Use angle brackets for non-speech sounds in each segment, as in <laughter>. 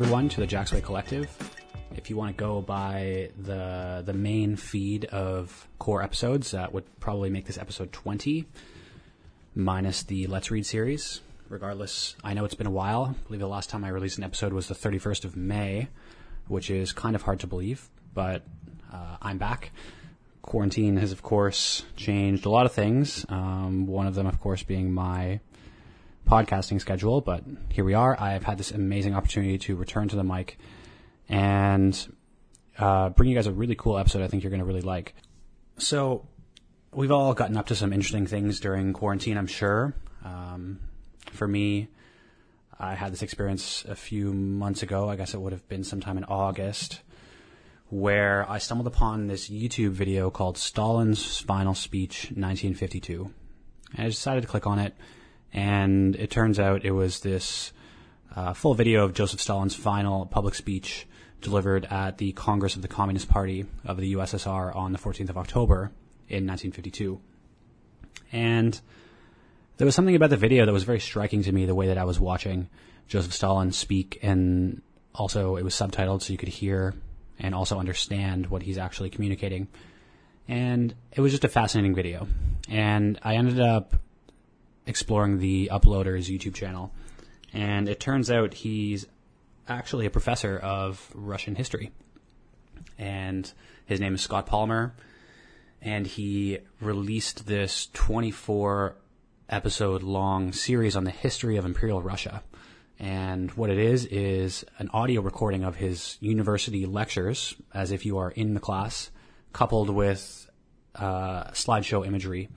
everyone, to the Jacksway Collective. If you want to go by the the main feed of core episodes, that would probably make this episode 20, minus the Let's Read series. Regardless, I know it's been a while. I believe the last time I released an episode was the 31st of May, which is kind of hard to believe, but uh, I'm back. Quarantine has, of course, changed a lot of things. Um, one of them, of course, being my podcasting schedule, but here we are. I've had this amazing opportunity to return to the mic and uh, bring you guys a really cool episode I think you're going to really like. So, we've all gotten up to some interesting things during quarantine, I'm sure. Um, for me, I had this experience a few months ago. I guess it would have been sometime in August, where I stumbled upon this YouTube video called Stalin's Final Speech 1952. And I decided to click on it and it turns out it was this uh, full video of Joseph Stalin's final public speech delivered at the Congress of the Communist Party of the USSR on the 14th of October in 1952. And there was something about the video that was very striking to me, the way that I was watching Joseph Stalin speak, and also it was subtitled so you could hear and also understand what he's actually communicating. And it was just a fascinating video. And I ended up exploring the uploader's YouTube channel. And it turns out he's actually a professor of Russian history. And his name is Scott Palmer. And he released this 24 episode long series on the history of Imperial Russia. And what it is, is an audio recording of his university lectures, as if you are in the class, coupled with uh, slideshow imagery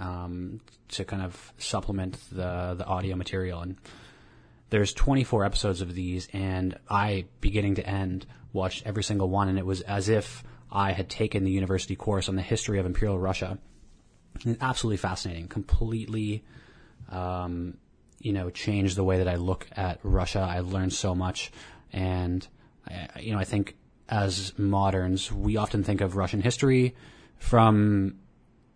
um, to kind of supplement the the audio material. And there's 24 episodes of these, and I, beginning to end, watched every single one, and it was as if I had taken the university course on the history of Imperial Russia. And absolutely fascinating, completely, um, you know, changed the way that I look at Russia. I learned so much, and I, you know, I think as moderns, we often think of Russian history from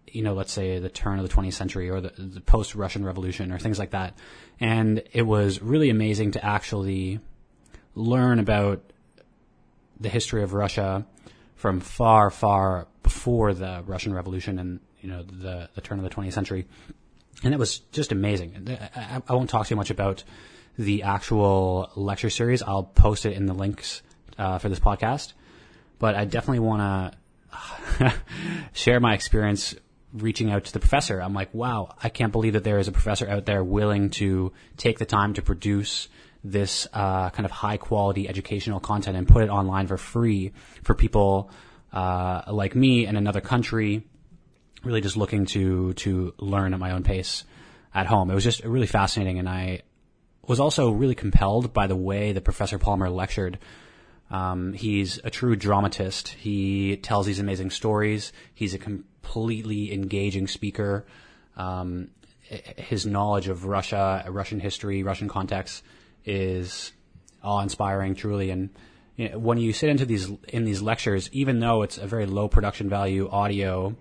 you know, let's say the turn of the 20th century or the, the post Russian Revolution or things like that. And it was really amazing to actually learn about the history of Russia from far, far before the Russian Revolution and, you know, the, the turn of the 20th century. And it was just amazing. I, I won't talk too much about the actual lecture series. I'll post it in the links uh, for this podcast. But I definitely want to <laughs> share my experience reaching out to the professor. I'm like, wow, I can't believe that there is a professor out there willing to take the time to produce this uh, kind of high quality educational content and put it online for free for people uh, like me in another country, really just looking to to learn at my own pace at home. It was just really fascinating, and I was also really compelled by the way that Professor Palmer lectured. Um, he's a true dramatist. He tells these amazing stories. He's a com- completely engaging speaker. Um, his knowledge of Russia, Russian history, Russian context is awe-inspiring, truly. And you know, when you sit into these in these lectures, even though it's a very low production value audio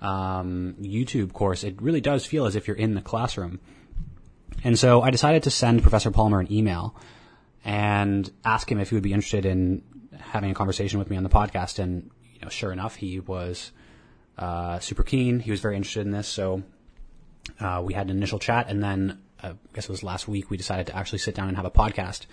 um, YouTube course, it really does feel as if you're in the classroom. And so I decided to send Professor Palmer an email and ask him if he would be interested in having a conversation with me on the podcast. And you know, sure enough, he was uh, super keen. He was very interested in this, so uh, we had an initial chat, and then uh, I guess it was last week we decided to actually sit down and have a podcast.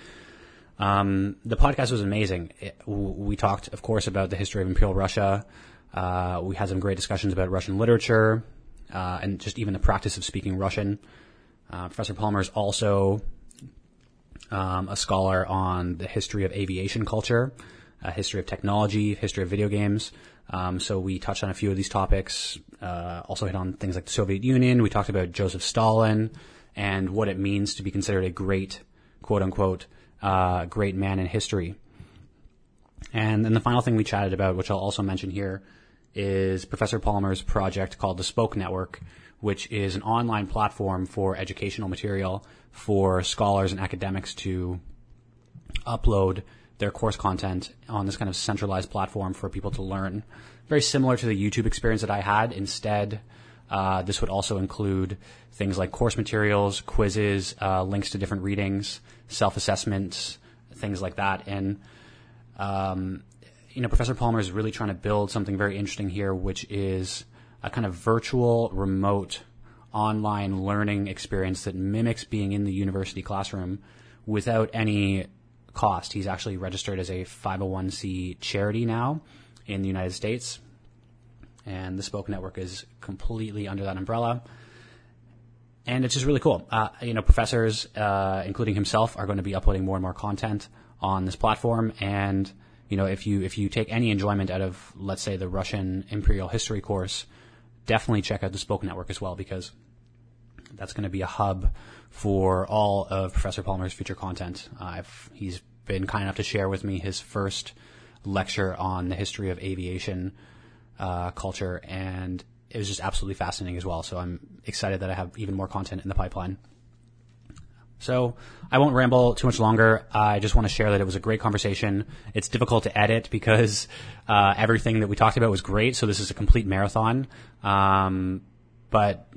Um, the podcast was amazing. It, we talked, of course, about the history of Imperial Russia. Uh, we had some great discussions about Russian literature uh, and just even the practice of speaking Russian. Uh, Professor Palmer is also um, a scholar on the history of aviation culture, a history of technology, history of video games. Um, so we touched on a few of these topics. Uh, also hit on things like the Soviet Union. We talked about Joseph Stalin and what it means to be considered a great, quote unquote, uh, great man in history. And then the final thing we chatted about, which I'll also mention here, is Professor Palmer's project called the Spoke Network, which is an online platform for educational material for scholars and academics to upload their course content on this kind of centralized platform for people to learn. Very similar to the YouTube experience that I had. Instead, uh, this would also include things like course materials, quizzes, uh, links to different readings, self-assessments, things like that. And um, you know, Professor Palmer is really trying to build something very interesting here, which is a kind of virtual, remote, online learning experience that mimics being in the university classroom without any cost. He's actually registered as a 501c charity now in the United States. And the Spoke Network is completely under that umbrella. And it's just really cool. Uh, you know, professors, uh, including himself, are going to be uploading more and more content on this platform. And, you know, if you, if you take any enjoyment out of, let's say, the Russian imperial history course, definitely check out the Spoke Network as well because that's going to be a hub for all of Professor Palmer's future content. Uh, he's been kind enough to share with me his first lecture on the history of aviation uh, culture, and it was just absolutely fascinating as well. So I'm excited that I have even more content in the pipeline. So I won't ramble too much longer. I just want to share that it was a great conversation. It's difficult to edit because uh, everything that we talked about was great. So this is a complete marathon. Um, but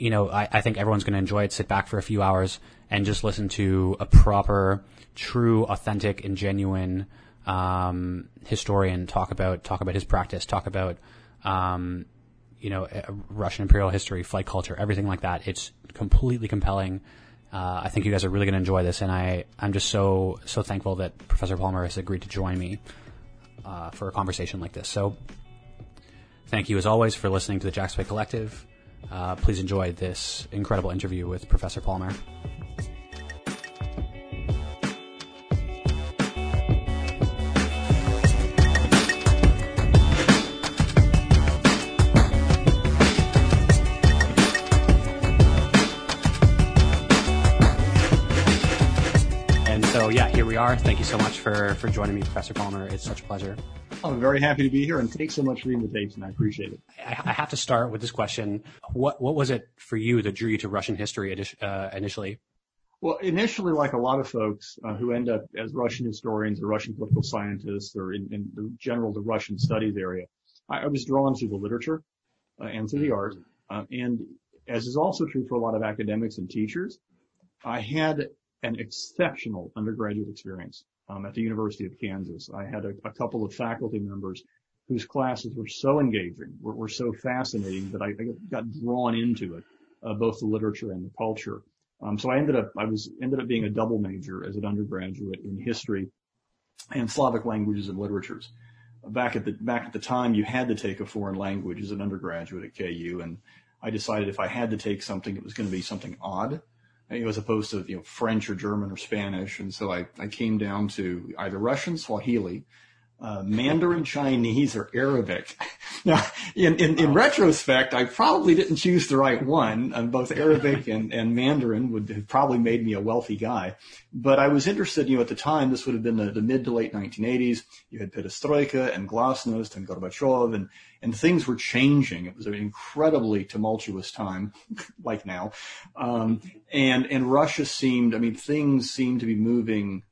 you know, I, I think everyone's going to enjoy it. Sit back for a few hours and just listen to a proper, true, authentic, and genuine um, historian talk about talk about his practice, talk about um, you know Russian imperial history, flight culture, everything like that. It's completely compelling. Uh, I think you guys are really going to enjoy this, and I I'm just so so thankful that Professor Palmer has agreed to join me uh, for a conversation like this. So, thank you as always for listening to the Jacksway Collective. Uh, please enjoy this incredible interview with Professor Palmer. Are. Thank you so much for, for joining me, Professor Palmer. It's such a pleasure. I'm very happy to be here, and thanks so much for the invitation. I appreciate it. I, I have to start with this question. What what was it for you that drew you to Russian history uh, initially? Well, initially, like a lot of folks uh, who end up as Russian historians or Russian political scientists or in, in the general the Russian studies area, I, I was drawn to the literature uh, and through the art. Uh, and as is also true for a lot of academics and teachers, I had an exceptional undergraduate experience um, at the University of Kansas. I had a, couple of faculty members whose classes were so engaging, were, so fascinating that I, got drawn into it, uh, both the literature and the culture. Um, so I ended up, I was ended up being a double major as an undergraduate in history and Slavic languages and literatures. Back at the back at the time, you had to take a foreign language as an undergraduate at KU, and I decided if I had to take something, it was going to be something odd you know, as opposed to you know French or German or Spanish. And so I, I came down to either Russian, Swahili, uh, Mandarin Chinese or Arabic. <laughs> Now, in, in, in, retrospect, I probably didn't choose the right one. Uh, both Arabic and, and Mandarin would have probably made me a wealthy guy. But I was interested, you know, at the time, this would have been the, the mid to late 1980s. You had Perestroika and Glasnost and Gorbachev and, and things were changing. It was an incredibly tumultuous time, <laughs> like now. Um, and, and Russia seemed, I mean, things seemed to be moving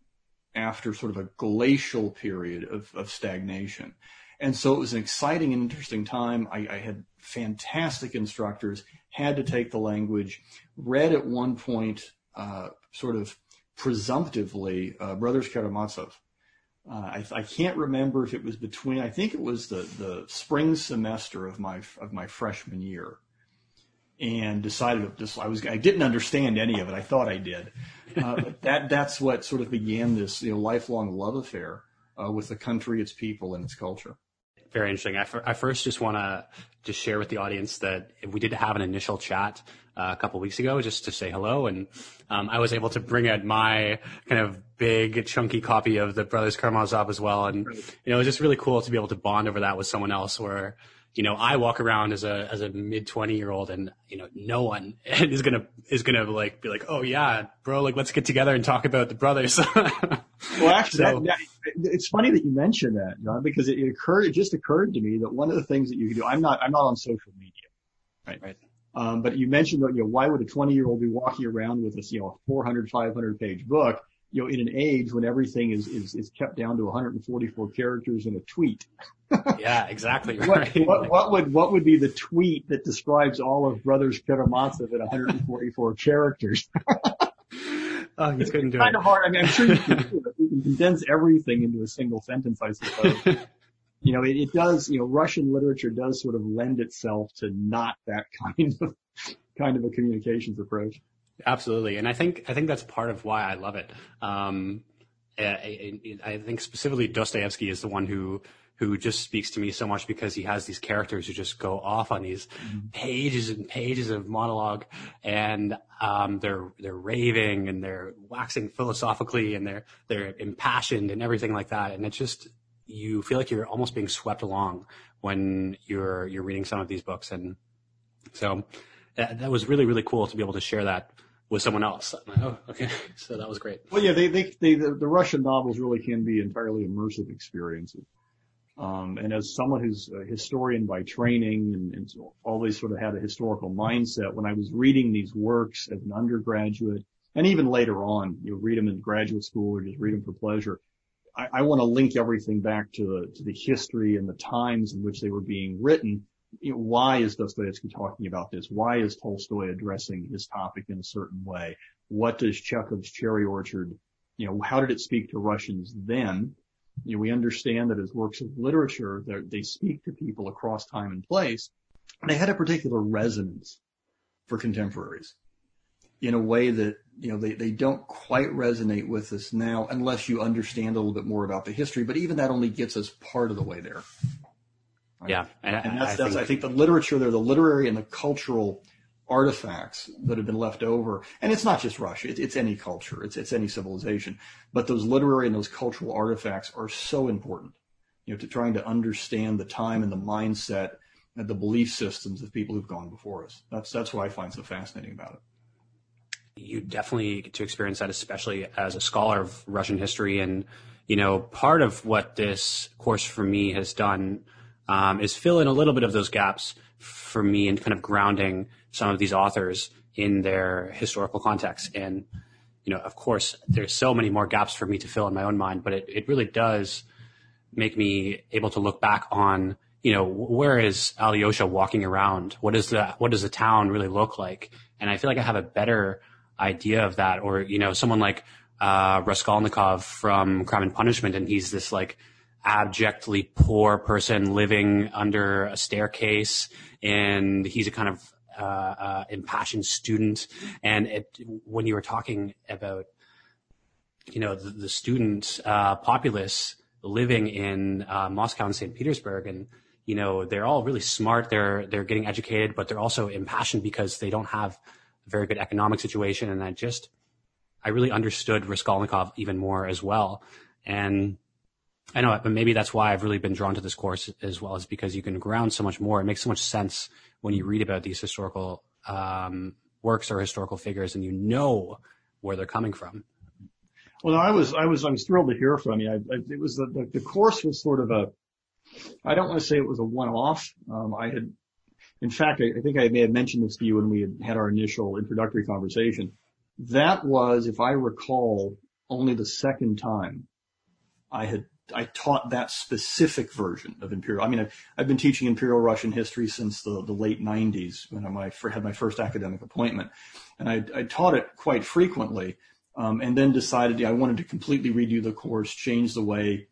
after sort of a glacial period of, of stagnation. And so it was an exciting and interesting time. I, I, had fantastic instructors, had to take the language, read at one point, uh, sort of presumptively, uh, Brothers Karamazov. Uh, I, I, can't remember if it was between, I think it was the, the spring semester of my, of my freshman year and decided this. I was I didn't understand any of it. I thought I did. Uh, but that that's what sort of began this you know lifelong love affair uh, with the country, its people, and its culture. Very interesting. I, f- I first just want to just share with the audience that we did have an initial chat uh, a couple weeks ago just to say hello, and um, I was able to bring out my kind of big chunky copy of the Brothers Karamazov as well, and you know it was just really cool to be able to bond over that with someone else where you know, I walk around as a as a mid twenty year old, and you know, no one <laughs> is gonna is gonna like be like, oh yeah, bro, like let's get together and talk about the brothers. <laughs> well, actually, so, that, that, it's funny that you mentioned that, Jhana, because it, it, occurred. It just occurred to me that one of the things that you can do. I'm not. I'm not on social media, right? Right. Um, but you mentioned that, you know, why would a 20 year old be walking around with this, you know, 400, 500 page book? You know, in an age when everything is, is, is kept down to 144 characters in a tweet. <laughs> yeah, exactly. <laughs> Right. What, what, what, would, what would be the tweet that describes all of Brothers Karamazov at 144 <laughs> characters? oh, he couldn't do kind it. of hard. I mean, I'm sure you can, you can condense everything into a single sentence, I suppose. you know, it, it does, you know, Russian literature does sort of lend itself to not that kind of, kind of a communications approach. Absolutely. And I think, I think that's part of why I love it. Um, I, I, I think specifically Dostoevsky is the one who, who just speaks to me so much because he has these characters who just go off on these mm-hmm. pages and pages of monologue and um, they're they're raving and they're waxing philosophically and they're they're impassioned and everything like that and it's just you feel like you're almost being swept along when you're you're reading some of these books and so that, that was really really cool to be able to share that with someone else. Like, oh, okay. <laughs> So that was great. Well, yeah, they, they, they the, the Russian novels really can be entirely immersive experiences. Um, and as someone who's a historian by training and, and so always sort of had a historical mindset, when I was reading these works as an undergraduate, and even later on, you know, read them in graduate school or just read them for pleasure, I, I want to link everything back to the, to the history and the times in which they were being written. Why is Dostoevsky talking about this? Why is Tolstoy addressing his topic in a certain way? What does Chekhov's Cherry Orchard, you know, how did it speak to Russians then? You know, we understand that as works of literature, they speak to people across time and place. They had a particular resonance for contemporaries in a way that, you know, they, they don't quite resonate with us now unless you understand a little bit more about the history. But even that only gets us part of the way there. Right? Yeah. And, and that's, I, that's, think, I think the literature there, the literary and the cultural artifacts that have been left over. And it's not just Russia. It's, it's any culture. It's, it's any civilization. But those literary and those cultural artifacts are so important, you know, to trying to understand the time and the mindset and the belief systems of people who've gone before us. That's, that's what I find so fascinating about it. You definitely get to experience that, especially as a scholar of Russian history. And, you know, part of what this course for me has done um, is fill in a little bit of those gaps for me and kind of grounding some of these authors in their historical context. And, you know, of course, there's so many more gaps for me to fill in my own mind, but it, it really does make me able to look back on, you know, where is Alyosha walking around? What is the, what does the town really look like? And I feel like I have a better idea of that. Or, you know, someone like, uh, Raskolnikov from Crime and Punishment, and he's this like abjectly poor person living under a staircase, and he's a kind of uh, uh, impassioned student. And it, when you were talking about, you know, the, the student uh, populace living in uh, Moscow and St. Petersburg, and you know, they're all really smart. They're they're getting educated, but they're also impassioned because they don't have a very good economic situation. And I just, I really understood Raskolnikov even more as well. And I know, but maybe that's why I've really been drawn to this course as well, is because you can ground so much more. It makes so much sense when you read about these historical um, works or historical figures, and you know where they're coming from. Well, I was I was I was thrilled to hear from you. I, I, it was the, the, the course was sort of a I don't want to say it was a one-off. Um, I had, in fact, I, I think I may have mentioned this to you when we had had our initial introductory conversation. That was, if I recall, only the second time I had I taught that specific version of imperial. I mean, I've, I've been teaching imperial Russian history since the, the late 90s when I had my first academic appointment, and I, I taught it quite frequently. Um, and then decided yeah, I wanted to completely redo the course, change the way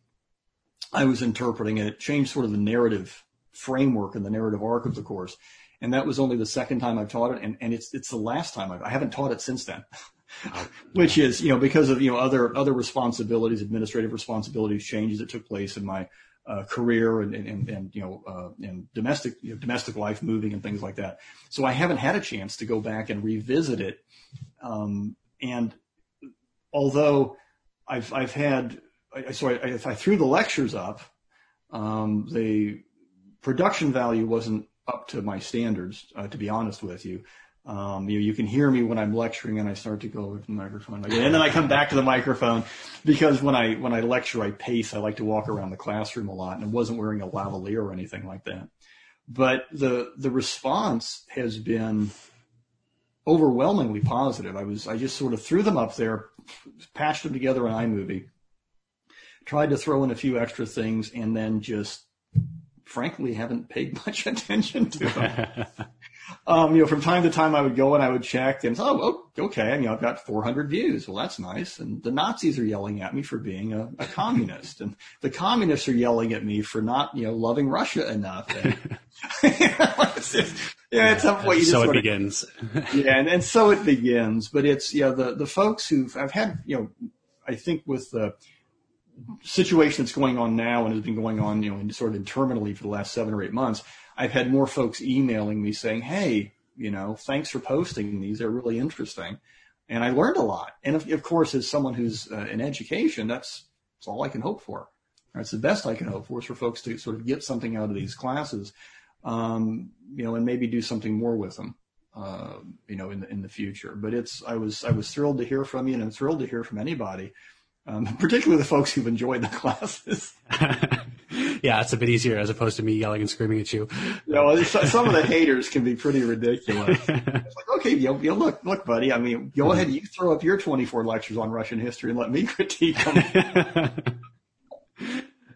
I was interpreting it, change sort of the narrative framework and the narrative arc of the course. And that was only the second time I've taught it, and, and it's it's the last time I've, I haven't taught it since then. <laughs> which is, you know, because of, you know, other, other responsibilities, administrative responsibilities, changes that took place in my uh, career and, and, and, you know, uh, and domestic, you know, domestic life moving and things like that. So I haven't had a chance to go back and revisit it. Um, and although I've, I've had, I, so I, if I threw the lectures up, um, the production value wasn't up to my standards, uh, to be honest with you. Um, you, you can hear me when I'm lecturing and I start to go to the microphone again. And then I come back to the microphone because when I, when I lecture, I pace. I like to walk around the classroom a lot and I wasn't wearing a lavalier or anything like that. But the, the response has been overwhelmingly positive. I was, I just sort of threw them up there, patched them together in iMovie, tried to throw in a few extra things and then just frankly haven't paid <laughs> much attention to them. <laughs> um, you know, from time to time I would go and I would check and, oh, okay, you know, I've got 400 views. Well, that's nice. And the Nazis are yelling at me for being a, a communist. And the communists are yelling at me for not, you know, loving Russia enough. And, <laughs> it's, yeah, at some point you so it begins. <laughs> yeah, and, and so it begins. But it's, you know, the, the folks who've, I've had, you know, I think with the situation that's going on now and has been going on, you know, sort of intermittently for the last seven or eight months, I've had more folks emailing me saying, Hey, you know, thanks for posting these. They're really interesting. And I learned a lot. And of, of course, as someone who's uh, in education, that's, that's all I can hope for. That's the best I can hope for is for folks to sort of get something out of these classes, um, you know, and maybe do something more with them, uh, you know, in the, in the future. But it's, I was, I was thrilled to hear from you and I'm thrilled to hear from anybody, um, <laughs> particularly the folks who've enjoyed the <laughs> classes. <laughs> yeah, it's a bit easier as opposed to me yelling and screaming at you. You know, some of the haters can be pretty ridiculous. <laughs> It's like, okay, you know, look, look, buddy. I mean, go ahead, and you throw up your 24 lectures on Russian history and let me <laughs> critique them. <laughs>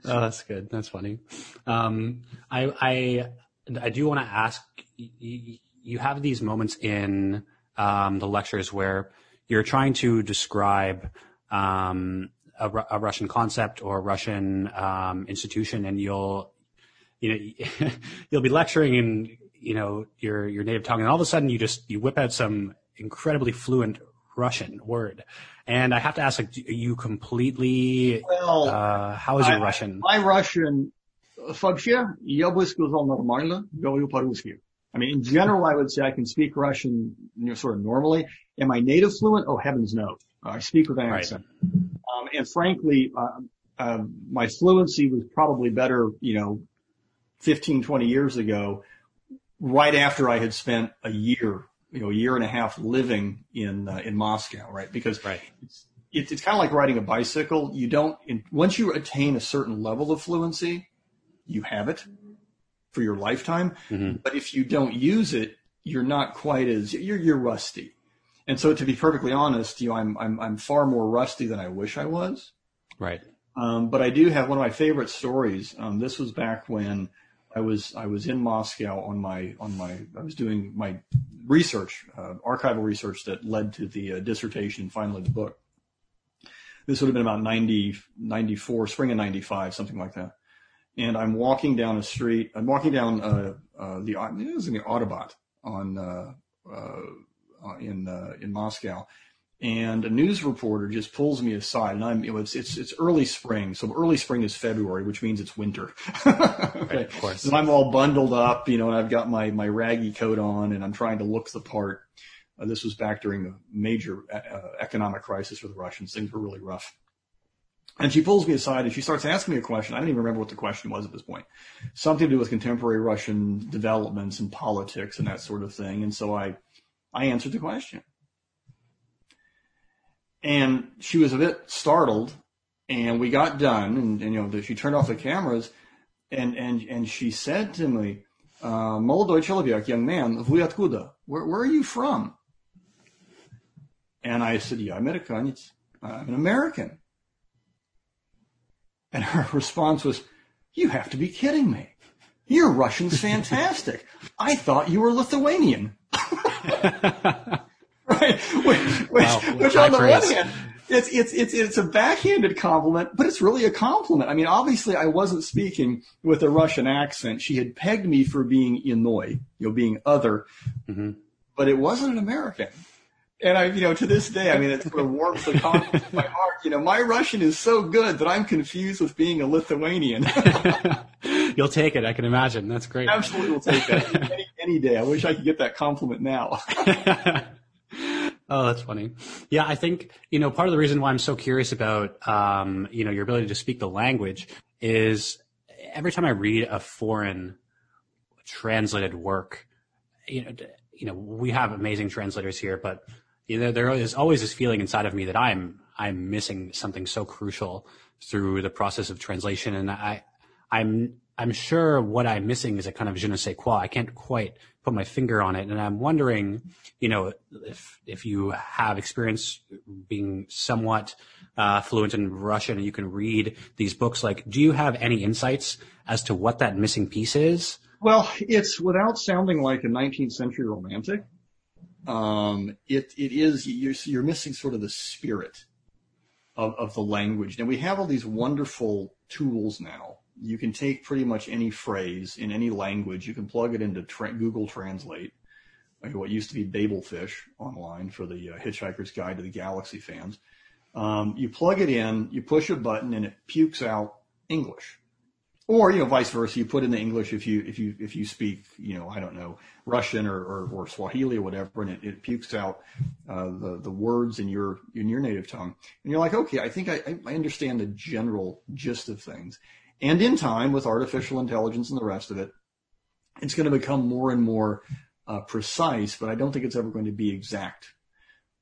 oh, that's good. That's funny. Um, I, I, I do want to ask. You have these moments in um, the lectures where you're trying to describe um, a, a, Russian concept or a Russian um, institution, and you'll, you know, <laughs> you'll be lecturing in, you know, your your native tongue, and all of a sudden you just you whip out some incredibly fluent Russian word, and I have to ask, like, you completely? Well, uh, how is your I, Russian? My Russian, вообще, я бы сказал нормально, говорю по-русски. I mean, in general, I would say I can speak Russian, you know, sort of normally. Am I native fluent? Oh, heavens no. I speak with an accent. Right. Um, and frankly, uh, uh, my fluency was probably better, you know, 15, 20 years ago, right after I had spent a year, you know, a year and a half living in, uh, in Moscow, right? Because right. it's, it's, it's kind of like riding a bicycle. You don't, in, once you attain a certain level of fluency, you have it for your lifetime. Mm-hmm. But if you don't use it, you're not quite as, you're, you're rusty. And so to be perfectly honest, you know, I'm, I'm, I'm far more rusty than I wish I was. Right. Um, but I do have one of my favorite stories. Um, this was back when I was, I was in Moscow on my, on my, I was doing my research, uh, archival research that led to the uh, dissertation, finally the book. This would have been about 90, 94, spring of 95, something like that. And I'm walking down a street, I'm walking down, uh, uh, the, it was in the Arbat on, uh, uh, uh, in uh, in Moscow, and a news reporter just pulls me aside, and I'm it's it's it's early spring, so early spring is February, which means it's winter. <laughs> okay. Right, of course. And I'm all bundled up, you know, and I've got my my raggy coat on, and I'm trying to look the part. Uh, this was back during the major uh, economic crisis for the Russians. Things were really rough. And she pulls me aside and she starts asking me a question. I don't even remember what the question was at this point. Something to do with contemporary Russian developments and politics and that sort of thing. And so I I answered the question. And she was a bit startled and we got done and, and you know, she turned off the cameras and, and, and she said to me, uh, молодой человек, young man, вы откуда? Where, where are you from? And I said, yeah, американец. I'm an American. And her response was, you have to be kidding me. Your Russian's fantastic. I thought you were Lithuanian. <laughs> right? Which, which, wow. which on the praise. one hand, it's, it's, it's, it's a backhanded compliment, but it's really a compliment. I mean, obviously I wasn't speaking with a Russian accent. She had pegged me for being Inoi, you know, being other, mm-hmm. but it wasn't an American. And I, you know, to this day, I mean, it sort of warms the confidence in my heart. You know, my Russian is so good that I'm confused with being a Lithuanian. <laughs> You'll take it. I can imagine. That's great. Absolutely will take that <laughs> any, day. I wish I could get that compliment now. <laughs> Oh, that's funny. Yeah, I think, you know, part of the reason why I'm so curious about, um, you know, your ability to speak the language is every time I read a foreign translated work, you know, you know, we have amazing translators here, but you know, there is always this feeling inside of me that I'm, I'm missing something so crucial through the process of translation. And I, I'm, I'm sure what I'm missing is a kind of je ne sais quoi. I can't quite put my finger on it. And I'm wondering, you know, if, if you have experience being somewhat, uh, fluent in Russian and you can read these books, like, do you have any insights as to what that missing piece is? Well, it's without sounding like a 19th century romantic. Um, it it is you're, you're missing sort of the spirit of, of the language. Now we have all these wonderful tools now. You can take pretty much any phrase in any language. You can plug it into tra- Google Translate, like what used to be Babelfish online for the uh, Hitchhiker's Guide to the Galaxy fans. Um, you plug it in, you push a button, and it pukes out English or you know vice versa you put in the english if you if you if you speak you know i don't know russian or or, or swahili or whatever and it, it pukes out uh, the the words in your in your native tongue and you're like okay i think i i understand the general gist of things and in time with artificial intelligence and the rest of it it's going to become more and more uh, precise but i don't think it's ever going to be exact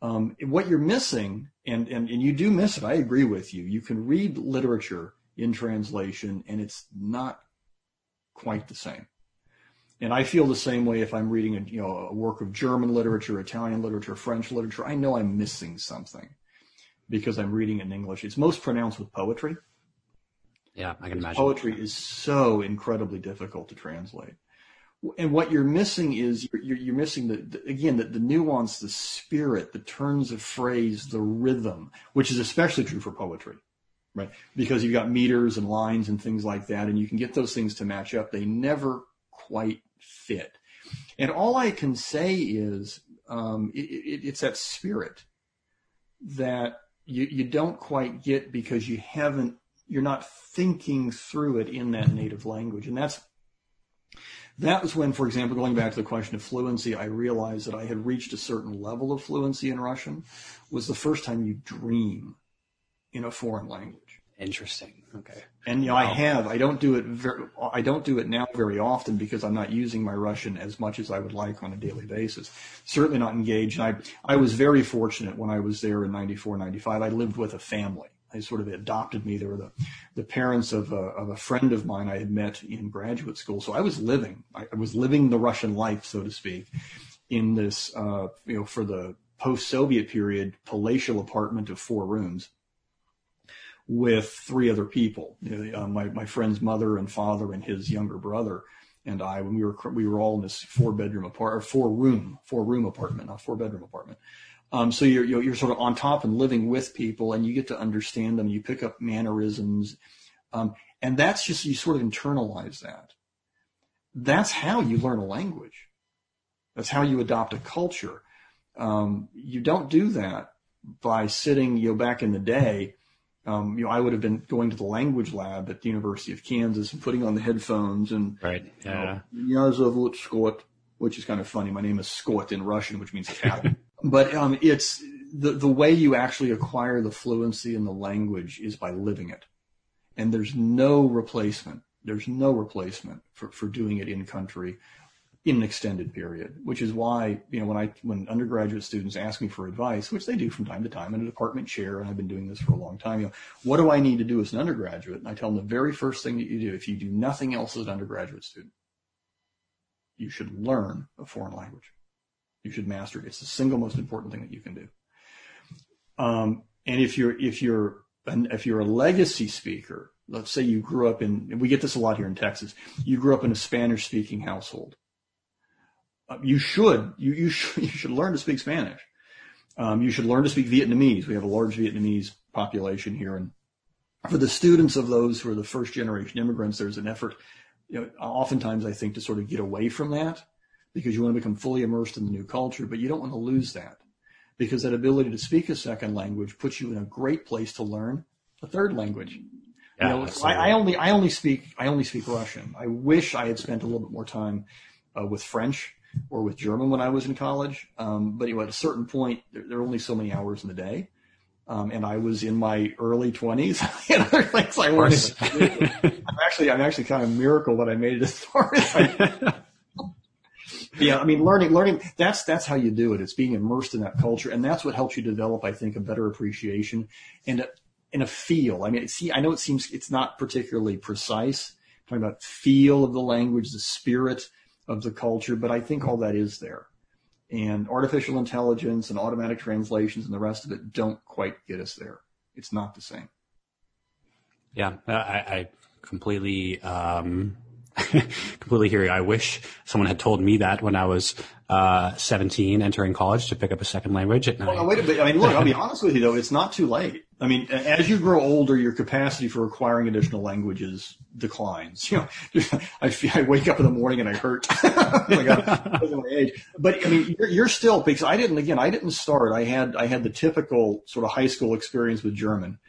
um, what you're missing and, and and you do miss it i agree with you you can read literature in translation, and it's not quite the same. And I feel the same way if I'm reading a, you know, a work of German literature, Italian literature, French literature. I know I'm missing something because I'm reading in English. It's most pronounced with poetry. Yeah, I can imagine. Poetry is so incredibly difficult to translate. And what you're missing is you're, you're missing the, the again the, the nuance, the spirit, the turns of phrase, the rhythm, which is especially true for poetry right? Because you've got meters and lines and things like that, and you can get those things to match up. They never quite fit. And all I can say is um, it, it, it's that spirit that you, you don't quite get because you haven't, you're not thinking through it in that native language. And that's, that was when, for example, going back to the question of fluency, I realized that I had reached a certain level of fluency in Russian was the first time you dream in a foreign language. Interesting. Okay. And you know, wow. I have. I don't do it. Very, I don't do it now very often because I'm not using my Russian as much as I would like on a daily basis. Certainly not engaged. And I I was very fortunate when I was there in '94, '95. I lived with a family. They sort of adopted me. They were the the parents of a, of a friend of mine I had met in graduate school. So I was living. I, was living the Russian life, so to speak, in this uh, you know for the post-Soviet period palatial apartment of four rooms with three other people, uh, my, my friend's mother and father and his younger brother and I, when we were, we were all in this four bedroom apartment, four room, four room apartment, not four bedroom apartment. Um, so you're, you're, you're sort of on top and living with people and you get to understand them. You pick up mannerisms. Um, and that's just, you sort of internalize that. That's how you learn a language. That's how you adopt a culture. Um, you don't do that by sitting, you know, back in the day, um, you know, I would have been going to the language lab at the University of Kansas and putting on the headphones and right, yeah, you Scott, which is kind of funny. My name is Scott in Russian, which means cat. <laughs> but um, it's the the way you actually acquire the fluency in the language is by living it, and there's no replacement. There's no replacement for, for doing it in country in an extended period, which is why, you know, when I, when undergraduate students ask me for advice, which they do from time to time, I'm a department chair and I've been doing this for a long time, you know, what do I need to do as an undergraduate? And I tell them the very first thing that you do, if you do nothing else as an undergraduate student, you should learn a foreign language. You should master it. It's the single most important thing that you can do. Um, and if you're, if you're, if you're a legacy speaker, let's say you grew up in, we get this a lot here in Texas, you grew up in a Spanish speaking household uh, you should you you should <laughs> you should learn to speak Spanish. Um, you should learn to speak Vietnamese. We have a large Vietnamese population here, and for the students of those who are the first generation immigrants, there's an effort. You know, oftentimes I think to sort of get away from that because you want to become fully immersed in the new culture, but you don't want to lose that because that ability to speak a second language puts you in a great place to learn a third language. Yeah, you know, I, I, only I only speak I only speak Russian. I wish I had spent a little bit more time uh, with French or with German when I was in college. Um, but anyway, at a certain point, there, there, are only so many hours in the day. Um, and I was in my early twenties. <laughs> and other things I wanted I'm actually, I'm actually kind of a miracle that I made it as far as I <laughs> Yeah, I mean, learning, learning, that's, that's how you do it. It's being immersed in that culture. And that's what helps you develop, I think, a better appreciation and a, and a feel. I mean, see, I know it seems it's not particularly precise. I'm talking about feel of the language, the spirit, of the culture, but I think all that is there. And artificial intelligence and automatic translations and the rest of it don't quite get us there. It's not the same. Yeah, I, I completely um, <laughs> completely hear you. I wish someone had told me that when I was uh, 17, entering college to pick up a second language. At well, wait a bit. I mean, look, I'll be <laughs> honest with you though. It's not too late. I mean, as you grow older, your capacity for acquiring additional languages declines. You know, <laughs> I, I wake up in the morning and I hurt. like I, my age. But I mean, you're, you're, still because I didn't. Again, I didn't start. I had I had the typical sort of high school experience with German.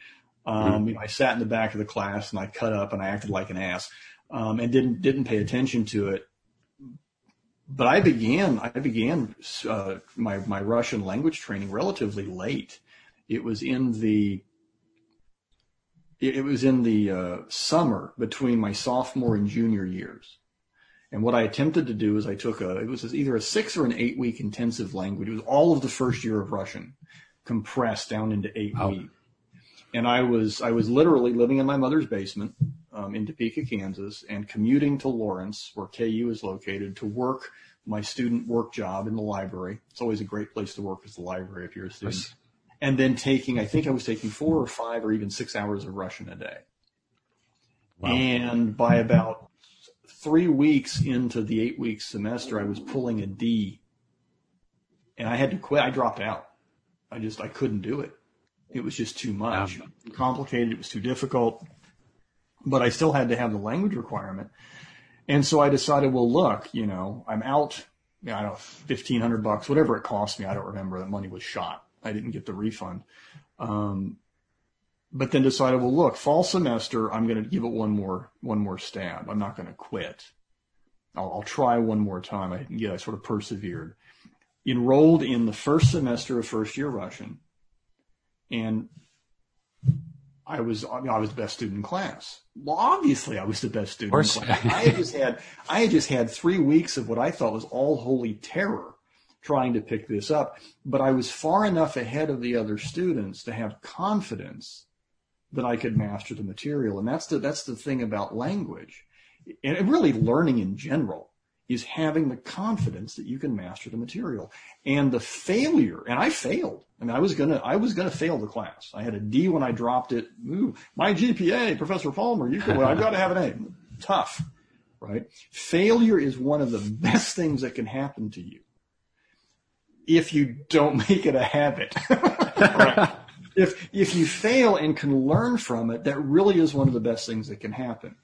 Um, mm-hmm. you know, I sat in the back of the class and I cut up and I acted like an ass, um, and didn't didn't pay attention to it. But I began I began uh, my my Russian language training relatively late. It was in the it was in the uh, summer between my sophomore and junior years. And what I attempted to do is I took a, it was either a six or an eight week intensive language. It was all of the first year of Russian compressed down into eight weeks and I was I was literally living in my mother's basement um, in Topeka, Kansas, and commuting to Lawrence, where KU is located, to work my student work job in the library. It's always a great place to work as the library if you're a student. Yes. And then taking, I think I was taking four or five or even six hours of Russian a day. Wow. And by about three weeks into the eight week semester, I was pulling a D, and I had to quit. I dropped out. I just I couldn't do it. It was just too much, complicated. It was too difficult. But I still had to have the language requirement. And so I decided, well, look, you know, I'm out, you know, I don't know, 1500 bucks, whatever it cost me. I don't remember. That money was shot. I didn't get the refund. Um, but then decided, well, look, fall semester, I'm going to give it one more, one more stab. I'm not going to quit. I'll, I'll, try one more time. I, yeah, I sort of persevered. Enrolled in the first semester of first year Russian and I was I, mean, I was the best student in class. Well, obviously I was the best student in class. I had just had I had just had three weeks of what I thought was all holy terror trying to pick this up, but I was far enough ahead of the other students to have confidence that I could master the material. And that's the that's the thing about language and really learning in general is having the confidence that you can master the material. And the failure, and I failed. I mean, I was gonna, I was gonna fail the class. I had a D when I dropped it. Ooh, my GPA, Professor Palmer, you can, I've got to have an A. <laughs> Tough, right? Failure is one of the best things that can happen to you if you don't make it a habit. <laughs> right? If, if you fail and can learn from it, that really is one of the best things that can happen.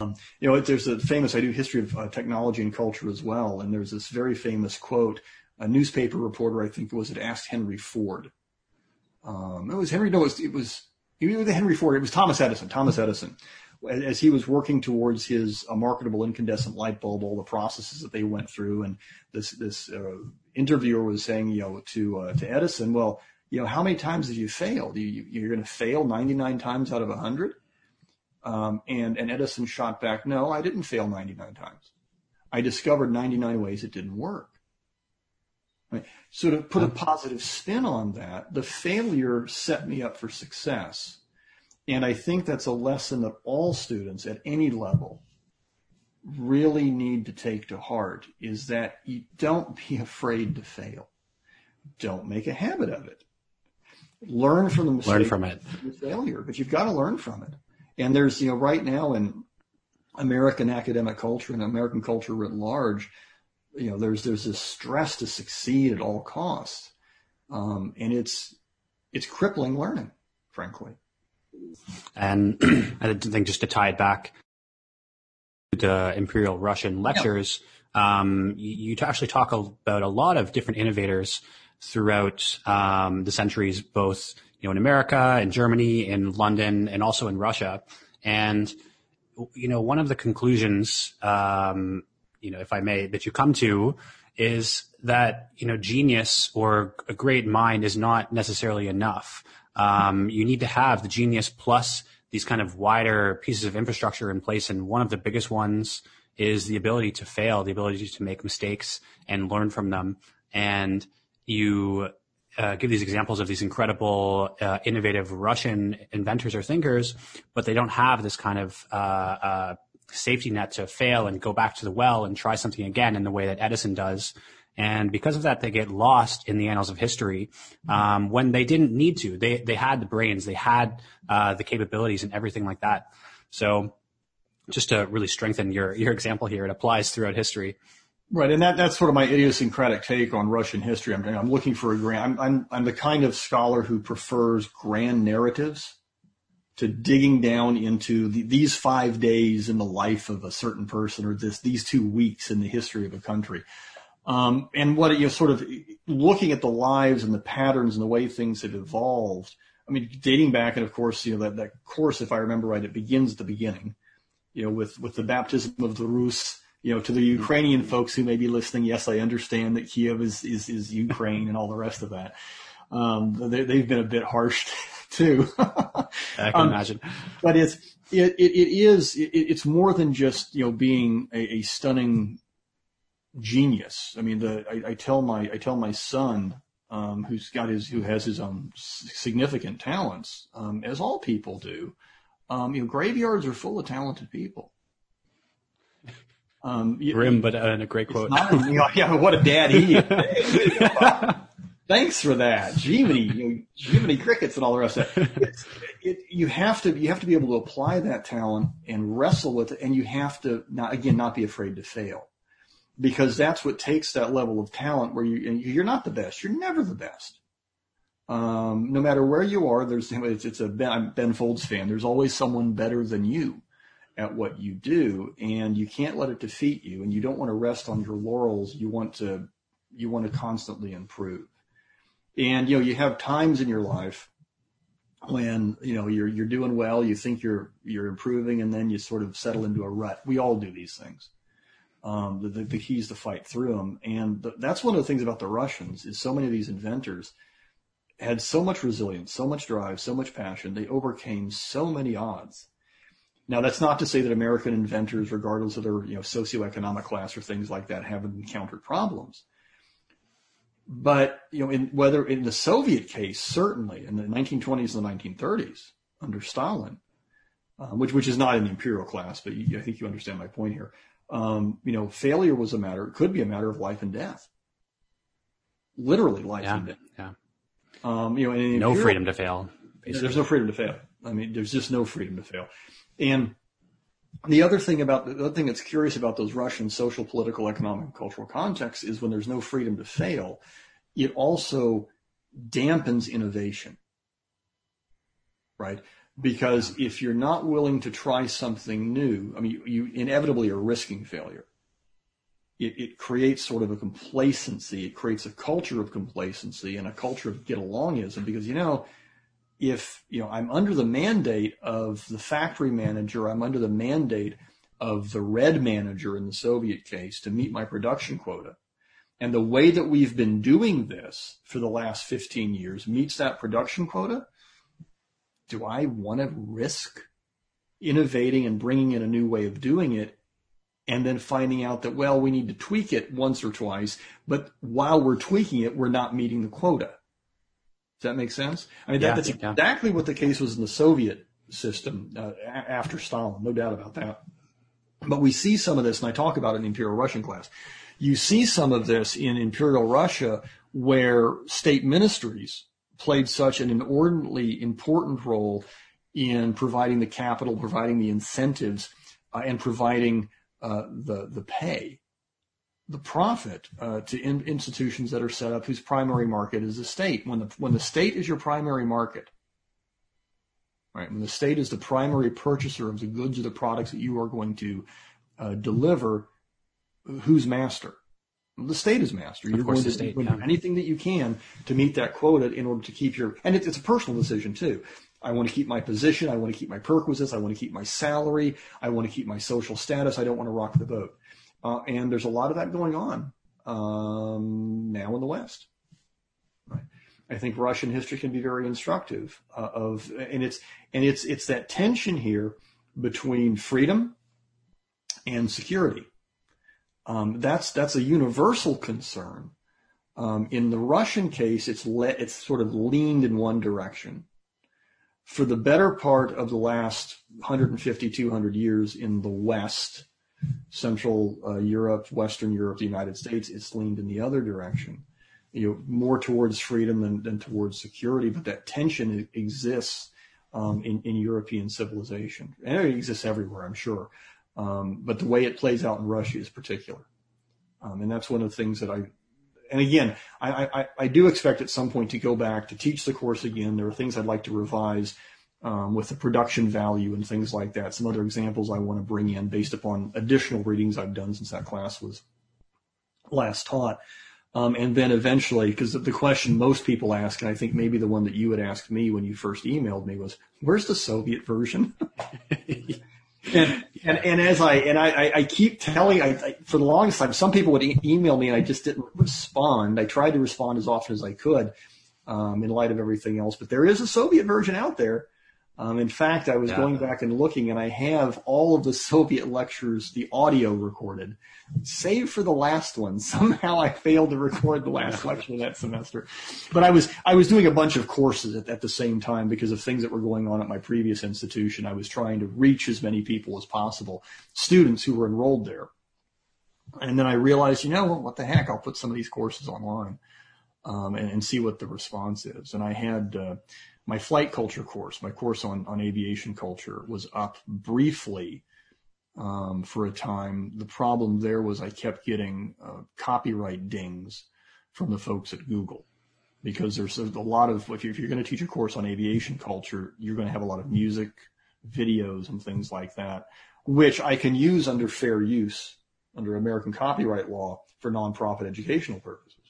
Um, you know, there's a famous, I do history of uh, technology and culture as well, and there's this very famous quote. A newspaper reporter, I think it was, had asked Henry Ford. Um, it was Henry, no, it was, it was, it was Henry Ford, it was Thomas Edison, Thomas Edison. As he was working towards his uh, marketable incandescent light bulb, all the processes that they went through, and this this uh, interviewer was saying, you know, to uh, to Edison, well, you know, how many times have you failed? You, you're going to fail 99 times out of 100? Um, and, and Edison shot back, no, I didn't fail 99 times. I discovered 99 ways it didn't work. Right? So to put a positive spin on that, the failure set me up for success. And I think that's a lesson that all students at any level really need to take to heart is that you don't <laughs> be afraid to fail. Don't make a habit of it. Learn from the mistake. Learn from it. Failure, but you've got to learn from it. And there's, you know, right now in American academic culture and American culture writ large, you know, there's there's this stress to succeed at all costs, um, and it's it's crippling learning, frankly. And <clears throat> I think just to tie it back to the Imperial Russian lectures, yeah. um, you, you actually talk about a lot of different innovators throughout um, the centuries, both you know, in America, in Germany, in London, and also in Russia. And, you know, one of the conclusions, um, you know, if I may, that you come to is that, you know, genius or a great mind is not necessarily enough. Um, you need to have the genius plus these kind of wider pieces of infrastructure in place. And one of the biggest ones is the ability to fail, the ability to make mistakes and learn from them. And you uh, give these examples of these incredible, uh, innovative Russian inventors or thinkers, but they don't have this kind of uh, uh, safety net to fail and go back to the well and try something again in the way that Edison does. And because of that, they get lost in the annals of history um, when they didn't need to. They they had the brains, they had uh, the capabilities, and everything like that. So just to really strengthen your your example here, it applies throughout history. Right, and that that's sort of my idiosyncratic take on Russian history. I'm I'm looking for a grand. I'm I'm, I'm the kind of scholar who prefers grand narratives to digging down into the, these five days in the life of a certain person or this these two weeks in the history of a country. Um, and what you know, sort of looking at the lives and the patterns and the way things have evolved. I mean, dating back, and of course, you know that that course, if I remember right, it begins at the beginning. You know, with with the baptism of the Rus. You know, to the Ukrainian folks who may be listening, yes, I understand that Kiev is is, is Ukraine and all the rest of that. Um, they, they've been a bit harsh <laughs> too. I can um, imagine. But it's it, it, it is it, it's more than just you know being a, a stunning genius. I mean, the I, I, tell my I tell my son um, who's got his who has his own significant talents, um, as all people do. Um, you know, graveyards are full of talented people. Um, Grim, but uh, in a great quote. Not, you know, yeah, what a dad he is. <laughs> Thanks for that, Jiminy, you know, Jiminy crickets and all the rest of it. it. You have to you have to be able to apply that talent and wrestle with it, and you have to not again not be afraid to fail, because that's what takes that level of talent where you you're not the best, you're never the best. Um, no matter where you are, there's it's, it's a Ben, I'm Ben Folds fan. There's always someone better than you at what you do, and you can't let it defeat you. And you don't want to rest on your laurels. You want to you want to constantly improve. And, you know, you have times in your life when, you know, you're, you're doing well, you think you're, you're improving, and then you sort of settle into a rut. We all do these things. Um, the, the, the key is to fight through them. And the, that's one of the things about the Russians is so many of these inventors had so much resilience, so much drive, so much passion. They overcame so many odds. Now, that's not to say that American inventors, regardless of their you know socioeconomic class or things like that, haven't encountered problems. But, you know, in whether in the Soviet case, certainly in the 1920s and the 1930s under Stalin, um, which, which is not in the imperial class, but you, I think you understand my point here. Um, you know, failure was a matter, it could be a matter of life and death. Literally life yeah, and death. Yeah. Um, you know, no imperial, freedom to fail. Basically. There's no freedom to fail. I mean, there's just no freedom to fail. And the other thing about the other thing that's curious about those Russian social, political, economic, cultural contexts is when there's no freedom to fail, it also dampens innovation, right? Because if you're not willing to try something new, I mean, you, you inevitably are risking failure. It, it, creates sort of a complacency. It creates a culture of complacency and a culture of get alongism because, you know, if you know I'm under the mandate of the factory manager, I'm under the mandate of the red manager in the Soviet case to meet my production quota. And the way that we've been doing this for the last 15 years meets that production quota. Do I want to risk innovating and bringing in a new way of doing it and then finding out that, well, we need to tweak it once or twice, but while we're tweaking it, we're not meeting the quota? Does that make sense? I mean, that, that's yeah. exactly what the case was in the Soviet system uh, after Stalin, no doubt about that. But we see some of this, and I talk about it in the Imperial Russian class. You see some of this in Imperial Russia where state ministries played such an inordinately important role in providing the capital, providing the incentives, uh, and providing uh, the the pay the profit uh, to in, institutions that are set up whose primary market is the state. When the when the state is your primary market, right? When the state is the primary purchaser of the goods or the products that you are going to uh, deliver, who's master? The state is master. You're going to state, do yeah. anything that you can to meet that quota in order to keep your and it's, it's a personal decision too. I want to keep my position. I want to keep my perquisites. I want to keep my salary. I want to keep my social status. I don't want to rock the boat. Uh, and there's a lot of that going on um, now in the West. I think Russian history can be very instructive uh, of, and it's and it's it's that tension here between freedom and security. Um, that's that's a universal concern. Um, in the Russian case, it's le- it's sort of leaned in one direction. For the better part of the last 150, 200 years in the West, Central uh, Europe, Western Europe, the United States, it's leaned in the other direction. You know, more towards freedom than, than towards security, but that tension exists um, in, in European civilization, and it exists everywhere, I'm sure. Um, but the way it plays out in Russia is particular. Um, and that's one of the things that I, and again, I, I, I, do expect at some point to go back to teach the course again. There are things I'd like to revise um, with the production value and things like that. Some other examples I want to bring in based upon additional readings I've done since that class was last taught. Um, and then eventually, because the question most people ask, and I think maybe the one that you had asked me when you first emailed me was, "Where's the Soviet version?" <laughs> and, and and as I and I, I keep telling, I, I, for the longest time, some people would e- email me and I just didn't respond. I tried to respond as often as I could, um, in light of everything else. But there is a Soviet version out there, um, in fact, I was yeah. going back and looking, and I have all of the <laughs> Soviet lectures, the audio recorded, save for the last one. <laughs> Somehow I failed to record the last <laughs> lecture that semester, but I was I was doing a bunch of courses at, at the same time because of things that were going on at my previous institution. I was trying to reach as many people as possible, students who were enrolled there, and then I realized, you know, well, what the heck? I'll put some of these courses online. Um, and, and, see what the response is. And I had uh, my flight culture course, my course on, on aviation culture was up briefly um, for a time. The problem there was I kept getting uh, copyright dings from the folks at Google because there's a, lot of, if you're going to teach a course on aviation culture, you're going to have a lot of music, videos, and things like that, which I can use under fair use under American copyright law for nonprofit educational purposes,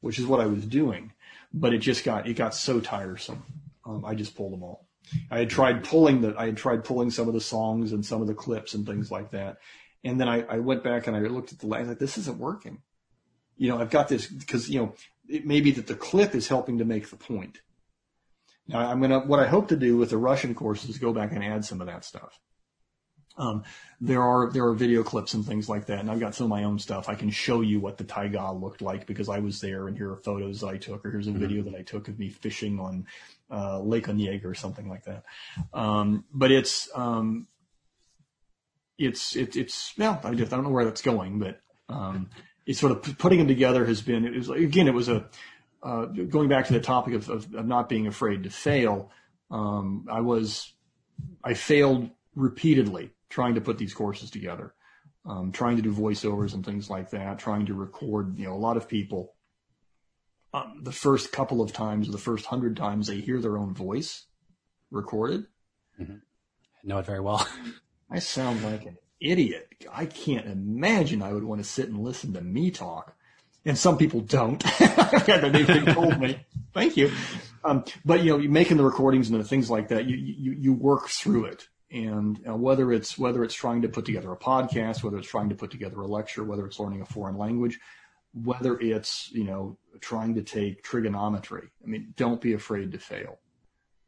which is what I was doing. But it just got, it got so tiresome um, I just pulled them all. I had tried pulling the, I had tried pulling some of the songs and some of the clips and things like that. And then I, I went back and I looked at the, like, this isn't working. You know, I've got this because, you know, it may be that the clip is helping to make the point. Now I'm going to, what I hope to do with the Russian course is go back and add some of that stuff. Um, there are there are video clips and things like that, and I've got some of my own stuff. I can show you what the taiga looked like because I was there, and here are photos that I took, or here's a mm-hmm. video that I took of me fishing on uh, Lake Onega or something like that. Um, but it's um, it's it, it's well, I just I don't know where that's going, but um, it's sort of putting them together has been it was again it was a uh, going back to the topic of, of, of not being afraid to fail. Um, I was I failed repeatedly trying to put these courses together, um, trying to do voiceovers and things like that, trying to record. You know, a lot of people um, the first couple of times, the first hundred times they hear their own voice recorded. Mm-hmm. I know it very well. <laughs> I sound like an idiot. I can't imagine I would want to sit and listen to me talk. And some people don't. <laughs> They've told me. Thank you. Um, but you know, making the recordings and the things like that, you, you, you work through it. And uh, whether it's, whether it's trying to put together a podcast, whether it's trying to put together a lecture, whether it's learning a foreign language, whether it's, you know, trying to take trigonometry. I mean, don't be afraid to fail.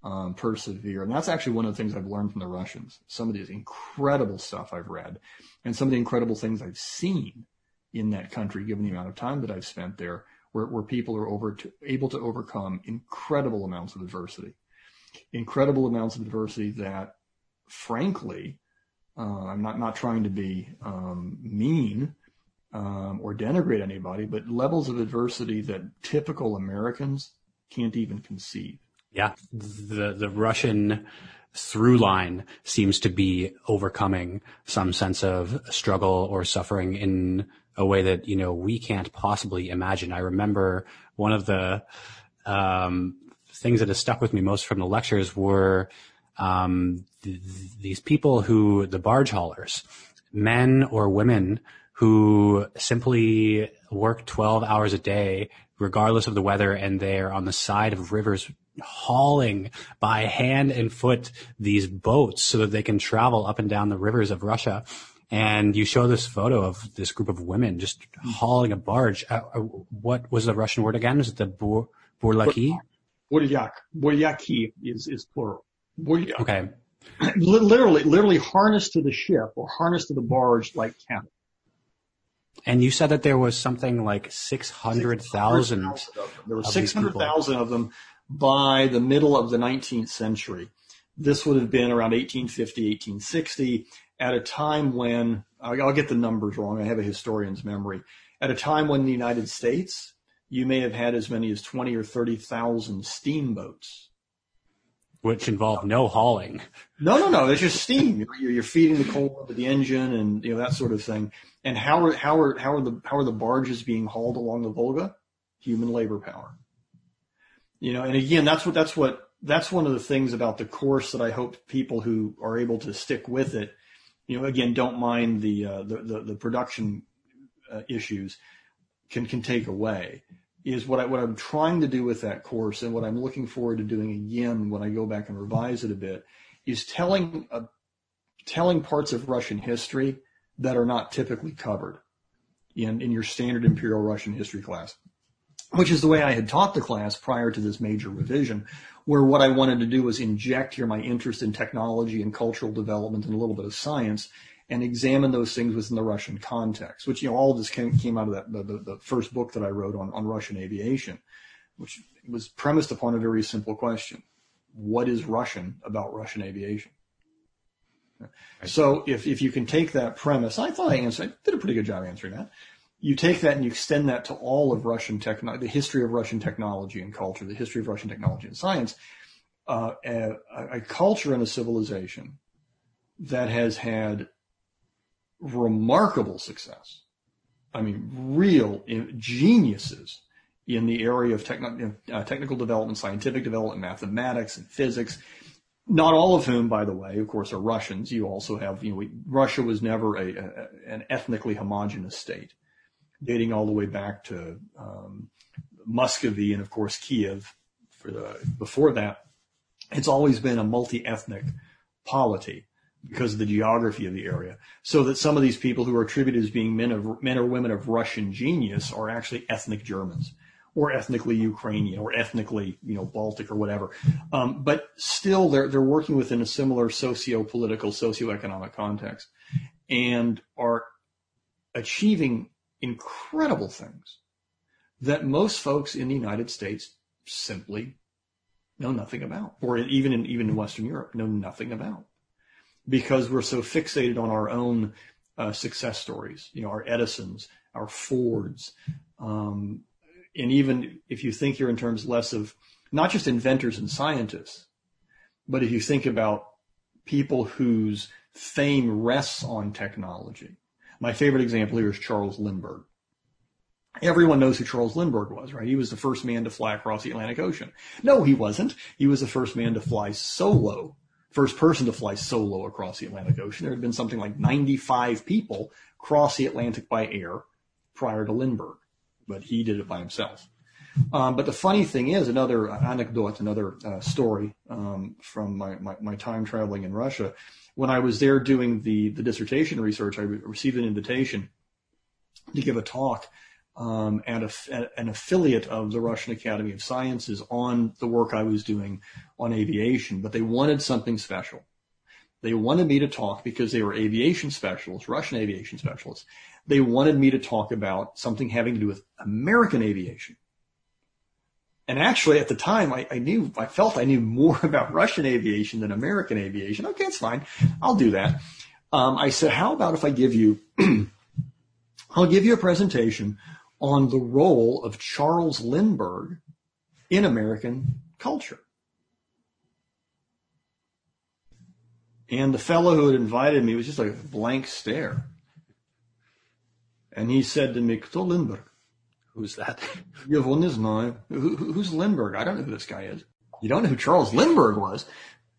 Um, persevere. And that's actually one of the things I've learned from the Russians. Some of these incredible stuff I've read and some of the incredible things I've seen in that country, given the amount of time that I've spent there, where, where people are over to, able to overcome incredible amounts of adversity, incredible amounts of adversity that frankly, uh, I'm not, not trying to be, um, mean, um, or denigrate anybody, but levels of adversity that typical Americans can't even conceive. Yeah, the the Russian through line seems to be overcoming some sense of struggle or suffering in a way that you know we can't possibly imagine. I remember one of the um, things that has stuck with me most from the lectures were um, th- these people who the barge haulers, men or women who simply work 12 hours a day, regardless of the weather, and they're on the side of rivers hauling by hand and foot these boats so that they can travel up and down the rivers of Russia. And you show this photo of this group of women just hauling a barge. Uh, uh what was the Russian word again? Is it the bur- burlaki? Burlak. Burlaki is, is plural. Burlak. Okay. literally, literally harnessed to the ship or harnessed to the barge like cattle. And you said that there was something like 600,000. 600, there were 600,000 of them by the middle of the 19th century. This would have been around 1850, 1860 at a time when, I'll get the numbers wrong. I have a historian's memory. At a time when in the United States, you may have had as many as 20 or 30,000 steamboats. Which involve no hauling. No, no, no. It's just steam. You're, you're feeding the coal into the engine and you know that sort of thing. And how are how are how are the how are the barges being hauled along the Volga? Human labor power. You know, and again, that's what that's what that's one of the things about the course that I hope people who are able to stick with it, you know, again, don't mind the uh, the, the, the production uh, issues can can take away is what I what I'm trying to do with that course and what I'm looking forward to doing again when I go back and revise it a bit is telling uh, telling parts of Russian history that are not typically covered in in your standard imperial Russian history class which is the way I had taught the class prior to this major revision, where what I wanted to do was inject here my interest in technology and cultural development and a little bit of science and examine those things within the Russian context, which, you know, all of this came, came out of that, the, the, the, first book that I wrote on, on Russian aviation, which was premised upon a very simple question. What is Russian about Russian aviation? So if, if you can take that premise, I thought I answered, I did a pretty good job answering that you take that and you extend that to all of Russian technology, the history of Russian technology and culture, the history of Russian technology and science, uh, a, a, culture and a civilization that has had remarkable success. I mean, real geniuses in the area of techn- uh, technical development, scientific development, mathematics, and physics. Not all of whom, by the way, of course, are Russians. You also have, you know, we, Russia was never a, a, an ethnically homogenous state dating all the way back to um, Muscovy and of course Kiev. For the before that, it's always been a multi-ethnic polity because of the geography of the area. So that some of these people who are attributed as being men of men or women of Russian genius are actually ethnic Germans or ethnically Ukrainian or ethnically, you know, Baltic or whatever. Um, but still, they're they're working within a similar socio-political, socio-economic context, and are achieving incredible things that most folks in the United States simply know nothing about, or even in even in Western Europe know nothing about, because we're so fixated on our own uh, success stories. You know, our Edisons, our Fords, um, and even if you think here in terms less of not just inventors and scientists, but if you think about people whose fame rests on technology, my favorite example here is Charles Lindbergh. Everyone knows who Charles Lindbergh was, right? He was the first man to fly across the Atlantic Ocean. No, he wasn't. He was the first man to fly solo, first person to fly solo across the Atlantic Ocean. There had been something like 95 people cross the Atlantic by air prior to Lindbergh, but he did it by himself. Um, but the funny thing is, another anecdote, another uh, story um, from my, my, my, time traveling in Russia when I was there doing the, the dissertation research, I received an invitation to give a talk um, at, a, an affiliate of the Russian Academy of Sciences on the work I was doing on aviation, but they wanted something special. They wanted me to talk because they were aviation specialists, Russian aviation specialists. They wanted me to talk about something having to do with American aviation. And actually, at the time, I, I, knew, I felt I knew more <laughs> about Russian aviation than American aviation. Okay, it's fine. I'll do that. Um, I said, how about if I give you, <clears throat> I'll give you a presentation on the role of Charles Lindbergh in American culture. And the fellow who had invited me was just a blank stare. And he said to me, Kto Lindbergh? Who's that? You've won this mind. who's Lindbergh? I don't know who this guy is. You don't know who Charles Lindbergh was.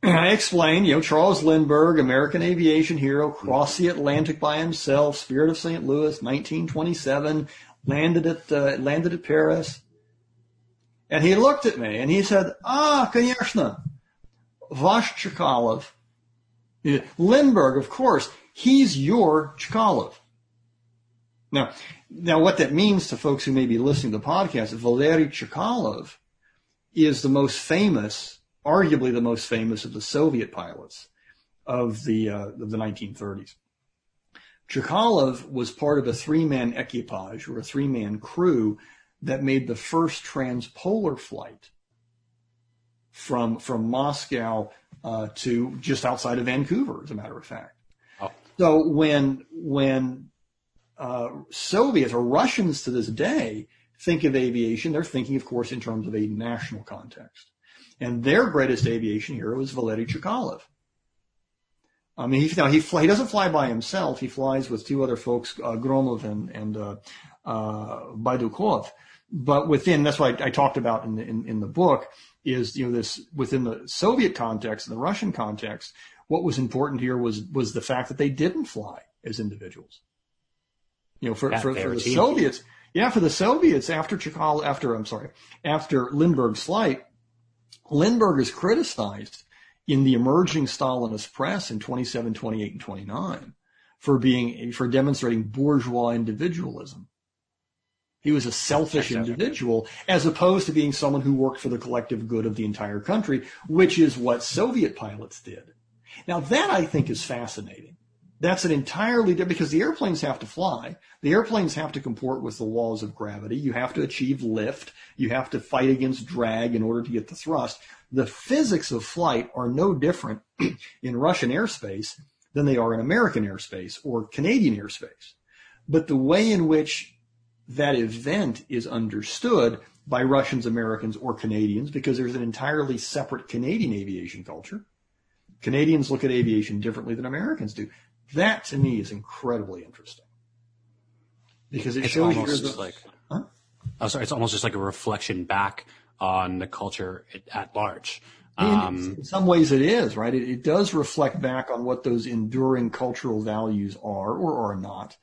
And I explained, you know, Charles Lindbergh, American aviation hero, crossed the Atlantic by himself, Spirit of St. Louis, 1927, landed at, uh, landed at Paris. And he looked at me and he said, ah, конечно, ваш Chkalov. Lindbergh, of course, he's your Chkalov. Now, now what that means to folks who may be listening to the podcast, Valery Chkalov is the most famous, arguably the most famous of the Soviet pilots of the, uh, of the 1930s. Chkalov was part of a three-man equipage or a three-man crew that made the first transpolar flight from from Moscow uh, to just outside of Vancouver, as a matter of fact. Oh. So when when uh, Soviets or Russians to this day think of aviation, they're thinking, of course, in terms of a national context. And their greatest aviation hero is Valery Chkalov. I mean, he, now he, fly, he doesn't fly by himself. He flies with two other folks, uh, Gromov and, and uh, uh, Baidukov. But within, that's what I, I talked about in the, in, in the book, is, you know, this within the Soviet context and the Russian context, what was important here was, was the fact that they didn't fly as individuals. You know, for, for, for the team. Soviets, yeah, for the Soviets after Chikal, after, I'm sorry, after Lindbergh's flight, Lindbergh is criticized in the emerging Stalinist press in 27, 28, and 29 for being, for demonstrating bourgeois individualism. He was a selfish individual as opposed to being someone who worked for the collective good of the entire country, which is what Soviet pilots did. Now that I think is fascinating. That's an entirely different, because the airplanes have to fly. The airplanes have to comport with the laws of gravity. You have to achieve lift. You have to fight against drag in order to get the thrust. The physics of flight are no different <clears throat> in Russian airspace than they are in American airspace or Canadian airspace. But the way in which that event is understood by Russians, Americans, or Canadians because there's an entirely separate Canadian aviation culture. Canadians look at aviation differently than Americans do. That to me is incredibly interesting because it it's shows you the, like, huh? oh, sorry, it's almost just like a reflection back on the culture at large. Um, in some ways it is, right? It, it, does reflect back on what those enduring cultural values are or are not.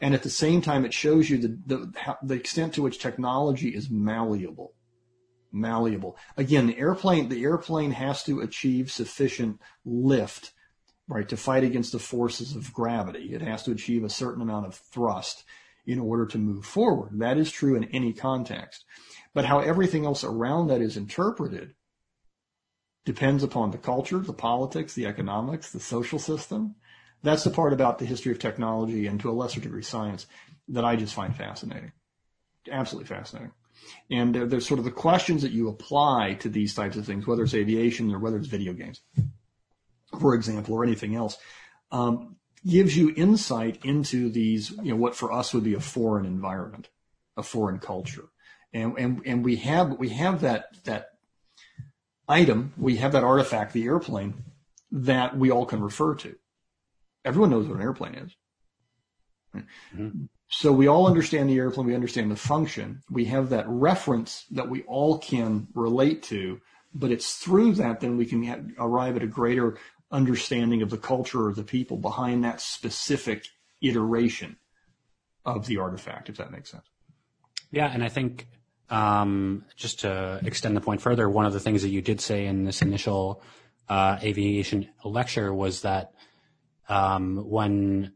And at the same time, it shows you the, the, the extent to which technology is malleable. Malleable. Again, the airplane, the airplane has to achieve sufficient lift, right, to fight against the forces of gravity. It has to achieve a certain amount of thrust in order to move forward. That is true in any context. But how everything else around that is interpreted depends upon the culture, the politics, the economics, the social system. That's the part about the history of technology and to a lesser degree science that I just find fascinating. Absolutely fascinating. And there's sort of the questions that you apply to these types of things, whether it's aviation or whether it's video games, for example, or anything else, um, gives you insight into these, you know, what for us would be a foreign environment, a foreign culture. And, and, and we have, we have that, that item, we have that artifact, the airplane, that we all can refer to. Everyone knows what an airplane is. Mm-hmm. So we all understand the airplane, we understand the function. We have that reference that we all can relate to, but it's through that then we can have, arrive at a greater understanding of the culture or the people behind that specific iteration of the artifact, if that makes sense. Yeah, and I think just to extend the point further, one of the things that you did say in this initial uh, aviation lecture was that um, when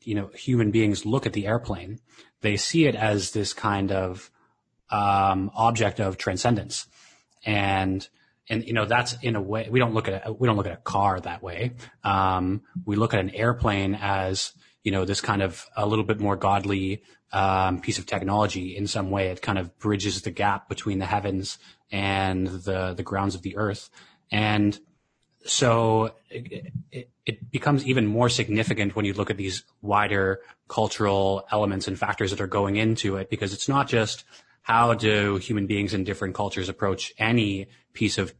you know human beings look at the airplane, they see it as this kind of um, object of transcendence, and and you know that's in a way we don't look at a, we don't look at a car that way. Um, we look at an airplane as you know this kind of a little bit more godly um, piece of technology in some way. It kind of bridges the gap between the heavens and the the grounds of the earth, and so it, it, it, becomes even more significant when you look at these wider cultural elements and factors that are going into it, because it's not just how do human beings in different cultures approach any piece of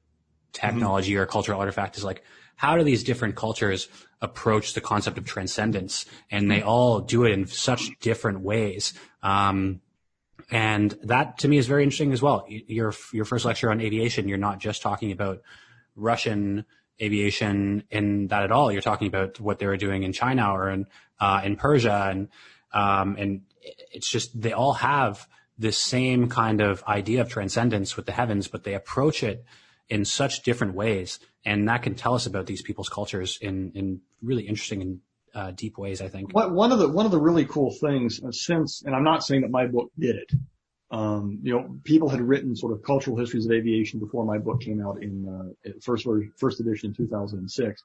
technology mm-hmm. or cultural artifact is like how do these different cultures approach the concept of transcendence? And they all do it in such different ways. Um, and that to me is very interesting as well. Your your first lecture on aviation, you're not just talking about Russian aviation in that at all. You're talking about what they were doing in China or in uh, in Persia, and um, and it's just they all have this same kind of idea of transcendence with the heavens, but they approach it in such different ways and that can tell us about these people's cultures in in really interesting and uh, deep ways. I think. One of the one of the really cool things uh, since, and I'm not saying that my book did it. Um, you know, people had written sort of cultural histories of aviation before my book came out in uh, first first edition in 2006.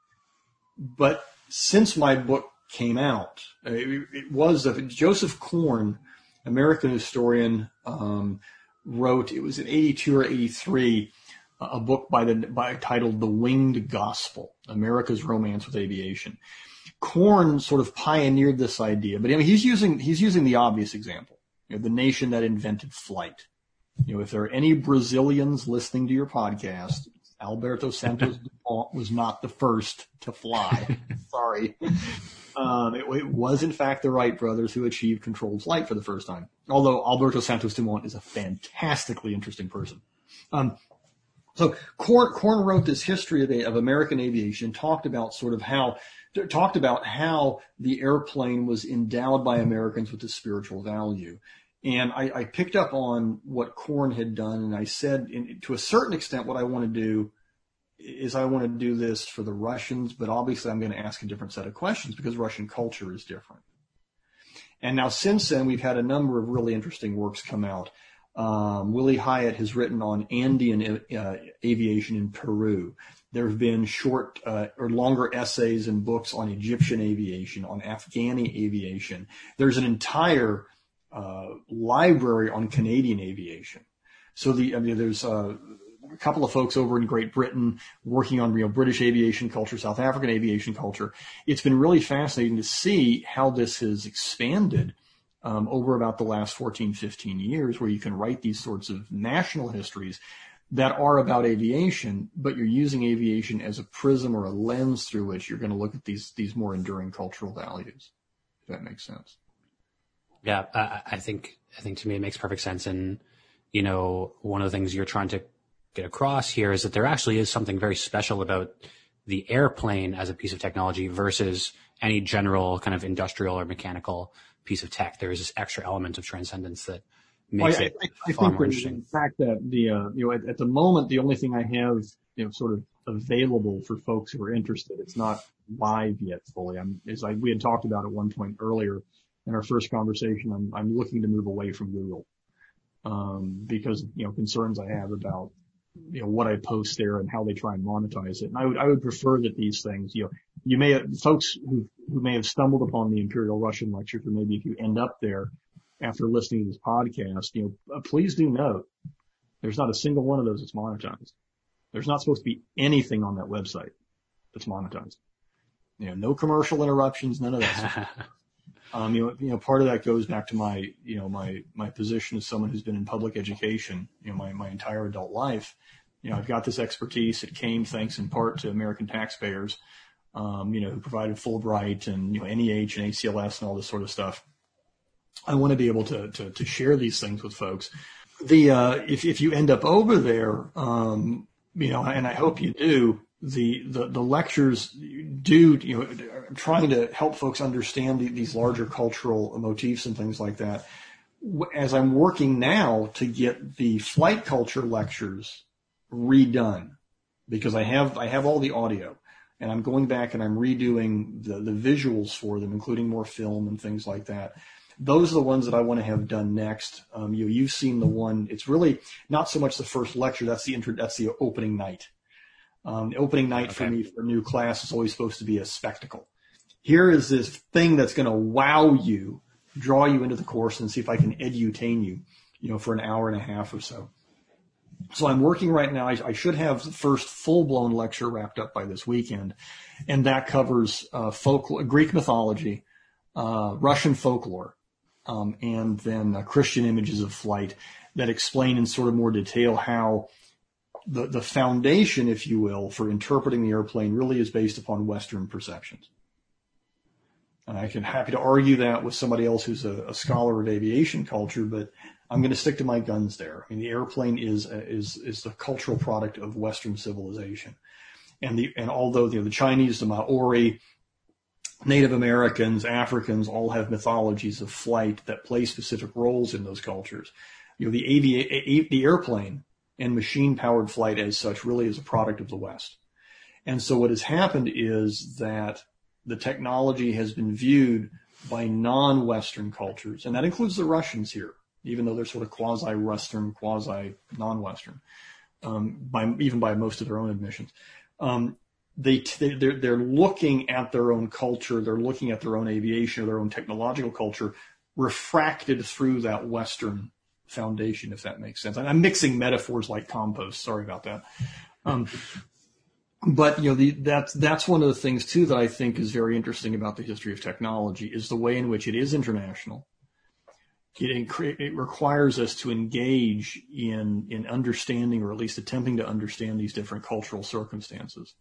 But since my book came out, uh, it, it was uh, Joseph Corn, American historian, um, wrote. It was in 82 or 83 a book by the by titled The Winged Gospel: America's Romance with Aviation. Corn sort of pioneered this idea, but I mean, he's using he's using the obvious example, you know, the nation that invented flight. You know, if there are any Brazilians listening to your podcast, Alberto Santos <laughs> Dumont was not the first to fly. <laughs> Sorry. Um, it, it, was in fact the Wright brothers who achieved controlled flight for the first time. Although Alberto Santos Dumont is a fantastically interesting person. Um, so Corn wrote this history of, of American aviation, talked about sort of how talked about how the airplane was endowed by Americans with a spiritual value. And I, I, picked up on what Corn had done, and I said, in, to a certain extent, what I want to do is I want to do this for the Russians, but obviously I'm going to ask a different set of questions because Russian culture is different. And now since then, we've had a number of really interesting works come out. Um, Willie Hiatt has written on Andean uh, aviation in Peru. There have been short uh, or longer essays and books on Egyptian aviation, on Afghani aviation. There's an entire uh, library on Canadian aviation. So the I mean, there's uh, a couple of folks over in Great Britain working on you know, British aviation culture, South African aviation culture. It's been really fascinating to see how this has expanded um, over about the last 14, 15 years, where you can write these sorts of national histories that are about aviation, but you're using aviation as a prism or a lens through which you're going to look at these these more enduring cultural values. If that makes sense. Yeah, I, I think I think to me it makes perfect sense, and you know, one of the things you're trying to get across here is that there actually is something very special about the airplane as a piece of technology versus any general kind of industrial or mechanical piece of tech. There is this extra element of transcendence that makes well, I, it I, I far more interesting. The fact that the uh, you know at, at, the moment the only thing I have you know sort of available for folks who are interested, it's not live yet fully. I'm is like we had talked about at one point earlier in our first conversation. I'm I'm looking to move away from Google um, because you know concerns I have about you know, what I post there and how they try and monetize it. And I would, I would prefer that these things, you know, you may have folks who, who may have stumbled upon the Imperial Russian lectures, or maybe if you end up there after listening to this podcast, you know, uh, please do note there's not a single one of those that's monetized. There's not supposed to be anything on that website that's monetized. You know, no commercial interruptions, none of that. <laughs> um, you know, you know, part of that goes back to my, you know, my, my position as someone who's been in public education, you know, my, my entire adult life. You know, I've got this expertise. It came thanks in part to American taxpayers, um, you know, who provided Fulbright and, you know, NEH and ACLS and all this sort of stuff. I want to be able to, to, to share these things with folks. The, uh, if, if you end up over there, um, you know, and I hope you do, the, the, the lectures do, you know, trying to help folks understand the, these larger cultural motifs and things like that. As I'm working now to get the flight culture lectures redone because I have, I have all the audio and I'm going back and I'm redoing the, the visuals for them, including more film and things like that. Those are the ones that I want to have done next. Um, you, you've seen the one. It's really not so much the first lecture. That's the intro, that's the opening night. Um, the opening night okay. for me for a new class is always supposed to be a spectacle. Here is this thing that's going to wow you, draw you into the course, and see if I can edutain you, you know, for an hour and a half or so. So I'm working right now. I, I should have the first full-blown lecture wrapped up by this weekend, and that covers uh, folklore, Greek mythology, uh, Russian folklore, um, and then uh, Christian images of flight that explain in sort of more detail how the, the foundation, if you will, for interpreting the airplane really is based upon Western perceptions. And I can happy to argue that with somebody else who's a, a scholar of aviation culture, but I'm going to stick to my guns there. I mean, the airplane is is is the cultural product of Western civilization, and the and although you know, the Chinese, the Maori, Native Americans, Africans all have mythologies of flight that play specific roles in those cultures. You know, the avi- the airplane and machine powered flight as such really is a product of the West. And so what has happened is that the technology has been viewed by non-Western cultures, and that includes the Russians here, even though they're sort of quasi-Western, quasi-non-Western, um, by even by most of their own admissions. Um, they they're, they're looking at their own culture, they're looking at their own aviation or their own technological culture refracted through that Western foundation, if that makes sense. I'm mixing metaphors like compost. Sorry about that. Um, but you know, the, that's that's one of the things too that I think is very interesting about the history of technology is the way in which it is international. It, it requires us to engage in in understanding or at least attempting to understand these different cultural circumstances.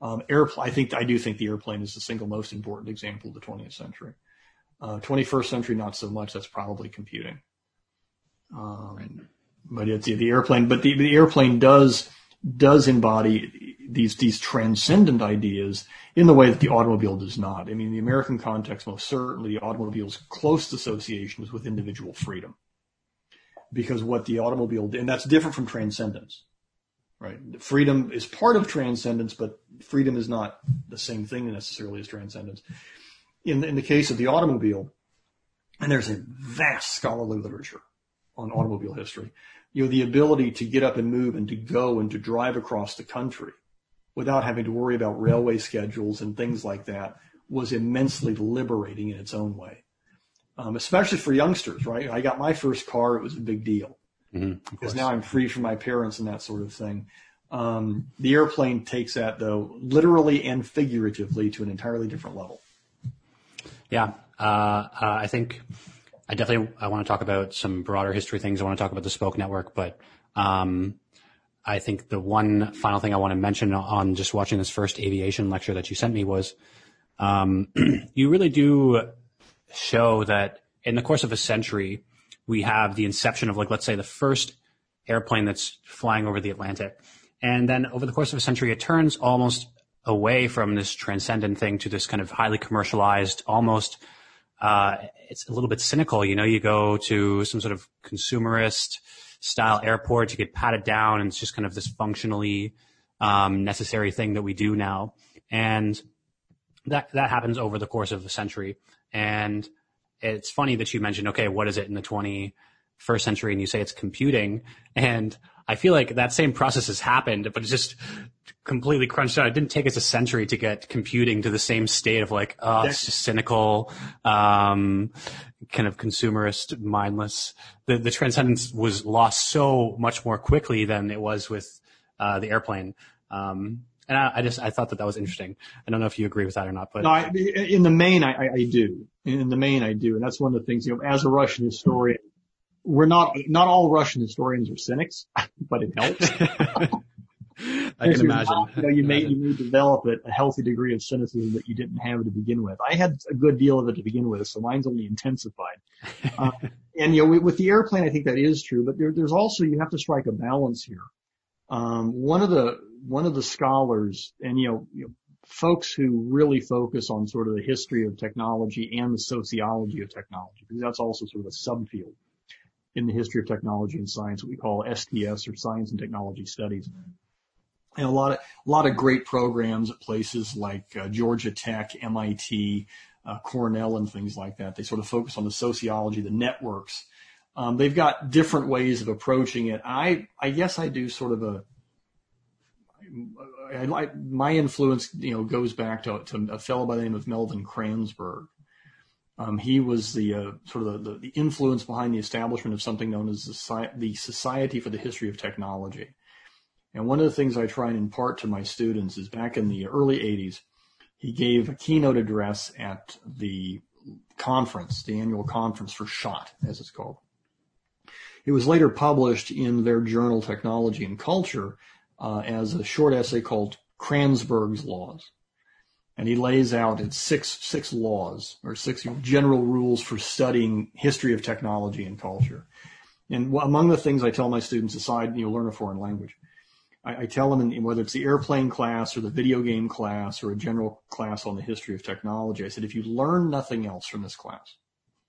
Um, airplane, I think I do think the airplane is the single most important example of the 20th century. Uh, 21st century, not so much. That's probably computing. Um, right. But it's the airplane. But the, the airplane does does embody these these transcendent ideas in the way that the automobile does not. I mean, in the American context, most certainly, the automobile's close association is with individual freedom, because what the automobile and that's different from transcendence, right? Freedom is part of transcendence, but freedom is not the same thing necessarily as transcendence. In in the case of the automobile, and there's a vast scholarly literature on automobile history you know, the ability to get up and move and to go and to drive across the country without having to worry about railway schedules and things like that was immensely liberating in its own way. Um, especially for youngsters, right? I got my first car; it was a big deal mm-hmm, because now I'm free from my parents and that sort of thing. Um, the airplane takes that though, literally and figuratively, to an entirely different level. Yeah, uh, uh, I think I definitely I want to talk about some broader history things. I want to talk about the Spoke Network, but um, I think the one final thing I want to mention on just watching this first aviation lecture that you sent me was um, <clears throat> you really do show that in the course of a century we have the inception of like let's say the first airplane that's flying over the Atlantic, and then over the course of a century it turns almost away from this transcendent thing to this kind of highly commercialized, almost uh, it's a little bit cynical. You know, you go to some sort of consumerist style airport, you get patted down, and it's just kind of this functionally um, necessary thing that we do now. And that that happens over the course of a century. And it's funny that you mentioned, okay, what is it in the 21st century? And you say it's computing. And I feel like that same process has happened, but it's just completely crunched out. It didn't take us a century to get computing to the same state of like, oh, it's just cynical, um, kind of consumerist, mindless. The, the transcendence was lost so much more quickly than it was with, uh, the airplane. Um, and I, I, just, I thought that that was interesting. I don't know if you agree with that or not, but. No, I, in the main, I, I do. In the main, I do. And that's one of the things, you know, as a Russian historian, we're not not all Russian historians are cynics, <laughs> but it helps. <laughs> I can imagine. Not, you know, you may you may develop a healthy degree of cynicism that you didn't have to begin with. I had a good deal of it to begin with, so mine's only intensified. <laughs> Uh, and you know, with the airplane, I think that is true, but there, there's also you have to strike a balance here. Um, one of the one of the scholars, and you know, you know, folks who really focus on sort of the history of technology and the sociology of technology, because that's also sort of a subfield in the history of technology and science, what we call STS or Science and Technology Studies. And a lot of a lot of great programs at places like uh, Georgia Tech, MIT, uh, Cornell, and things like that. They sort of focus on the sociology, the networks. Um, they've got different ways of approaching it. I I guess I do sort of a I like my influence, you know, goes back to, to a fellow by the name of Melvin Kranzberg, um, he was the uh, sort of the, the, influence behind the establishment of something known as the, the Society for the History of Technology. And one of the things I try and impart to my students is back in the early 80s, he gave a keynote address at the conference, the annual conference for SHOT, as it's called. It was later published in their journal Technology and Culture uh, as a short essay called Kranzberg's Laws and he lays out its six six laws or six general rules for studying history of technology and culture. And among the things I tell my students, aside you know learn a foreign language, I, I tell them in, whether it's the airplane class or the video game class or a general class on the history of technology, I said if you learn nothing else from this class,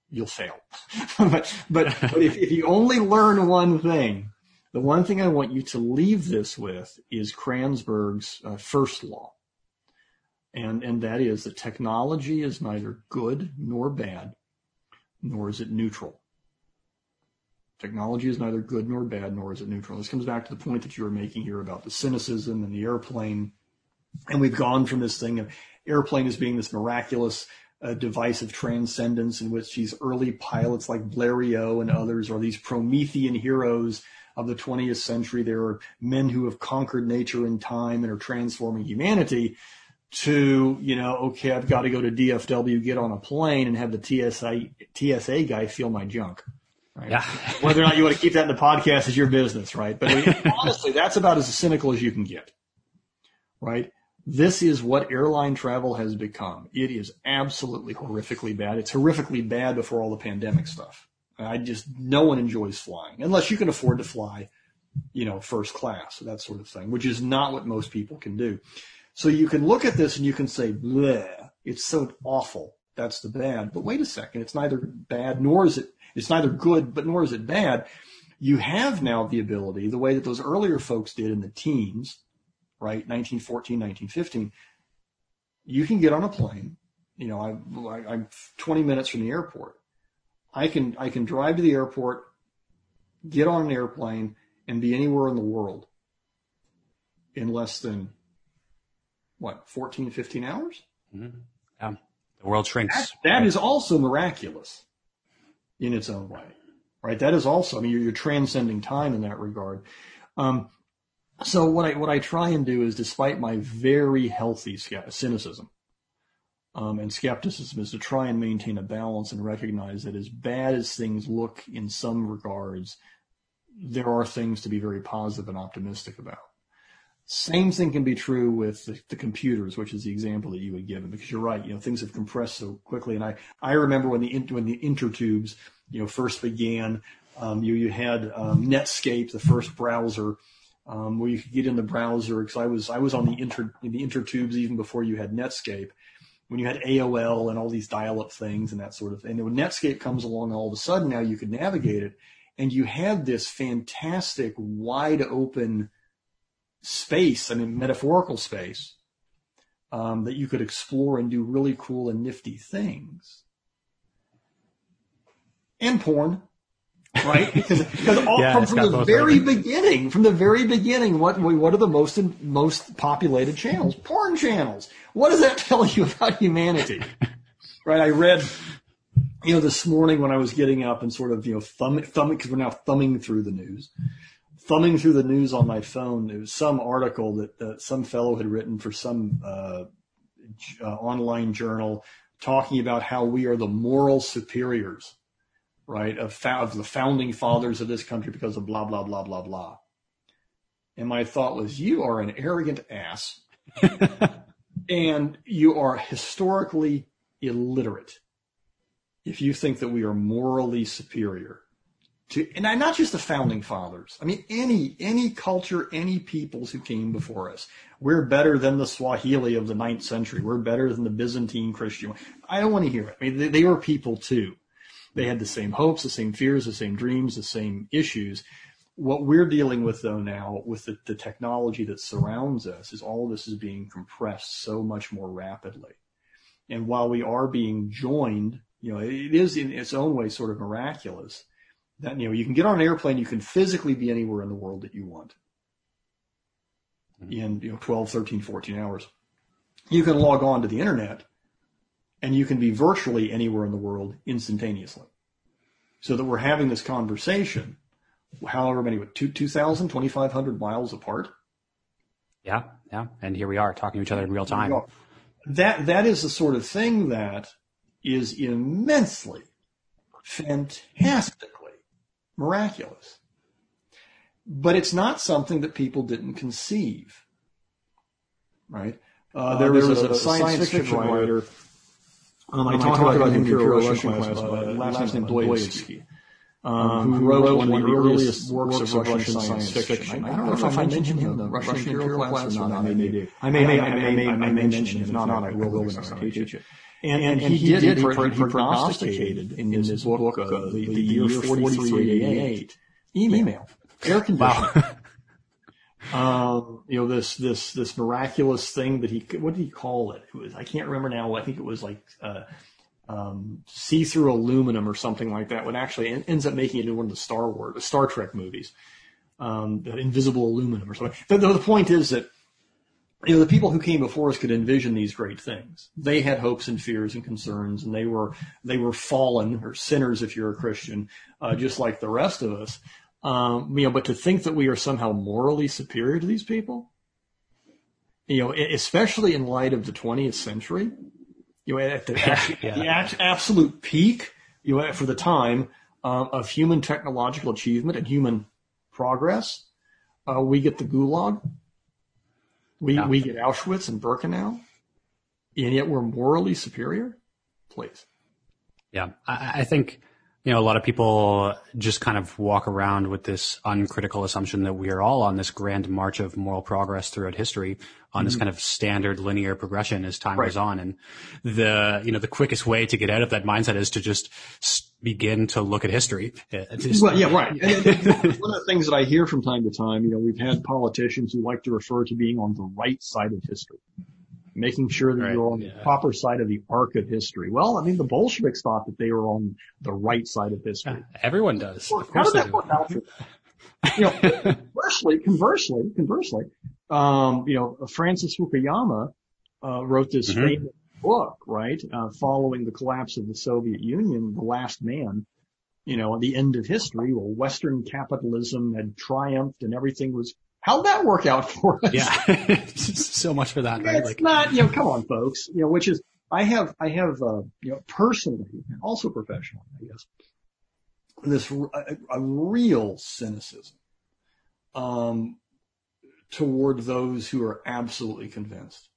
you'll fail. <laughs> but but, but if, if you only learn one thing, the one thing I want you to leave this with is Kranzberg's uh, first law and, and that is that technology is neither good nor bad, nor is it neutral. Technology is neither good nor bad, nor is it neutral. This comes back to the point that you were making here about the cynicism and the airplane. And we've gone from this thing of airplane as being this miraculous uh, device of transcendence in which these early pilots like Blériot and others are these Promethean heroes of the 20th century. There are men who have conquered nature and time and are transforming humanity to, you know, okay, I've got to go to DFW, get on a plane and have the TSA, TSA guy feel my junk. Right? Yeah. <laughs> Whether or not you want to keep that in the podcast is your business, right? But <laughs> honestly, that's about as cynical as you can get, right? This is what airline travel has become. It is absolutely horrifically bad. It's horrifically bad before all the pandemic stuff. I just, no one enjoys flying unless you can afford to fly, you know, first class, that sort of thing, which is not what most people can do. So you can look at this and you can say, bleh, it's so awful. That's the bad. But wait a second. It's neither bad nor is it, it's neither good, but nor is it bad. You have now the ability, the way that those earlier folks did in the teens, right? 1914, 1915. You can get on a plane. You know, I, I'm 20 minutes from the airport. I can, I can drive to the airport, get on an airplane and be anywhere in the world in less than what, 14, 15 hours? Mm-hmm. Yeah. The world shrinks. That, that right. is also miraculous in its own way, right? That is also, I mean, you're, you're transcending time in that regard. Um, so what I, what I try and do is despite my very healthy cynicism, um, and skepticism is to try and maintain a balance and recognize that as bad as things look in some regards, there are things to be very positive and optimistic about. Same thing can be true with the, the, computers, which is the example that you had given, because you're right. You know, things have compressed so quickly. And I, I remember when the, when the intertubes, you know, first began, um, you, you had, um, Netscape, the first browser, um, where you could get in the browser. Cause I was, I was on the inter, the intertubes even before you had Netscape. When you had AOL and all these dial-up things and that sort of thing. And when Netscape comes along, all of a sudden now you could navigate it and you had this fantastic wide open, space, I mean, metaphorical space, um, that you could explore and do really cool and nifty things. And porn, right? <laughs> Because, because all, yeah, from, from the very right. beginning, from the very beginning, what what are the most most populated channels? <laughs> Porn channels. What does that tell you about humanity? right? I read, you know, this morning when I was getting up and sort of you know thumbing thumbing because we're now thumbing through the news thumbing through the news on my phone, there was some article that uh, some fellow had written for some uh, uh, online journal talking about how we are the moral superiors, right, of, fa- of the founding fathers of this country because of blah, blah, blah, blah, blah. And my thought was, you are an arrogant ass and you are historically illiterate if you think that we are morally superior to, and not just the founding fathers. I mean, any, any culture, any peoples who came before us. We're better than the Swahili of the ninth century. We're better than the Byzantine Christian. I don't want to hear it. I mean, they, they were people too. They had the same hopes, the same fears, the same dreams, the same issues. What we're dealing with though now with the, the technology that surrounds us is all this is being compressed so much more rapidly. And while we are being joined, you know, it is in its own way sort of miraculous that, you know, you can get on an airplane, you can physically be anywhere in the world that you want mm-hmm. in, you know, 12, 13, 14 hours. You can log on to the internet and you can be virtually anywhere in the world instantaneously. So that we're having this conversation, however many, what, 2,000, 2,500 miles apart? Yeah, yeah. And here we are talking to each other in real time. That, that is the sort of thing that is immensely, fantastic miraculous. But it's not something that people didn't conceive, right? Uh, there, was, was a, a, science, science fiction, writer. writer um, I, um, talked about, about him in the Imperial Russian class, uh, last name Odoevsky, um, who wrote one of the earliest works of Russian science fiction. I, I don't know if I mentioned him in the Russian Imperial class or not. I may. I may, I may, I may mention him. If not, I will when I teach it. And, and, and he, he, did, he, he prognosticated in his book, uh, the, the, year 4388 email, air conditioning. <laughs> um, you know, this, this, this miraculous thing that he, what did he call it? It was, I can't remember now. I think it was like, uh, um, see-through aluminum or something like that. What actually ends up making it into one of the Star Wars, the Star Trek movies. Um, invisible aluminum or something. The, the point is that you know, the people who came before us could envision these great things. They had hopes and fears and concerns, and they were they were fallen or sinners if you're a Christian, uh, just like the rest of us. Um, you know, but to think that we are somehow morally superior to these people You know, especially in light of the 20th century, you know, at the, <laughs> yeah. the absolute peak, you know, for the time um, of human technological achievement and human progress, uh, we get the Gulag, we we get Auschwitz and Birkenau, and yet we're morally superior. Please. Yeah, I, I think you know, a lot of people just kind of walk around with this uncritical assumption that we are all on this grand march of moral progress throughout history on mm-hmm. this kind of standard linear progression as time right. goes on. And the, you know, the quickest way to get out of that mindset is to just begin to look at history. Just, well, yeah, right. <laughs> one of the things that I hear from time to time, you know, we've had politicians who like to refer to being on the right side of history making sure that right. you're on yeah. the proper side of the arc of history. Well, I mean, the Bolsheviks thought that they were on the right side of history. Yeah, everyone does. Well, how did that work out for You know, conversely, conversely, conversely, um, you know, Francis Fukuyama, uh, wrote this mm-hmm. famous book, right, uh, following the collapse of the Soviet Union, The Last Man, you know, at the end of history, well, Western capitalism had triumphed and everything was How'd that work out for us? Yeah, <laughs> <laughs> so much for that. Right? It's like, not, you know, come on, folks. You know, which is I have, I have, uh, you know, personally and also professionally, I guess, this a, a real cynicism um, toward those who are absolutely convinced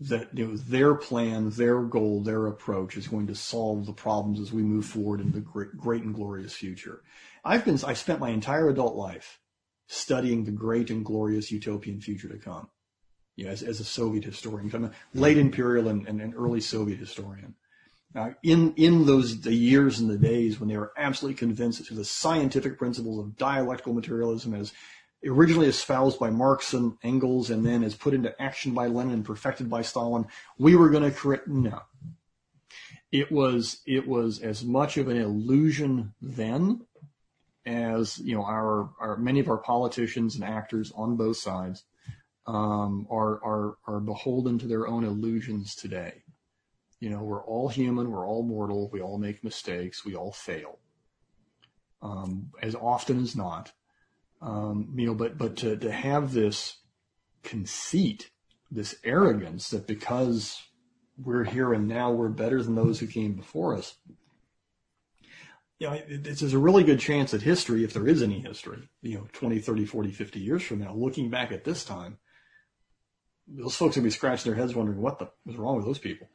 that you know their plan, their goal, their approach is going to solve the problems as we move forward in the great, great and glorious future. I've been, I've spent my entire adult life studying the great and glorious utopian future to come. You know, as, as a Soviet historian, I'm a late imperial and, and, early Soviet historian. Uh, in in those the years and the days when they were absolutely convinced that through the scientific principles of dialectical materialism, as originally espoused by Marx and Engels, and then as put into action by Lenin and perfected by Stalin, we were going to create. No, it was it was as much of an illusion then as you know our, our many of our politicians and actors on both sides um, are are are beholden to their own illusions today. You know, we're all human, we're all mortal, we all make mistakes, we all fail. Um, as often as not, um, you know, but but to to have this conceit, this arrogance that because we're here and now we're better than those who came before us, you know, there's a really good chance that history, if there is any history, you know, 20, 30, 40, 50 years from now, looking back at this time, those folks will be scratching their heads wondering what the was wrong with those people.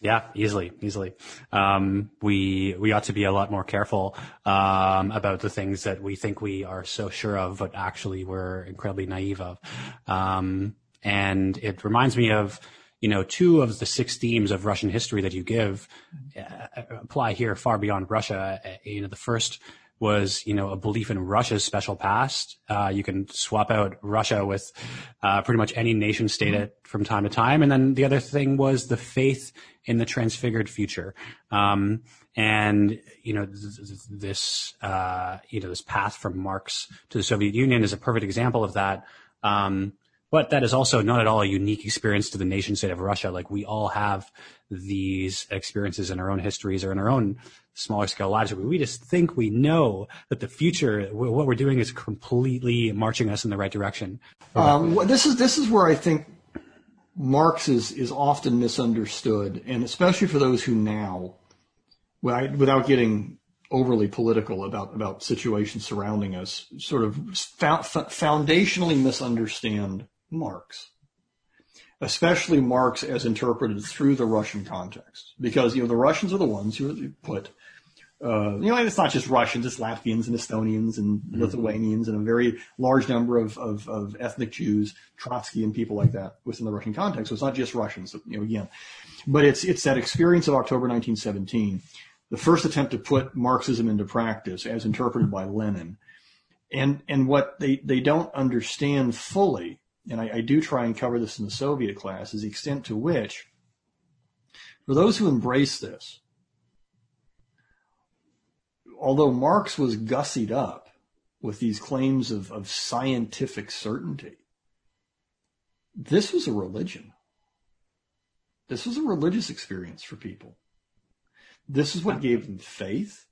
Yeah, easily, easily. Um, we we ought to be a lot more careful um, about the things that we think we are so sure of, but actually we're incredibly naive of. Um, and it reminds me of you know, two of the six themes of Russian history that you give uh, apply here far beyond Russia. Uh, you know, the first was, you know, a belief in Russia's special past. Uh, you can swap out Russia with uh, pretty much any nation state mm-hmm. from time to time. And then the other thing was the faith in the transfigured future. Um, and you know this uh, you know this path from Marx to the Soviet Union is a perfect example of that. Um, but that is also not at all a unique experience to the nation state of Russia. Like we all have these experiences in our own histories or in our own smaller scale lives. We just think we know that the future, what we're doing is completely marching us in the right direction. Um, this is, this is where I think Marx is, is often misunderstood. And especially for those who now, without getting overly political about, about situations surrounding us, sort of foundationally misunderstand Marx, especially Marx as interpreted through the Russian context, because you know the Russians are the ones who put. Uh, you know, it's not just Russians, it's Latvians and Estonians and mm-hmm. Lithuanians and a very large number of, of, of, ethnic Jews, Trotsky and people like that within the Russian context. So it's not just Russians, you know, again. But it's, it's that experience of October 1917, the first attempt to put Marxism into practice as interpreted by Lenin. And, and what they, they don't understand fully and I, I do try and cover this in the Soviet class, is the extent to which, for those who embrace this, although Marx was gussied up with these claims of, of scientific certainty, this was a religion. This was a religious experience for people. This is what gave them faith.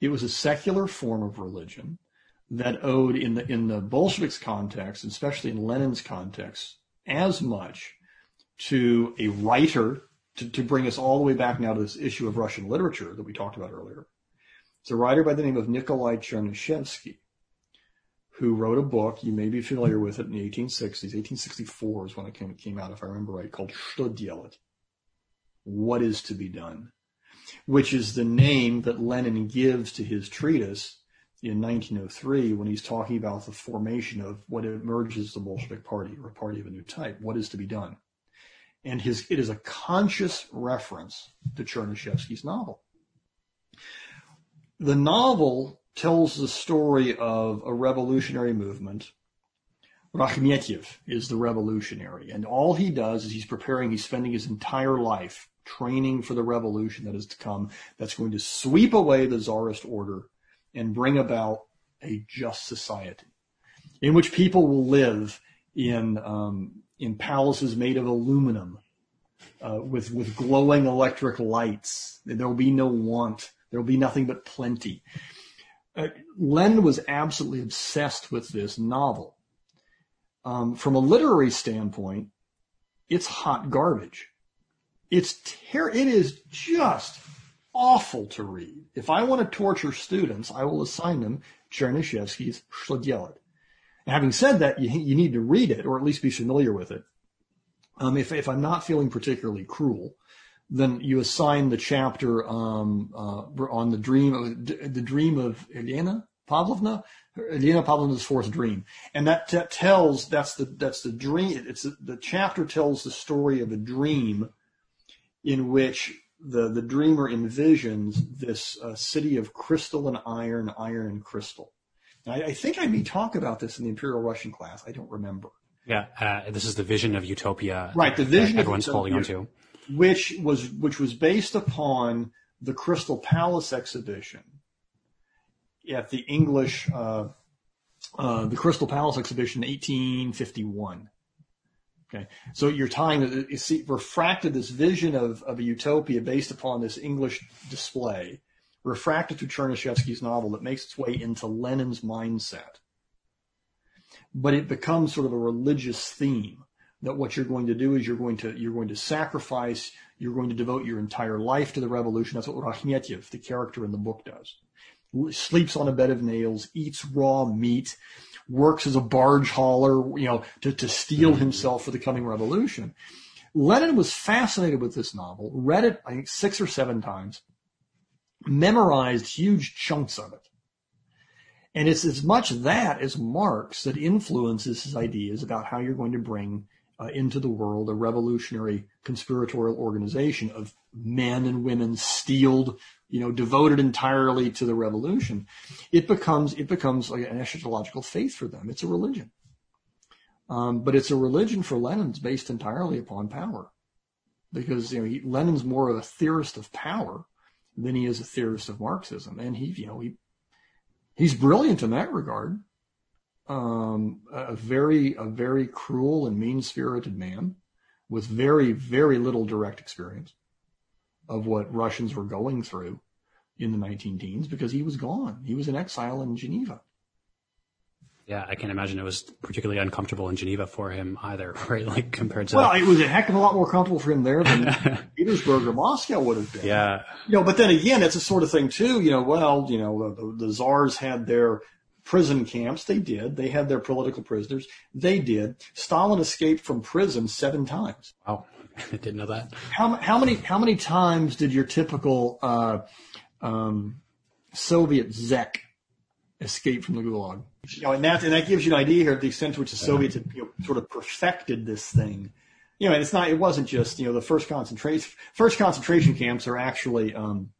It was a secular form of religion that owed in the in the Bolsheviks context, especially in Lenin's context, as much to a writer to, to bring us all the way back now to this issue of Russian literature that we talked about earlier. It's a writer by the name of Nikolai Chernyshevsky, who wrote a book, you may be familiar with it in the 1860s, 1864 is when it came, came out, if I remember right, called Что делать? What is to be done? Which is the name that Lenin gives to his treatise in 1903 when he's talking about the formation of what emerges the Bolshevik Party, or a party of a new type. What is to be done? And his, it is a conscious reference to Chernyshevsky's novel. The novel tells the story of a revolutionary movement. Rakhmetyev is the revolutionary, and all he does is he's preparing, he's spending his entire life training for the revolution that is to come, that's going to sweep away the czarist order and bring about a just society in which people will live in um, in palaces made of aluminum uh, with with glowing electric lights. There will be no want. There will be nothing but plenty. Uh, Len was absolutely obsessed with this novel. Um, from a literary standpoint, it's hot garbage. It's ter- it is just awful to read. If I want to torture students, I will assign them Chernyshevsky's Shlegelet. Having said that, you, you need to read it or at least be familiar with it. Um, if, if I'm not feeling particularly cruel, then you assign the chapter um, uh, on the dream of the dream of Elena Pavlovna, Elena Pavlovna's fourth dream, and that t- tells that's the that's the dream. It's the chapter tells the story of a dream in which the the dreamer envisions this uh, city of crystal and iron, iron and crystal. I, I think I may talk about this in the Imperial Russian class. I don't remember. Yeah, uh, this is the vision of utopia. Right, the vision everyone's of holding on to, which was which was based upon the Crystal Palace exhibition at the English, uh, uh, the Crystal Palace exhibition, 1851. Okay, so you're tying you see refracted this vision of of a utopia based upon this English display, refracted through Chernyshevsky's novel that makes its way into Lenin's mindset but it becomes sort of a religious theme that what you're going to do is you're going to you're going to sacrifice, you're going to devote your entire life to the revolution. That's what Rakhmetyev, the character in the book, does. Sleeps on a bed of nails, eats raw meat, works as a barge hauler, you know, to, to steel himself for the coming revolution. Lenin was fascinated with this novel, read it, I think, six or seven times, memorized huge chunks of it. And it's as much that as Marx that influences his ideas about how you're going to bring uh, into the world a revolutionary conspiratorial organization of men and women steeled, you know, devoted entirely to the revolution. It becomes it becomes like an eschatological faith for them. It's a religion, um, but it's a religion for Lenin's based entirely upon power, because you know he, Lenin's more of a theorist of power than he is a theorist of Marxism, and he you know he he's brilliant in that regard. Um, a very, a very cruel and mean spirited man with very, very little direct experience of what Russians were going through in the 19 teens because he was gone. He was in exile in Geneva. Yeah, I can't imagine it was particularly uncomfortable in Geneva for him either, <laughs> right? Like compared to. Well, it was a heck of a lot more comfortable for him there than <laughs> Petersburg or Moscow would have been. Yeah. You know, but then again, it's a sort of thing too. You know, well, you know, the, the czars had their prison camps. They did. They had their political prisoners. They did. Stalin escaped from prison seven times. Wow, <laughs> didn't know that. How how many how many times did your typical uh, um, Soviet Zek escape from the Gulag? You know, and that and that gives you an idea here of the extent to which the Soviets had, you know, sort of perfected this thing. You know, and it's not. It wasn't just you know the first concentration first concentration camps are actually um,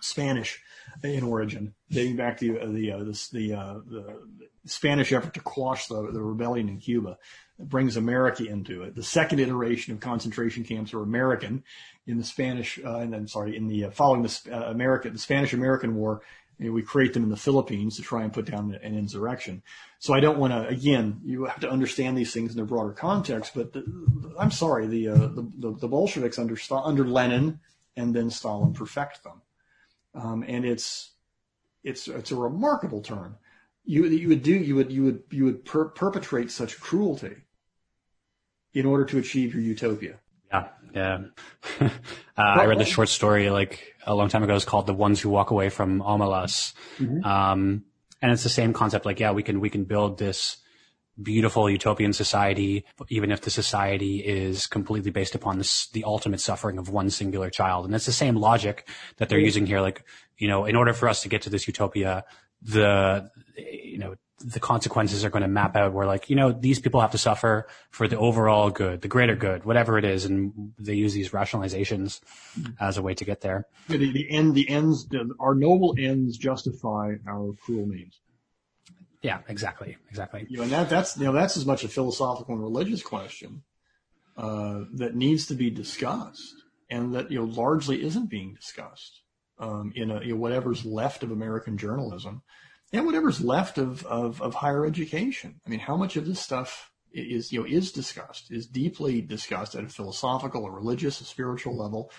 Spanish in origin, dating back to uh, the uh, the the, uh, the Spanish effort to quash the, the rebellion in Cuba. Brings America into it. The second iteration of concentration camps are American in the Spanish, uh, and I'm sorry, in the uh, following the uh, American, the Spanish-American War you know, we create them in the Philippines to try and put down an insurrection. So I don't want to. Again, you have to understand these things in their broader context. But the, I'm sorry, the, uh, the, the the Bolsheviks under under Lenin and then Stalin perfect them, um, and it's it's it's a remarkable turn. You you would do you would you would you would per- perpetrate such cruelty in order to achieve your utopia. Yeah, yeah. <laughs> uh, I read the short story like a long time ago. It's called "The Ones Who Walk Away from Omelas," mm-hmm. um, and it's the same concept. Like, yeah, we can we can build this beautiful utopian society, even if the society is completely based upon this, the ultimate suffering of one singular child. And it's the same logic that they're using here. Like, you know, in order for us to get to this utopia, the, you know, the consequences are going to map out where like, you know, these people have to suffer for the overall good, the greater good, whatever it is. And they use these rationalizations as a way to get there. The, the end, the ends, our noble ends justify our cruel means. Yeah, exactly, exactly. You know, and that, that's you know that's as much a philosophical and religious question uh, that needs to be discussed, and that you know largely isn't being discussed um, in a, know, whatever's left of American journalism, and whatever's left of, of of higher education. I mean, how much of this stuff is you know is discussed, is deeply discussed at a philosophical, a religious, a spiritual level,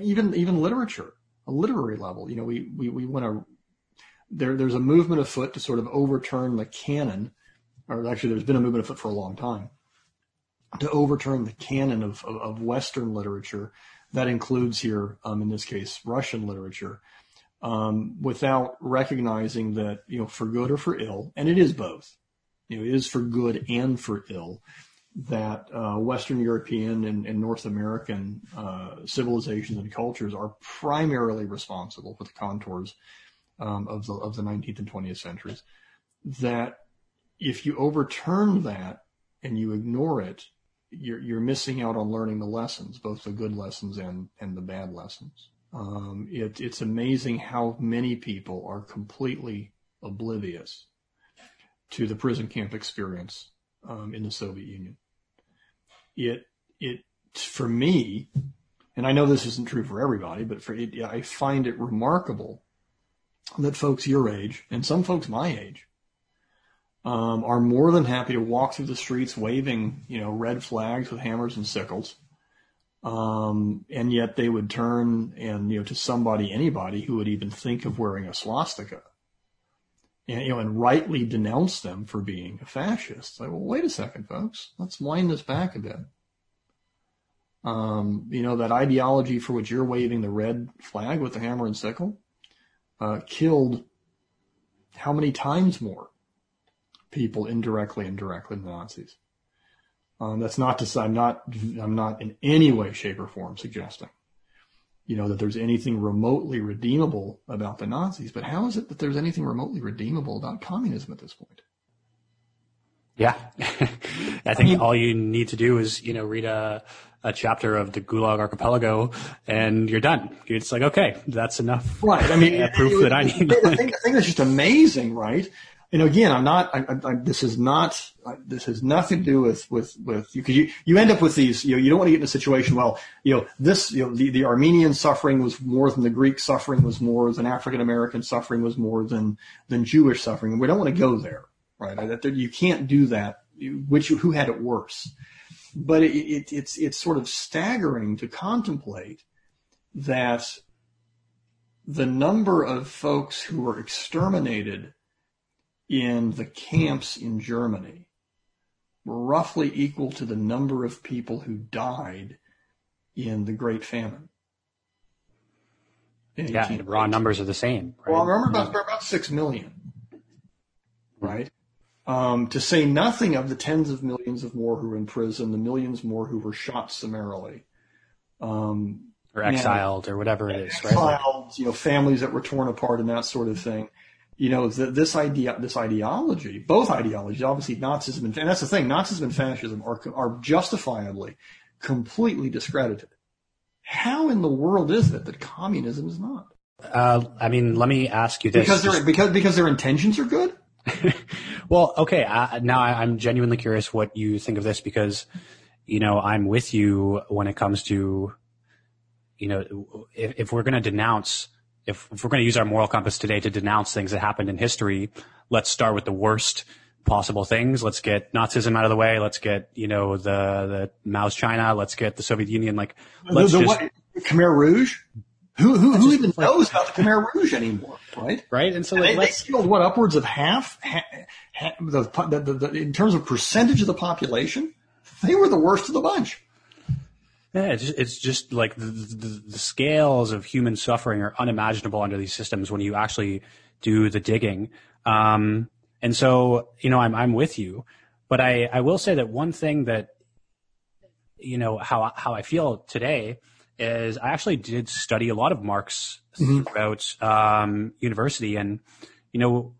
even even literature, a literary level. You know, we we we want to there, there's a movement afoot to sort of overturn the canon, or actually there's been a movement afoot for a long time, to overturn the canon of, of, of Western literature. That includes here, um, in this case, Russian literature, um, without recognizing that, you know, for good or for ill, and it is both, you know, it is for good and for ill, that uh, Western European and, and North American uh, civilizations and cultures are primarily responsible for the contours um, of the of the 19th and 20th centuries, that if you overturn that and you ignore it, you're you're missing out on learning the lessons, both the good lessons and and the bad lessons. Um, it, it's amazing how many people are completely oblivious to the prison camp experience um, in the Soviet Union. It it for me, and I know this isn't true for everybody, but for it, I find it remarkable that folks your age and some folks my age um, are more than happy to walk through the streets waving, you know, red flags with hammers and sickles. Um, and yet they would turn and, you know, to somebody, anybody who would even think of wearing a swastika and, you know, and rightly denounce them for being a fascist. Like, well, wait a second, folks. Let's wind this back a bit. Um, you know, that ideology for which you're waving the red flag with the hammer and sickle, uh, killed how many times more people indirectly and directly than the Nazis. Um, that's not to say I'm not I'm not in any way, shape, or form suggesting, you know, that there's anything remotely redeemable about the Nazis. But how is it that there's anything remotely redeemable about communism at this point? Yeah, <laughs> I think I mean, all you need to do is you know read a a chapter of the Gulag Archipelago, and you're done. It's like, okay, that's enough. Right. I mean, <laughs> proof it, that I need. The thing, the thing that's just amazing, right? You know, again, I'm not. I, I, this is not. This has nothing to do with with with you because you you end up with these. You know, you don't want to get in a situation. Well, you know, this. You know, the the Armenian suffering was more than the Greek suffering was more than African American suffering was more than than Jewish suffering. We don't want to go there, right? You can't do that. Which who had it worse? but it, it, it's it's sort of staggering to contemplate that the number of folks who were exterminated in the camps in Germany were roughly equal to the number of people who died in the Great Famine. Yeah, the raw numbers are the same. Right? Well, I remember about, about six million, right? Um, to say nothing of the tens of millions of more who were in prison, the millions more who were shot summarily. Um, or exiled or whatever it is, exiled, right? you know, families that were torn apart and that sort of thing. You know, this idea, this ideology, both ideologies, obviously Nazism and, and that's the thing, Nazism and fascism are, are justifiably completely discredited. How in the world is it that communism is not? Uh, I mean, let me ask you this. Because, because, because their intentions are good? <laughs> well, okay. Uh, now I'm genuinely curious what you think of this because, you know, I'm with you when it comes to, you know, if, if we're going to denounce, if, if we're going to use our moral compass today to denounce things that happened in history, let's start with the worst possible things. Let's get Nazism out of the way. Let's get, you know, the, the Mao's China. Let's get the Soviet Union. Like, let's the, the just. What, Khmer Rouge? Who who, who even knows about the Khmer Rouge anymore, right? Right, and so like, they, they let's killed what upwards of half, ha ha the, the, the, the, in terms of percentage of the population. They were the worst of the bunch. Yeah, it's just, it's just like the, the, the scales of human suffering are unimaginable under these systems when you actually do the digging. Um, and so, you know, I'm, I'm with you, but I, I will say that one thing that, you know, how, how I feel today is I actually did study a lot of Marx throughout, um, university. And, you know,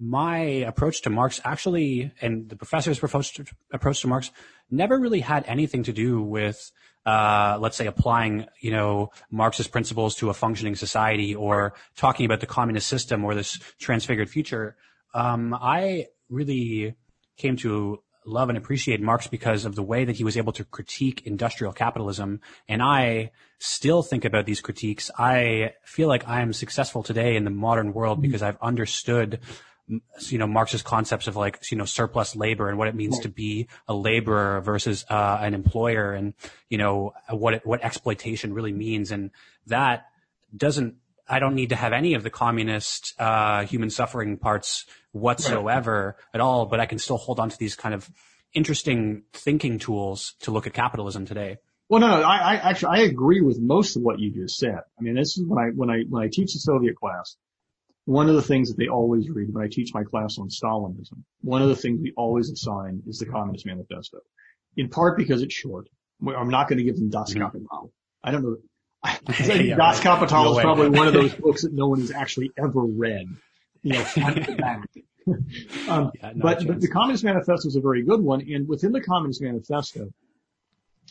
my approach to Marx actually, and the professor's approach to, approach to Marx never really had anything to do with, uh, let's say applying, you know, Marxist principles to a functioning society or talking about the communist system or this transfigured future. Um, I really came to love and appreciate Marx because of the way that he was able to critique industrial capitalism. And I still think about these critiques. I feel like I am successful today in the modern world because I've understood you know Marxist concepts of like you know surplus labor and what it means to be a laborer versus uh, an employer, and you know what it, what exploitation really means, and that doesn't. I don't need to have any of the communist uh, human suffering parts whatsoever at all, but I can still hold on to these kind of interesting thinking tools to look at capitalism today. Well, no, no, I, I actually I agree with most of what you just said. I mean, this is when I when I when I teach the Soviet class. One of the things that they always read when I teach my class on Stalinism, one of the things we always assign is the Communist Manifesto. In part because it's short. I'm not going to give them Das Kapital. I don't know. <laughs> I <laughs> think Yeah, Das right. Kapital No is way. probably one of those <laughs> books that no one has actually ever read. You know, front to back. um, Yeah, no but, but the Communist Manifesto is a very good one, and within the Communist Manifesto,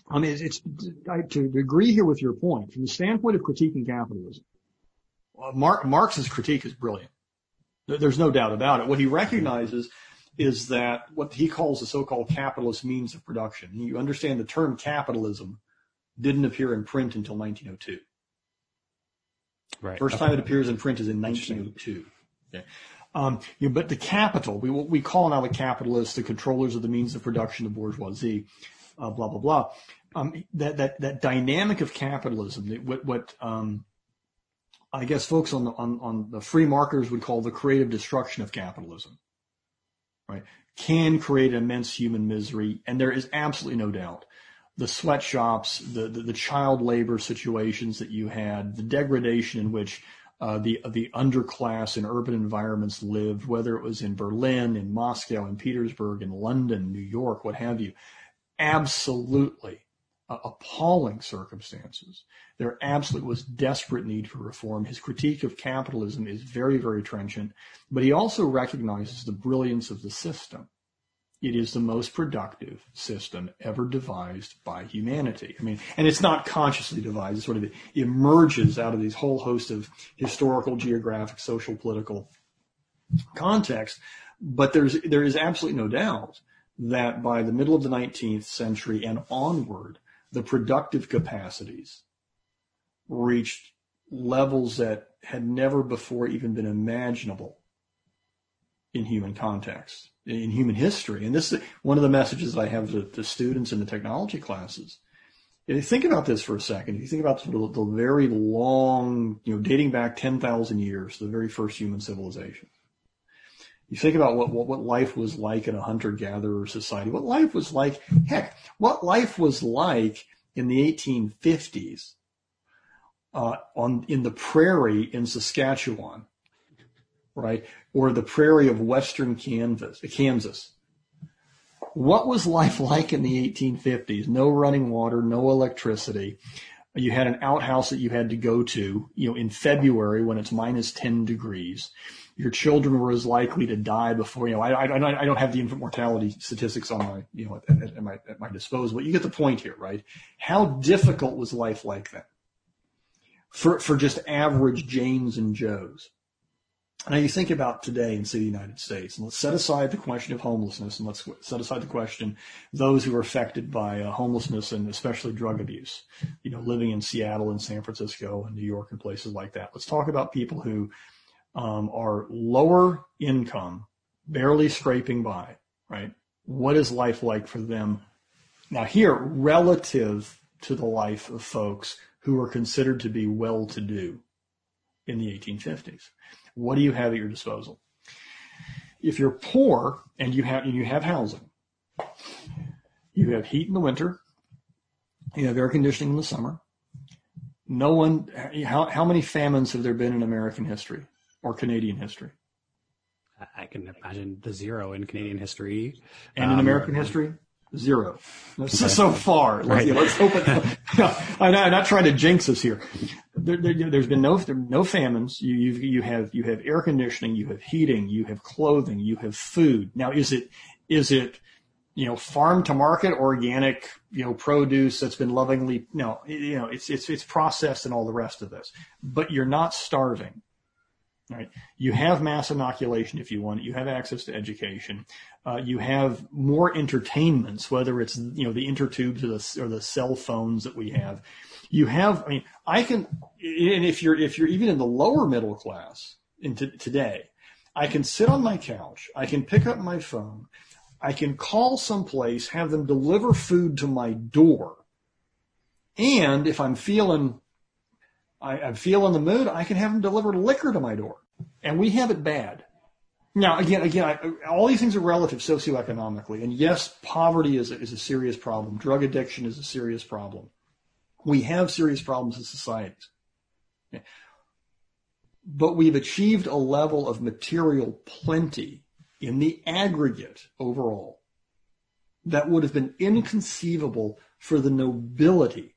I mean, it's, it's I, to agree here with your point from the standpoint of critiquing capitalism. Mar- Marx's critique is brilliant. There's no doubt about it. What he recognizes is that what he calls the so-called capitalist means of production. You understand the term capitalism didn't appear in print until 1902. Right. First Okay. time it appears in print is in 1902. Okay. Um, you know, but the capital, we we call now the capitalists the controllers of the means of production, the bourgeoisie, uh, blah blah blah. Um, that that that dynamic of capitalism, that what what um, I guess folks on the on, on the free marketers would call the creative destruction of capitalism, right? Can create immense human misery, and there is absolutely no doubt the sweatshops, the, the, the child labor situations that you had, the degradation in which uh, the the underclass in urban environments lived, whether it was in Berlin, in Moscow, in Petersburg, in London, New York, what have you, absolutely uh, appalling circumstances. There absolutely was desperate need for reform. His critique of capitalism is very, very trenchant, but he also recognizes the brilliance of the system it is the most productive system ever devised by humanity. I mean, and it's not consciously devised. It sort of emerges out of these whole host of historical, geographic, social, political context. But there's, there is absolutely no doubt that by the middle of the 19th century and onward, the productive capacities reached levels that had never before even been imaginable in human context, in human history. And this is one of the messages that I have to, to students in the technology classes. If you think about this for a second, if you think about the, the very long, you know, dating back 10,000 years, the very first human civilization. You think about what, what, what life was like in a hunter-gatherer society, what life was like, heck, what life was like in the 1850s, uh, on, in the prairie in Saskatchewan, right? Or the prairie of western Kansas, Kansas. What was life like in the 1850s? No running water, no electricity. You had an outhouse that you had to go to, you know, in February when it's minus 10 degrees. Your children were as likely to die before, you know, I, I, I don't have the infant mortality statistics on my, you know, at, at, my, at my disposal, but you get the point here, right? How difficult was life like that? For, for just average Janes and Joes. Now you think about today in the United States, and let's set aside the question of homelessness, and let's set aside the question those who are affected by uh, homelessness and especially drug abuse. You know, living in Seattle and San Francisco and New York and places like that. Let's talk about people who um, are lower income, barely scraping by. Right? What is life like for them now here, relative to the life of folks who were considered to be well-to-do in the 1850s. What do you have at your disposal? If you're poor and you have and you have housing, you have heat in the winter, you have air conditioning in the summer. No one, how, how many famines have there been in American history or Canadian history? I can imagine the zero in Canadian history. And in um, American history? Zero. Okay. So far. Right. Let's, hope it, I'm, not, I'm, not, trying to jinx us here. There, has there, been no, no famines. You, you have, you have air conditioning, you have heating, you have clothing, you have food. Now, is it, is it, you know, farm to market organic, you know, produce that's been lovingly, no, you know, it's, it's, it's processed and all the rest of this, but you're not starving. Right. You have mass inoculation if you want. it. You have access to education. Uh, you have more entertainments, whether it's you know the intertubes or the or the cell phones that we have. You have. I mean, I can. And if you're if you're even in the lower middle class in t- today, I can sit on my couch. I can pick up my phone. I can call someplace, have them deliver food to my door. And if I'm feeling I, I feel in the mood, I can have them deliver liquor to my door. And we have it bad. Now, again, again, I, all these things are relative socioeconomically. And yes, poverty is a, is a serious problem. Drug addiction is a serious problem. We have serious problems in societies. But we've achieved a level of material plenty in the aggregate overall that would have been inconceivable for the nobility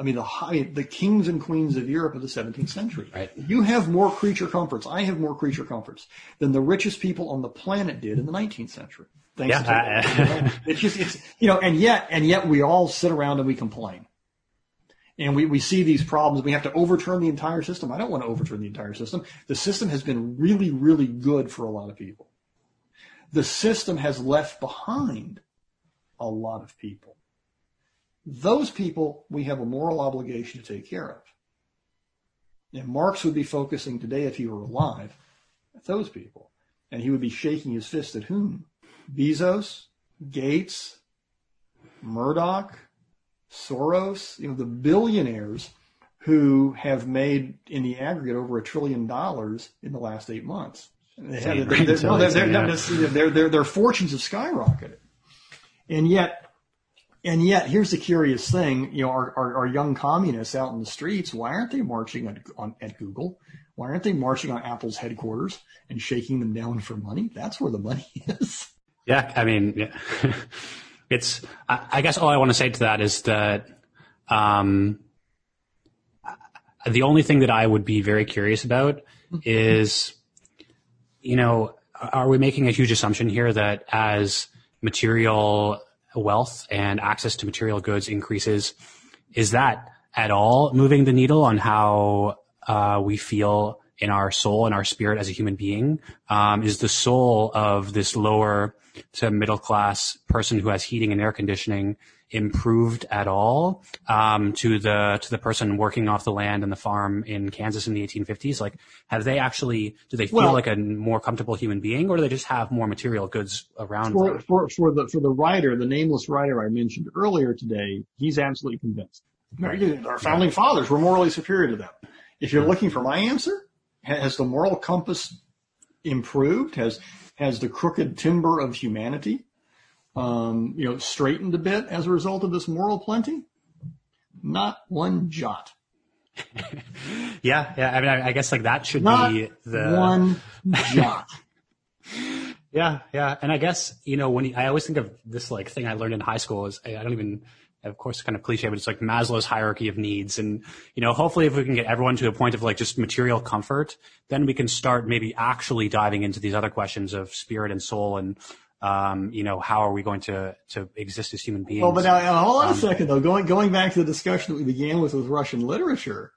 I mean, the high, the kings and queens of Europe of the 17th century. Right. You have more creature comforts. I have more creature comforts than the richest people on the planet did in the 19th century. Thanks yeah, to it's just it's you know, and yet and yet we all sit around and we complain. And we, we see these problems. We have to overturn the entire system. I don't want to overturn the entire system. The system has been really, really good for a lot of people. The system has left behind a lot of people. Those people we have a moral obligation to take care of. And Marx would be focusing today, if he were alive, at those people. And he would be shaking his fist at whom? Bezos, Gates, Murdoch, Soros, you know, the billionaires who have made in the aggregate over a trillion dollars in the last eight months. Their, their fortunes have skyrocketed. And yet and yet, here's the curious thing: you know, our, our, our young communists out in the streets, why aren't they marching at, on, at Google? Why aren't they marching on Apple's headquarters and shaking them down for money? That's where the money <laughs> is. Yeah, I mean, yeah. <laughs> it's. I, I, guess all I want to say to that is that um, the only thing that I would be very curious about <laughs> is, you know, are we making a huge assumption here that as material wealth and access to material goods increases, is that at all moving the needle on how uh, we feel in our soul and our spirit as a human being? Um, is the soul of this lower to middle class person who has heating and air conditioning improved at all um, to the to the person working off the land and the farm in Kansas in the 1850s? Like, have they actually do they feel well, like a more comfortable human being, or do they just have more material goods around for, them? For for the for the writer, the nameless writer I mentioned earlier today, he's absolutely convinced. Right. Our founding fathers were morally superior to them. If you're looking for my answer, has the moral compass improved? Has has the crooked timber of humanity um, you know, straightened a bit as a result of this moral plenty? Not one jot. <laughs> yeah, yeah. I mean, I, I, guess like that should Not be the one <laughs> jot. yeah, yeah. And I guess you know when you, I always think of this like thing I learned in high school is I don't even of course, kind of cliche, but it's like Maslow's hierarchy of needs. And, you know, hopefully if we can get everyone to a point of like just material comfort, then we can start maybe actually diving into these other questions of spirit and soul and um, you know, how are we going to, to exist as human beings? Well, but now, hold on um, a second though. Going, going back to the discussion that we began with with Russian literature,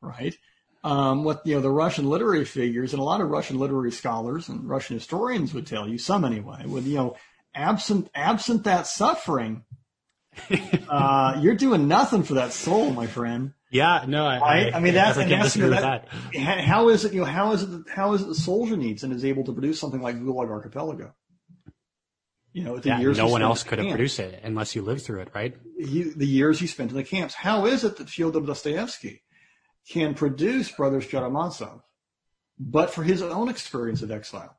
right? Um, what, you know, the Russian literary figures and a lot of Russian literary scholars and Russian historians would tell you, some anyway, with, you know, absent, absent that suffering, <laughs> uh, you're doing nothing for that soul, my friend. Yeah, no, I, right? I, I mean, that's, and that's, you know, that, how is it, you know, how is it, how is it the Solzhenitsyn and is able to produce something like Gulag Archipelago? You know, the Yeah, years no one else could have produced it unless you lived through it, right? he, the years he spent in the camps. How is it that Fyodor Dostoevsky can produce Brothers Karamazov, but for his own experience of exile,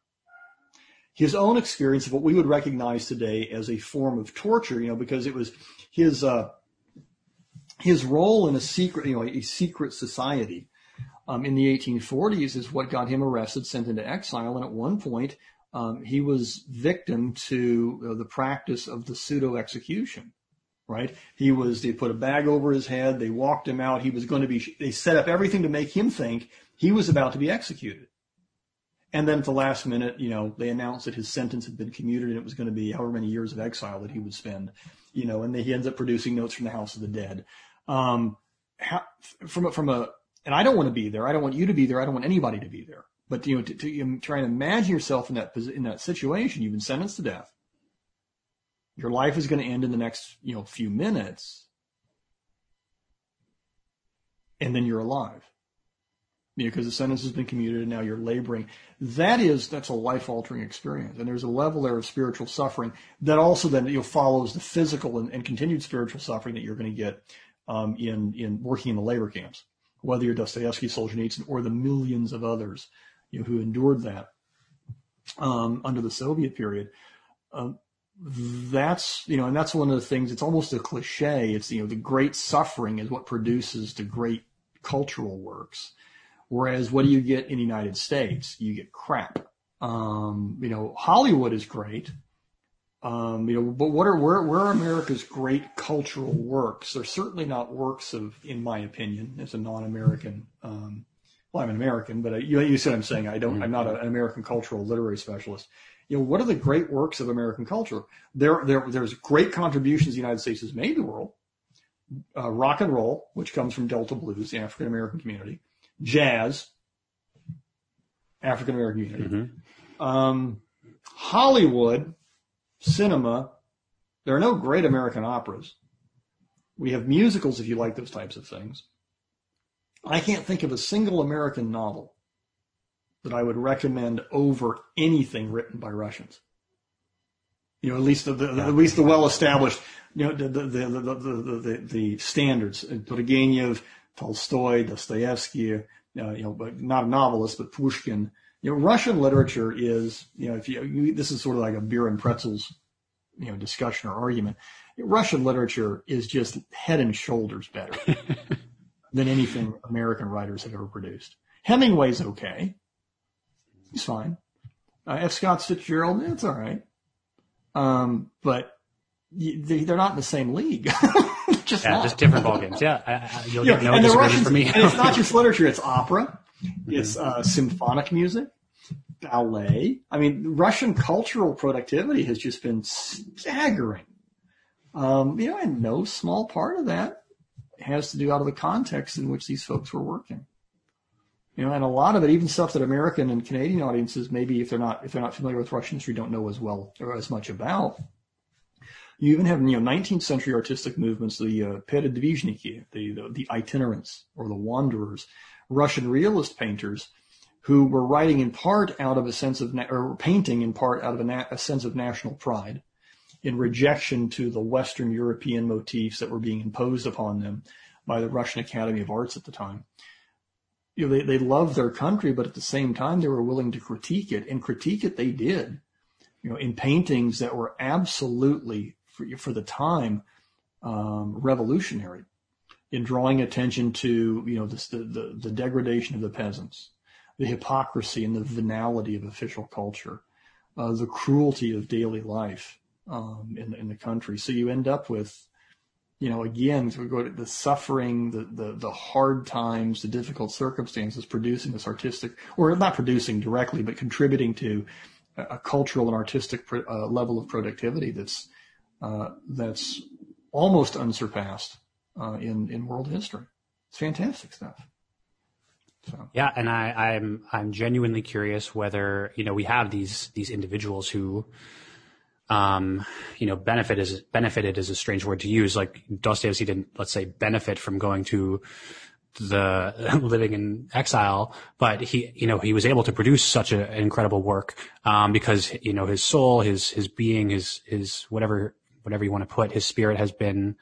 his own experience of what we would recognize today as a form of torture, you know, because it was his uh, his role in a secret, you know, a secret society um, in the 1840s is what got him arrested, sent into exile, and at one point um, he was victim to uh, the practice of the pseudo execution. Right? He was. They put a bag over his head. They walked him out. He was going to be. They set up everything to make him think he was about to be executed. And then at the last minute, you know, they announced that his sentence had been commuted and it was going to be however many years of exile that he would spend, you know, and he ends up producing notes from the House of the Dead. Um, how, from a, from a, and I don't want to be there. I don't want you to be there. I don't want anybody to be there. But you know, to, to try and imagine yourself in that in that situation, you've been sentenced to death. Your life is going to end in the next, you know, few minutes, and then you're alive you know, because the sentence has been commuted and now you're laboring. That is, that's a life altering experience. And there's a level there of spiritual suffering that also then, you know, follows the physical and, and continued spiritual suffering that you're going to get, um, in, in working in the labor camps, whether you're Dostoevsky, Solzhenitsyn, or the millions of others, you know, who endured that, um, under the Soviet period. Um, that's, you know, and that's one of the things, it's almost a cliche. It's, you know, the great suffering is what produces the great cultural works. Whereas what do you get in the United States? You get crap. Um, you know, Hollywood is great. Um, you know, but what are where, where are America's great cultural works? They're certainly not works of, in my opinion, as a non-American. Um, well, I'm an American, but I, you, you see what I'm saying. I don't. I'm not a, an American cultural literary specialist. You know, what are the great works of American culture? There, there, there's great contributions the United States has made to the world. Uh, rock and roll, which comes from Delta blues, the African American community jazz, African American community, Mm-hmm. um, Hollywood, cinema. There are no great American operas. We have musicals if you like those types of things. I can't think of a single American novel that I would recommend over anything written by Russians. You know, at least the, the at least the well established, you know, the the the the, the, the, the standards. Turgenev, Tolstoy, Dostoevsky, uh, you know, but not a novelist, but Pushkin. You know, Russian literature is, you know, if you, this is sort of like a beer and pretzels, you know, discussion or argument. Russian literature is just head and shoulders better <laughs> than anything American writers have ever produced. Hemingway's okay. He's fine. Uh, F. Scott Fitzgerald, it's all right. Um, but they, they're not in the same league. <laughs> just Yeah, not. just different ballgames. Yeah, I, I, you'll Yeah, get no and the Russians, from me. and it's not just <laughs> literature; it's opera, it's uh, symphonic music, ballet. I mean, Russian cultural productivity has just been staggering. Um, you know, and no small part of that has to do out of the context in which these folks were working. You know, and a lot of it, even stuff that American and Canadian audiences, maybe if they're not if they're not familiar with Russian history, don't know as well or as much about. You even have you know 19th century artistic movements, the uh, Peredvizhniki, the, the the itinerants or the wanderers, Russian realist painters, who were writing in part out of a sense of na- or painting in part out of a, na- a sense of national pride, in rejection to the Western European motifs that were being imposed upon them by the Russian Academy of Arts at the time. You know, they, they loved their country, but at the same time they were willing to critique it, and critique it they did. You know, in paintings that were absolutely for, for the time um, revolutionary, in drawing attention to you know this, the, the the degradation of the peasants, the hypocrisy and the venality of official culture, uh, the cruelty of daily life um, in in the country. So you end up with you know, again, we go to the suffering, the, the, the hard times, the difficult circumstances producing this artistic, or not producing directly, but contributing to a, a cultural and artistic uh, level of productivity that's, uh, that's almost unsurpassed, uh, in, in world history. It's fantastic stuff. So. Yeah, and I, I'm I'm genuinely curious whether you know we have these these individuals who um, you know, benefit is benefited is a strange word to use. Like Dostoevsky didn't, let's say, benefit from going to the <laughs> living in exile, but he, you know, he was able to produce such a, an incredible work, um, because, you know, his soul, his, his being, his, his whatever, whatever you want to put, his spirit has been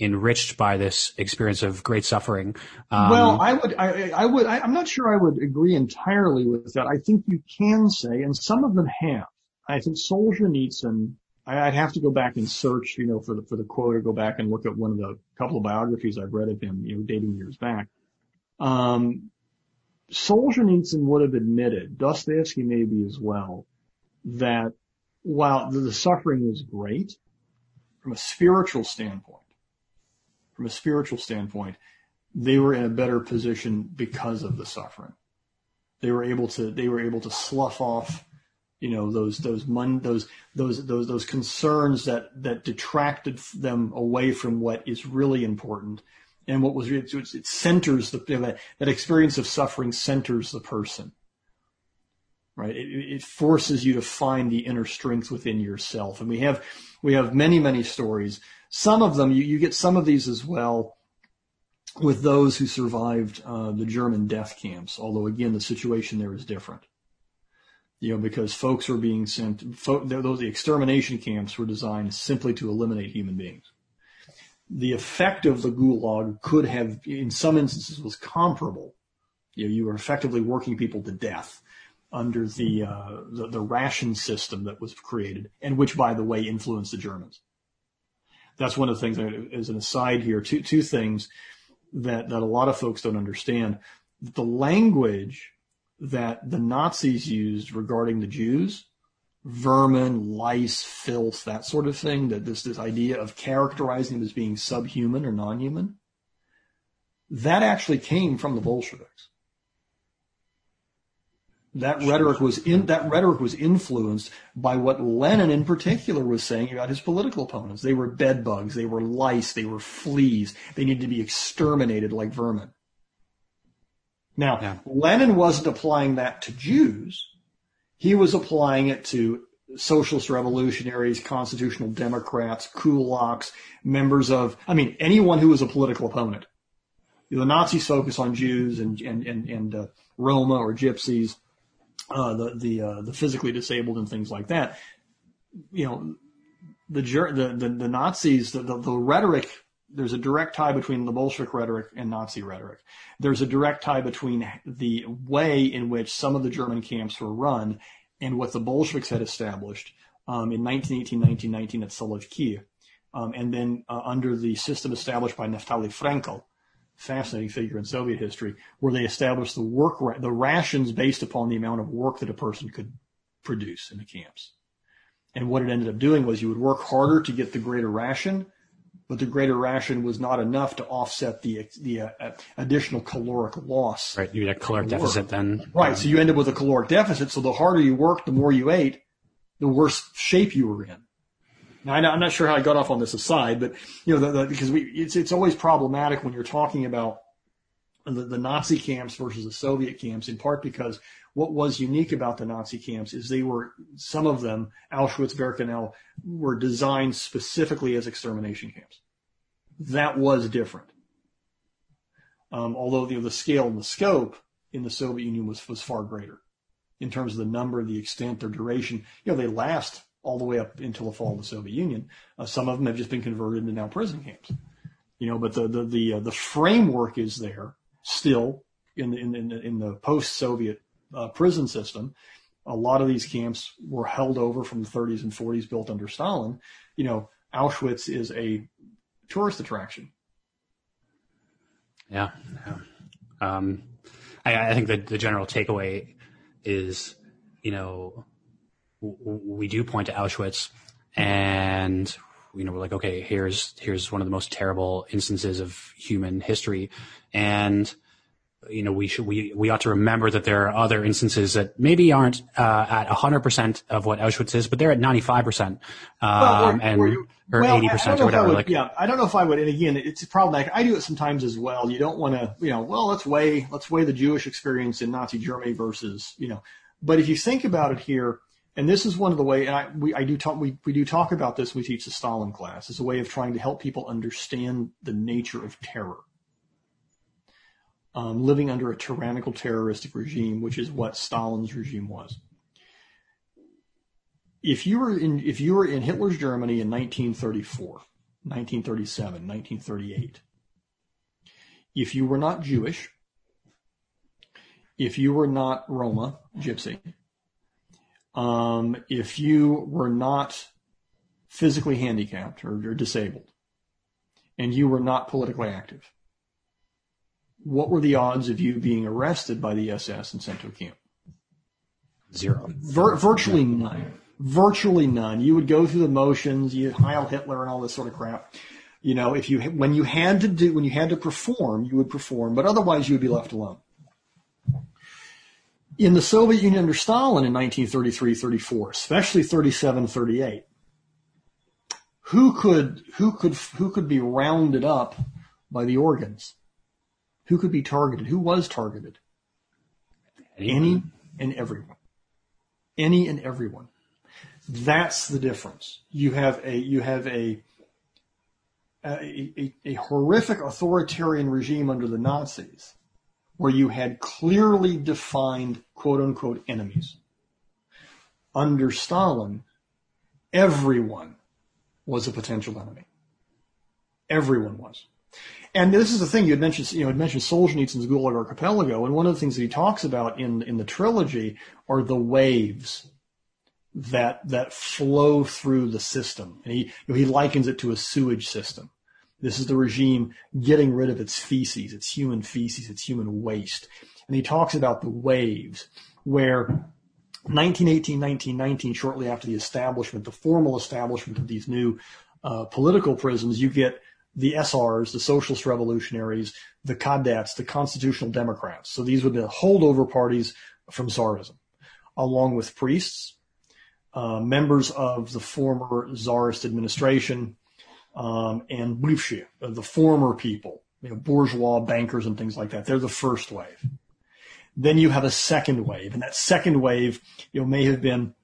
enriched by this experience of great suffering. Um, well, I would, I, I would, I, I'm not sure I would agree entirely with that. I think you can say, and some of them have. I think Solzhenitsyn I'd have to go back and search, you know, for the, for the quote or go back and look at one of the couple of biographies I've read of him, you know, dating years back. Um, Solzhenitsyn would have admitted, Dostoevsky maybe as well, that while the, suffering was great, from a spiritual standpoint, from a spiritual standpoint, they were in a better position because of the suffering. They were able to, they were able to slough off you know those those mon- those those those those concerns that that detracted them away from what is really important and what was it, it centers the that, that experience of suffering centers the person right? It, it forces you to find the inner strength within yourself. And we have we have many many stories. Some of them you, you get some of these as well with those who survived uh, the German death camps although again the situation there is different you know, because folks were being sent, folk, those, the extermination camps were designed simply to eliminate human beings. The effect of the gulag could have, in some instances, was comparable. You know, you were effectively working people to death under the, uh, the, the ration system that was created, and which, by the way, influenced the Germans. That's one of the things. As an aside here, two two things that that a lot of folks don't understand. The language that the Nazis used regarding the Jews, vermin, lice, filth, that sort of thing, that this, this idea of characterizing them as being subhuman or non-human, that actually came from the Bolsheviks. That rhetoric was in, that rhetoric was influenced by what Lenin in particular was saying about his political opponents. They were bedbugs, they were lice, they were fleas, they needed to be exterminated like vermin. Now, yeah. Lenin wasn't applying that to Jews. He was applying it to socialist revolutionaries, constitutional Democrats, kulaks, members of, I mean, anyone who was a political opponent. The Nazis focus on Jews and, and, and, and uh, Roma or Gypsies, uh, the, the, uh, the physically disabled and things like that. You know, the, the, the, the Nazis, the, the, the rhetoric there's a direct tie between the Bolshevik rhetoric and Nazi rhetoric. There's a direct tie between the way in which some of the German camps were run and what the Bolsheviks had established um, in 1918, 1919 at Solovki, um, and then uh, under the system established by Naftali Frenkel, fascinating figure in Soviet history, where they established the work ra- the rations based upon the amount of work that a person could produce in the camps. And what it ended up doing was you would work harder to get the greater ration but the greater ration was not enough to offset the the uh, additional caloric loss. Right, you had a caloric deficit then. Right, so you ended with a caloric deficit. So the harder you worked, the more you ate, the worse shape you were in. Now I'm not sure how I got off on this aside, but you know, the, the, because we it's it's always problematic when you're talking about the, the Nazi camps versus the Soviet camps, in part because what was unique about the Nazi camps is they were, some of them, Auschwitz, Birkenau, were designed specifically as extermination camps. That was different. Um, although you know, the scale and the scope in the Soviet Union was, was far greater in terms of the number, the extent, their duration. You know, they last all the way up until the fall of the Soviet Union. Uh, some of them have just been converted into now prison camps. You know, but the the the, uh, the framework is there still in the in, in, in the post-Soviet uh, prison system. A lot of these camps were held over from the 30s and 40s, built under Stalin. You know, Auschwitz is a tourist attraction. Yeah. yeah. Um, I, I, think that the general takeaway is, you know, w- we do point to Auschwitz and you know we're like okay here's here's one of the most terrible instances of human history and you know, we should, we, we ought to remember that there are other instances that maybe aren't, uh, at 100% of what Auschwitz is, but they're at 95%, um, well, or, and, or, or well, 80% or whatever. Would, like, yeah, I don't know if I would, and again, it's problematic. I do it sometimes as well. You don't want to, you know, well, let's weigh, let's weigh the Jewish experience in Nazi Germany versus, you know, but if you think about it here, and this is one of the way, and I, we, I do talk, we, we do talk about this. We teach the Stalin class as a way of trying to help people understand the nature of terror um, living under a tyrannical terroristic regime, which is what Stalin's regime was. If you were in, if you were in Hitler's Germany in 1934, 1937, 1938, if you were not Jewish, if you were not Roma, Gypsy, um, if you were not physically handicapped or, or disabled, and you were not politically active, what were the odds of you being arrested by the SS and sent to a camp? Zero. Vir- virtually none. Virtually none. You would go through the motions, you Heil Hitler and all this sort of crap. You know, if you when you had to do when you had to perform, you would perform, but otherwise you would be left alone. In the Soviet Union under Stalin in 1933-34, especially 37-38, who could who could who could be rounded up by the organs? Who could be targeted? Who was targeted? Any and everyone. Any and everyone. That's the difference. You have a you have a a, a, a horrific authoritarian regime under the Nazis where you had clearly defined quote unquote enemies. Under Stalin, everyone was a potential enemy. Everyone was. And this is the thing you had mentioned. You know, had mentioned Solzhenitsyn's Gulag Archipelago, and one of the things that he talks about in in the trilogy are the waves that that flow through the system, and he you know, he likens it to a sewage system. This is the regime getting rid of its feces, its human feces, its human waste, and he talks about the waves where 1918, 1919, shortly after the establishment, the formal establishment of these new uh, political prisons, you get the SRs, the socialist revolutionaries, the Kadets, the constitutional Democrats. So these were the holdover parties from Tsarism, along with priests, uh, members of the former Tsarist administration, um, and Blushia, uh, the former people, you know, bourgeois bankers and things like that. They're the first wave. Then you have a second wave, and that second wave, you know, may have been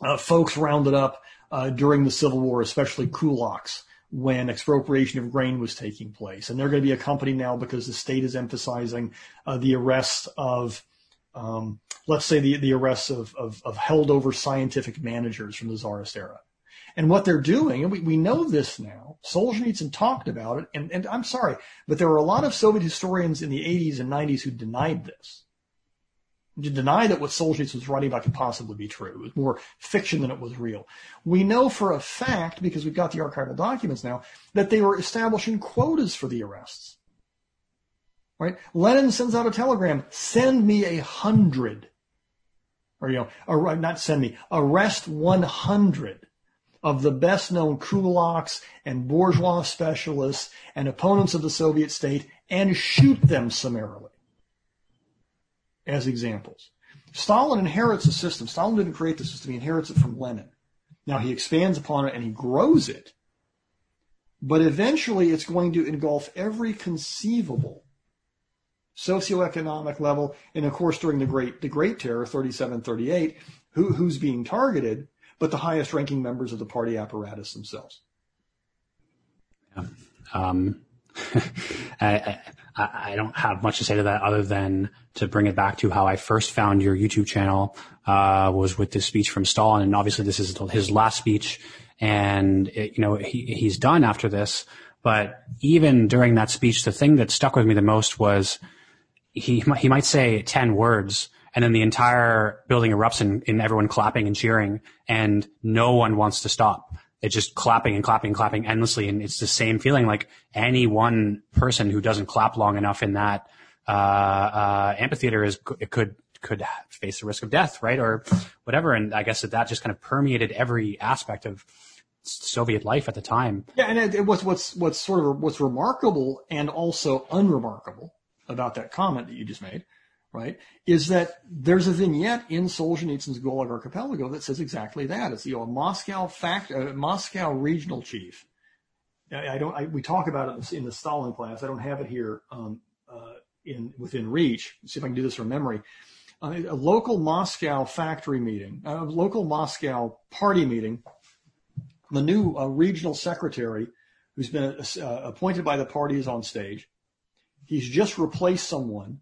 uh, folks rounded up uh, during the Civil War, especially kulaks when expropriation of grain was taking place. And they're going to be a company now because the state is emphasizing uh, the arrest of, um, let's say, the, the arrests of, of, of, held over scientific managers from the Tsarist era. And what they're doing, and we, we know this now, Solzhenitsyn talked about it, and, and I'm sorry, but there were a lot of Soviet historians in the 80s and 90s who denied this to deny that what Solzhenitsyn was writing about could possibly be true. It was more fiction than it was real. We know for a fact, because we've got the archival documents now, that they were establishing quotas for the arrests. Right? Lenin sends out a telegram, send me a hundred. Or, you know, or, not send me, arrest 100 of the best known kulaks and bourgeois specialists and opponents of the Soviet state and shoot them summarily as examples. Stalin inherits a system. Stalin didn't create the system. He inherits it from Lenin. Now he expands upon it and he grows it. But eventually it's going to engulf every conceivable socioeconomic level. And of course, during the Great, the Great Terror, 37, 38, who, who's being targeted? But the highest ranking members of the party apparatus themselves. Yeah. Um, <laughs> I, I, I, don't have much to say to that other than to bring it back to how I first found your YouTube channel uh, was with this speech from Stalin, and obviously this is his last speech, and it, you know he, he's done after this. But even during that speech, the thing that stuck with me the most was he he might say ten words, and then the entire building erupts in, in everyone clapping and cheering, and no one wants to stop it's just clapping and clapping and clapping endlessly. And it's the same feeling like any one person who doesn't clap long enough in that, uh, uh, amphitheater is, it could, could face the risk of death, right? Or whatever. And I guess that that just kind of permeated every aspect of Soviet life at the time. Yeah. And it, it was, what's, what's sort of, what's remarkable and also unremarkable about that comment that you just made right, is that there's a vignette in Solzhenitsyn's Gulag Archipelago that says exactly that. It's you know, Moscow fact, a Moscow regional chief. I, I don't. I, we talk about it in the Stalin class. I don't have it here um, uh, in within reach. Let's see if I can do this from memory. Uh, a local Moscow factory meeting, a local Moscow party meeting. The new uh, regional secretary, who's been uh, appointed by the party, is on stage He's just replaced someone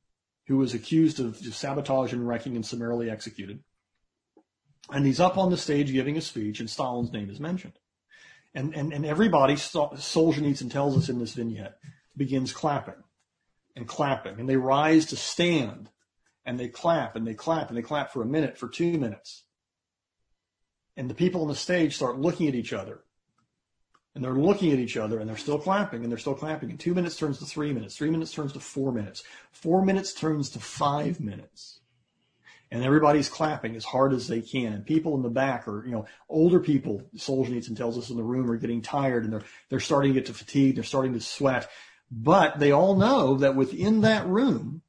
who was accused of sabotage and wrecking and summarily executed. And he's up on the stage giving a speech, and Stalin's name is mentioned. And, and, and everybody, Solzhenitsyn tells us in this vignette, begins clapping and clapping. And they rise to stand and they clap and they clap and they clap for a minute, for two minutes. And the people on the stage start looking at each other. And they're looking at each other and they're still clapping and they're still clapping. And two minutes turns to three minutes. Three minutes turns to four minutes. Four minutes turns to five minutes and everybody's clapping as hard as they can. And people in the back are, you know, older people, Solzhenitsyn tells us in the room are getting tired and they're, they're starting to get to fatigue. They're starting to sweat. But they all know that within that room,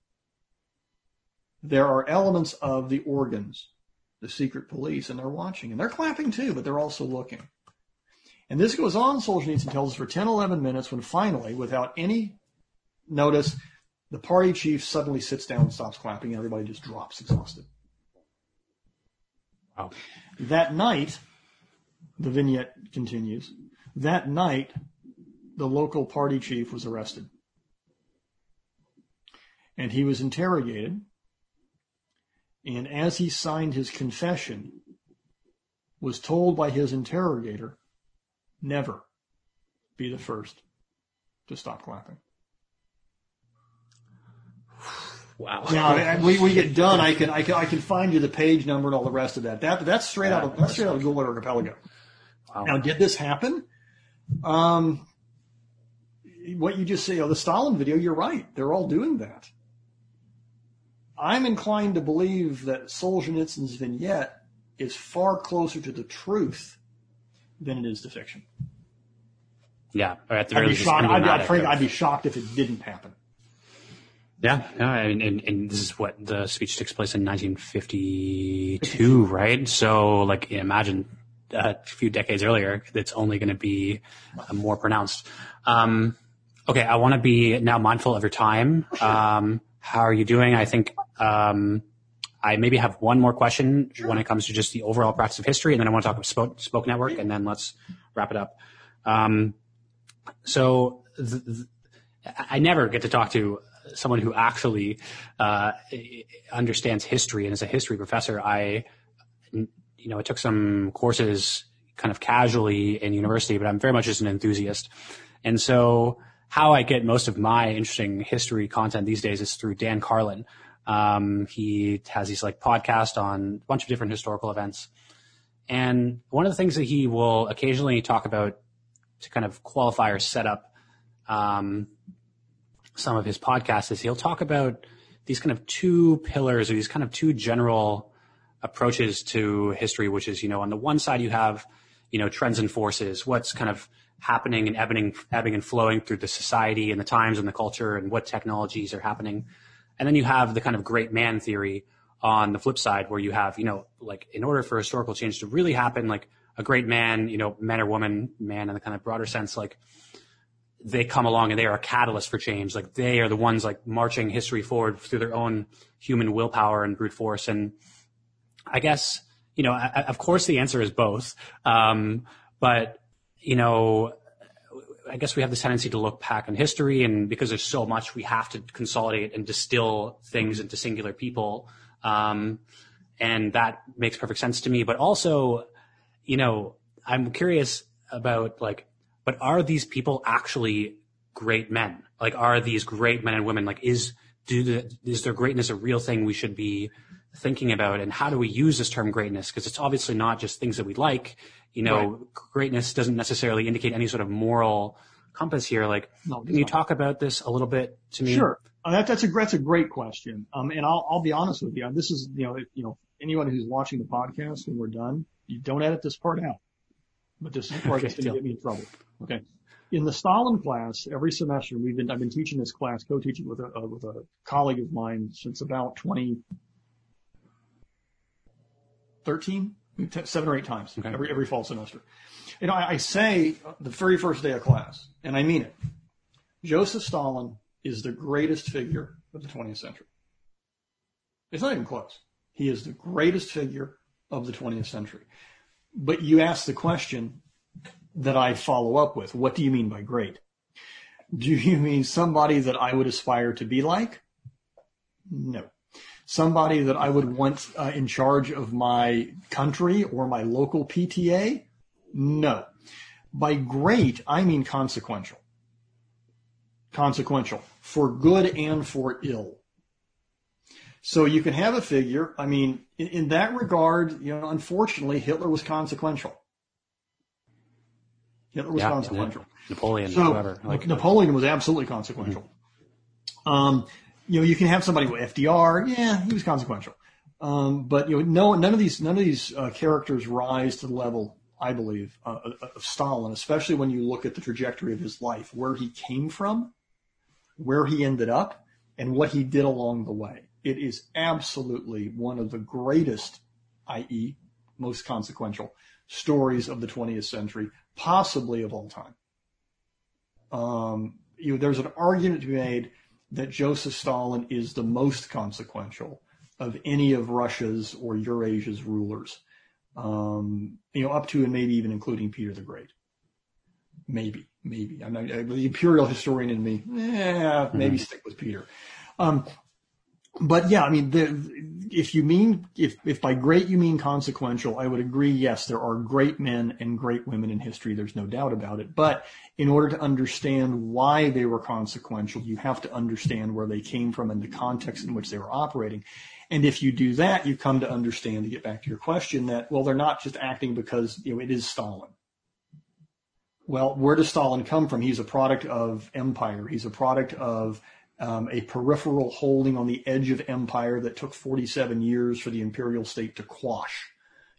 there are elements of the organs, the secret police, and they're watching and they're clapping too, but they're also looking. And this goes on, Solzhenitsyn tells us, for 10, 11 minutes when finally, without any notice, the party chief suddenly sits down and stops clapping, and everybody just drops exhausted. Wow. That night, the vignette continues. That night, the local party chief was arrested. And he was interrogated. And as he signed his confession, was told by his interrogator, never be the first to stop clapping. Wow. Now we, we get done. I can I can I can find you the page number and all the rest of that. That that's straight out of that's straight out of Gulag Archipelago. Wow. Now, did this happen? Um, what you just say, oh, the Stalin video, you're right. They're all doing that. I'm inclined to believe that Solzhenitsyn's vignette is far closer to the truth than it is to fiction. Yeah, or at the very I'd be least, shocked. I'd, I'd, I'd be shocked if it didn't happen. Yeah, yeah, and, and, and, this is what the speech takes place in 1952, right? So, like, imagine a few decades earlier, it's only going to be uh, more pronounced. Um, okay, I want to be now mindful of your time. Um, how are you doing? I think um, I maybe have one more question sure. when it comes to just the overall practice of history, and then I want to talk about Spoke, Spoke Network, and then let's wrap it up. Um, so, th- th- I never get to talk to someone who actually uh, understands history and is a history professor, I, you know, I took some courses kind of casually in university, but I'm very much just an enthusiast. And so how I get most of my interesting history content these days is through Dan Carlin. Um, he has these like podcasts on a bunch of different historical events. And one of the things that he will occasionally talk about to kind of qualify or set up um, some of his podcasts is he'll talk about these kind of two pillars or these kind of two general approaches to history, which is, you know, on the one side you have, you know, trends and forces, what's kind of happening and ebbing, ebbing and flowing through the society and the times and the culture and what technologies are happening. And then you have the kind of great man theory on the flip side where you have, you know, like in order for historical change to really happen, like a great man, you know, man or woman, man in the kind of broader sense, like they come along and they are a catalyst for change. Like they are the ones like marching history forward through their own human willpower and brute force. And I guess, you know, I, of course the answer is both. Um, but, you know, I guess we have this tendency to look back in history and because there's so much, we have to consolidate and distill things into singular people. Um, and that makes perfect sense to me. But also, you know, I'm curious about like, but are these people actually great men? Like, are these great men and women? Like, is do the, is their greatness a real thing we should be thinking about? And how do we use this term greatness? Because it's obviously not just things that we like. You know, right. greatness doesn't necessarily indicate any sort of moral compass here. Like, no, can you not. talk about this a little bit to me? Sure. Uh, that, that's a that's a great question. Um, and I'll I'll be honest with you. This is you know if, you know anyone who's watching the podcast when we're done, you don't edit this part out. But this <laughs> is the part that's going to get me in trouble. Okay. In the Stalin class, every semester we've been, I've been teaching this class, co-teaching with a, uh, with a colleague of mine since about 2013, seven or eight times okay. every, every fall semester. You know, I, I say the very first day of class, and I mean it. Joseph Stalin is the greatest figure of the 20th century. It's not even close. He is the greatest figure of the 20th century. But you ask the question, that I follow up with. What do you mean by great? Do you mean somebody that I would aspire to be like? No. Somebody that I would want uh, in charge of my country or my local PTA? No. By great, I mean consequential. Consequential. For good and for ill. So you can have a figure. I mean, in, in that regard, you know, unfortunately, Hitler was consequential. Hitler was yeah, consequential. Napoleon, so, whoever. Like, Napoleon was absolutely consequential. Mm-hmm. Um, you know, you can have somebody with FDR. Yeah, he was consequential. Um, but you know, no, none of these, none of these uh, characters rise to the level, I believe, uh, of Stalin, especially when you look at the trajectory of his life, where he came from, where he ended up, and what he did along the way. It is absolutely one of the greatest, i.e., most consequential stories of the 20th century, possibly of all time. Um, you know, there's an argument to be made that Joseph Stalin is the most consequential of any of Russia's or Eurasia's rulers. Um, you know, up to and maybe even including Peter the Great. Maybe, maybe. I'm not, the imperial historian in me, eh, maybe mm-hmm. stick with Peter. Um, but yeah, I mean, the, if you mean if if by great you mean consequential, I would agree. Yes, there are great men and great women in history. There's no doubt about it. But in order to understand why they were consequential, you have to understand where they came from and the context in which they were operating. And if you do that, you come to understand to get back to your question that well, they're not just acting because you know it is Stalin. Well, where does Stalin come from? He's a product of empire. He's a product of um, a peripheral holding on the edge of empire that took 47 years for the imperial state to quash.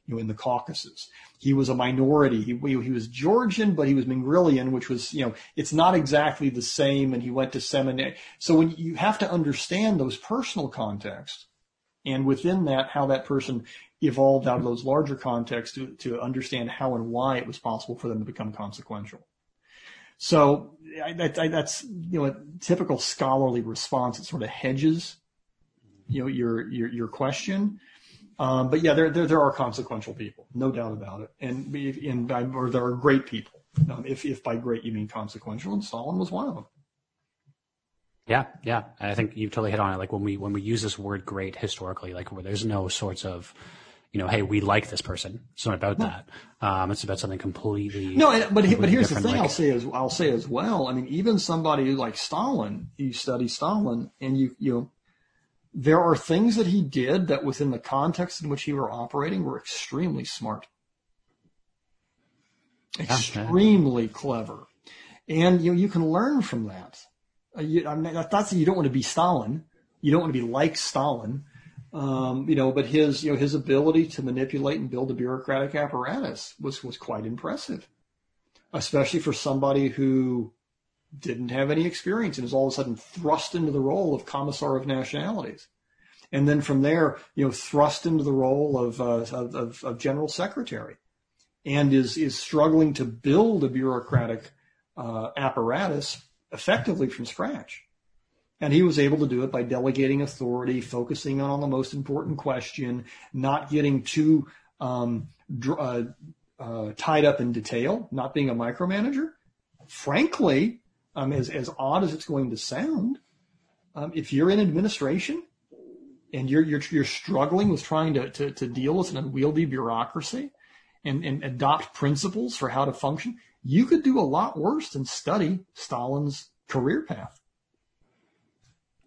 You know, in the Caucasus, he was a minority. He, he was Georgian, but he was Mingrelian, which was, you know, it's not exactly the same. And he went to seminary. So when you have to understand those personal contexts, and within that, how that person evolved out of those larger contexts to, to understand how and why it was possible for them to become consequential. So I, I, that's you know a typical scholarly response. It sort of hedges, you know, your your your question. Um, but yeah, there, there there are consequential people, no doubt about it, and and or there are great people. Um, if if by great you mean consequential, and Stalin was one of them. Yeah, yeah, I think you've totally hit on it. Like when we when we use this word "great" historically, like where there's no sorts of you know, hey, we like this person. It's not about that. Um, it's about something completely. No, but completely but here's the thing. Like, I'll say as I'll say as well. I mean, even somebody like Stalin, you study Stalin, and you you there are things that he did that within the context in which he were operating were extremely smart, extremely clever, and you know, you can learn from that. Uh, you, I mean, that's you don't want to be Stalin. You don't want to be like Stalin um, you know, but his, you know, his ability to manipulate and build a bureaucratic apparatus was, was quite impressive, especially for somebody who didn't have any experience and is all of a sudden thrust into the role of commissar of nationalities. And then from there, you know, thrust into the role of, uh, of, of, general secretary and is, is struggling to build a bureaucratic, uh, apparatus effectively from scratch. And he was able to do it by delegating authority, focusing on the most important question, not getting too um, uh, uh, tied up in detail, not being a micromanager. Frankly, um, as, as odd as it's going to sound, um, if you're in administration and you're, you're, you're struggling with trying to, to, to deal with an unwieldy bureaucracy and, and adopt principles for how to function, you could do a lot worse than study Stalin's career path.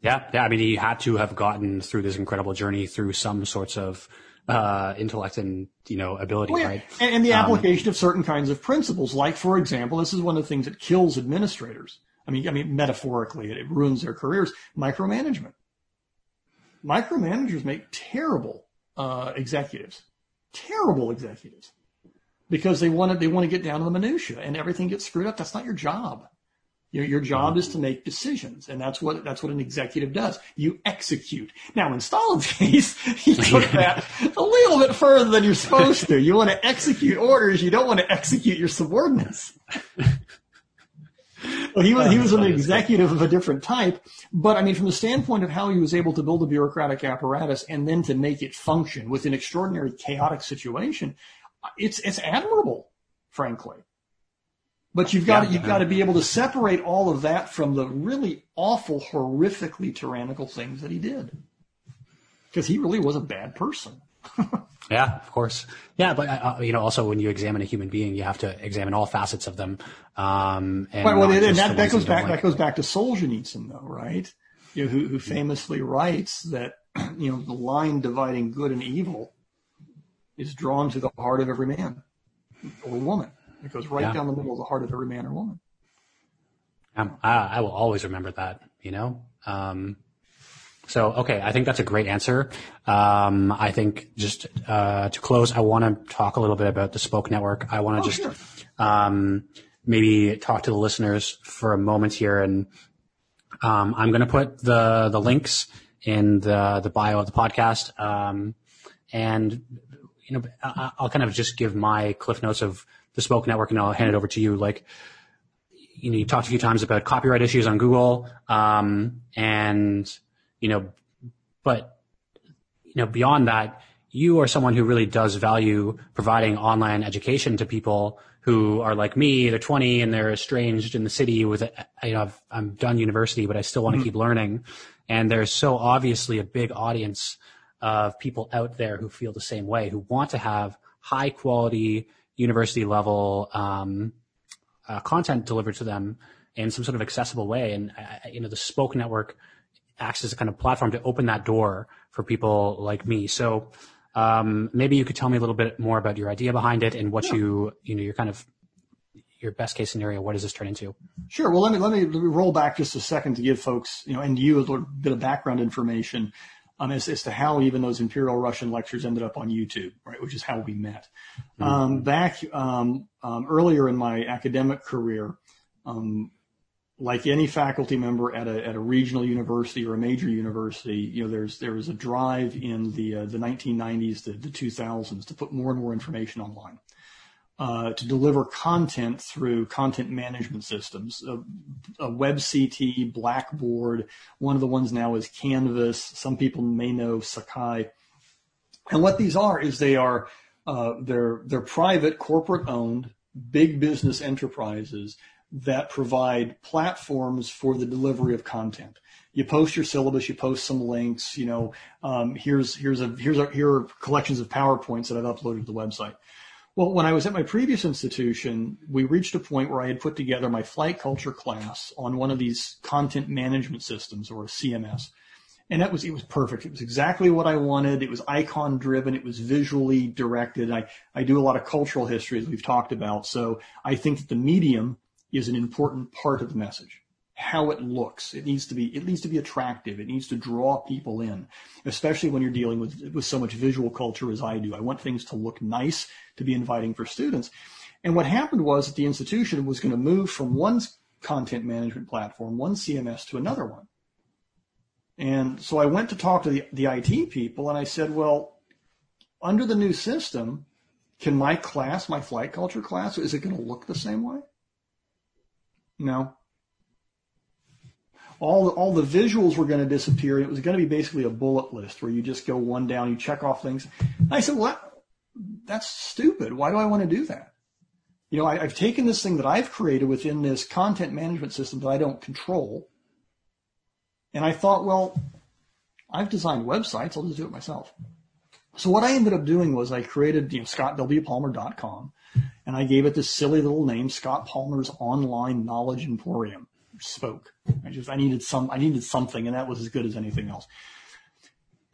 Yeah, yeah. I mean, he had to have gotten through this incredible journey through some sorts of uh, intellect and you know ability, well, yeah. right? And, and the um, application of certain kinds of principles, like for example, this is one of the things that kills administrators. I mean, I mean, metaphorically, it, it ruins their careers. Micromanagement. Micromanagers make terrible uh, executives, terrible executives, because they want to they want to get down to the minutia, and everything gets screwed up. That's not your job. Your, your job is to make decisions, and that's what that's what an executive does. You execute. Now, in Stalin's <laughs> case, he took that a little bit further than you're supposed to. You want to execute orders. You don't want to execute your subordinates. well, <laughs> he was he was an executive of a different type, but I mean, from the standpoint of how he was able to build a bureaucratic apparatus and then to make it function with an extraordinary chaotic situation, it's it's admirable, frankly. But you've got yeah, to, you've yeah. got to be able to separate all of that from the really awful, horrifically tyrannical things that he did, because he really was a bad person. <laughs> yeah, of course. Yeah, but uh, you know, also when you examine a human being, you have to examine all facets of them. Um, and, well, and that, that goes back like. that goes back to Solzhenitsyn, though, right? You know, who, who famously writes that <clears throat> you know the line dividing good and evil is drawn to the heart of every man or woman. It goes right yeah. down the middle of the heart of every man or woman. Um, I, I will always remember that. You know. Um, so, okay, I think that's a great answer. Um, I think just uh, to close, I want to talk a little bit about the Spoke Network. I want to oh, just sure. um, maybe talk to the listeners for a moment here, and um, I'm going to put the the links in the the bio of the podcast, um, and you know, I'll kind of just give my cliff notes of the Spoke Network, and I'll hand it over to you. Like, you know, you talked a few times about copyright issues on Google, um, and you know, but you know, beyond that, you are someone who really does value providing online education to people who are like me. They're 20 and they're estranged in the city with, you know, I've, I'm done university, but I still want to mm-hmm. keep learning. And there's so obviously a big audience of people out there who feel the same way, who want to have high quality university level um, uh, content delivered to them in some sort of accessible way. And uh, you know, the Spoke Network acts as a kind of platform to open that door for people like me. So um, maybe you could tell me a little bit more about your idea behind it and what yeah. you you know your kind of your best case scenario. What does this turn into? Sure. Well, let me let me, let me roll back just a second to give folks you know and you a little bit of background information. Um, as, as to how even those Imperial Russian lectures ended up on YouTube, right, which is how we met. Mm-hmm. Um, back um, um earlier in my academic career, um, like any faculty member at a at a regional university or a major university, you know, there's there was a drive in the uh, the 1990s to the 2000s to put more and more information online, uh, to deliver content through content management systems, a, a WebCT, Blackboard. One of the ones now is Canvas. Some people may know Sakai, and what these are is they are uh, they're they're private, corporate owned, big business enterprises that provide platforms for the delivery of content. You post your syllabus, you post some links, you know, um, here's, here's a, here's a, here are collections of PowerPoints that I've uploaded to the website. Well, when I was at my previous institution, we reached a point where I had put together my flight culture class on one of these content management systems or a CMS. And that was, it was perfect. It was exactly what I wanted. It was icon driven. It was visually directed. I, I do a lot of cultural history as we've talked about. So I think that the medium is an important part of the message. How it looks. It needs to be, it needs to be attractive. It needs to draw people in, especially when you're dealing with, with so much visual culture as I do. I want things to look nice, to be inviting for students. And what happened was that the institution was going to move from one content management platform, one CMS to another one. And so I went to talk to the, the IT people and I said, well, under the new system, can my class, my flight culture class, is it going to look the same way? No. All the, all the visuals were going to disappear. It was going to be basically a bullet list where you just go one down, you check off things. And I said, well, that's stupid. Why do I want to do that? You know, I, I've taken this thing that I've created within this content management system that I don't control. And I thought, well, I've designed websites. I'll just do it myself. So what I ended up doing was I created, you know, scottwpalmer.com and I gave it this silly little name, Scott Palmer's Online Knowledge Emporium. Spoke. I just I needed some I needed something, and that was as good as anything else.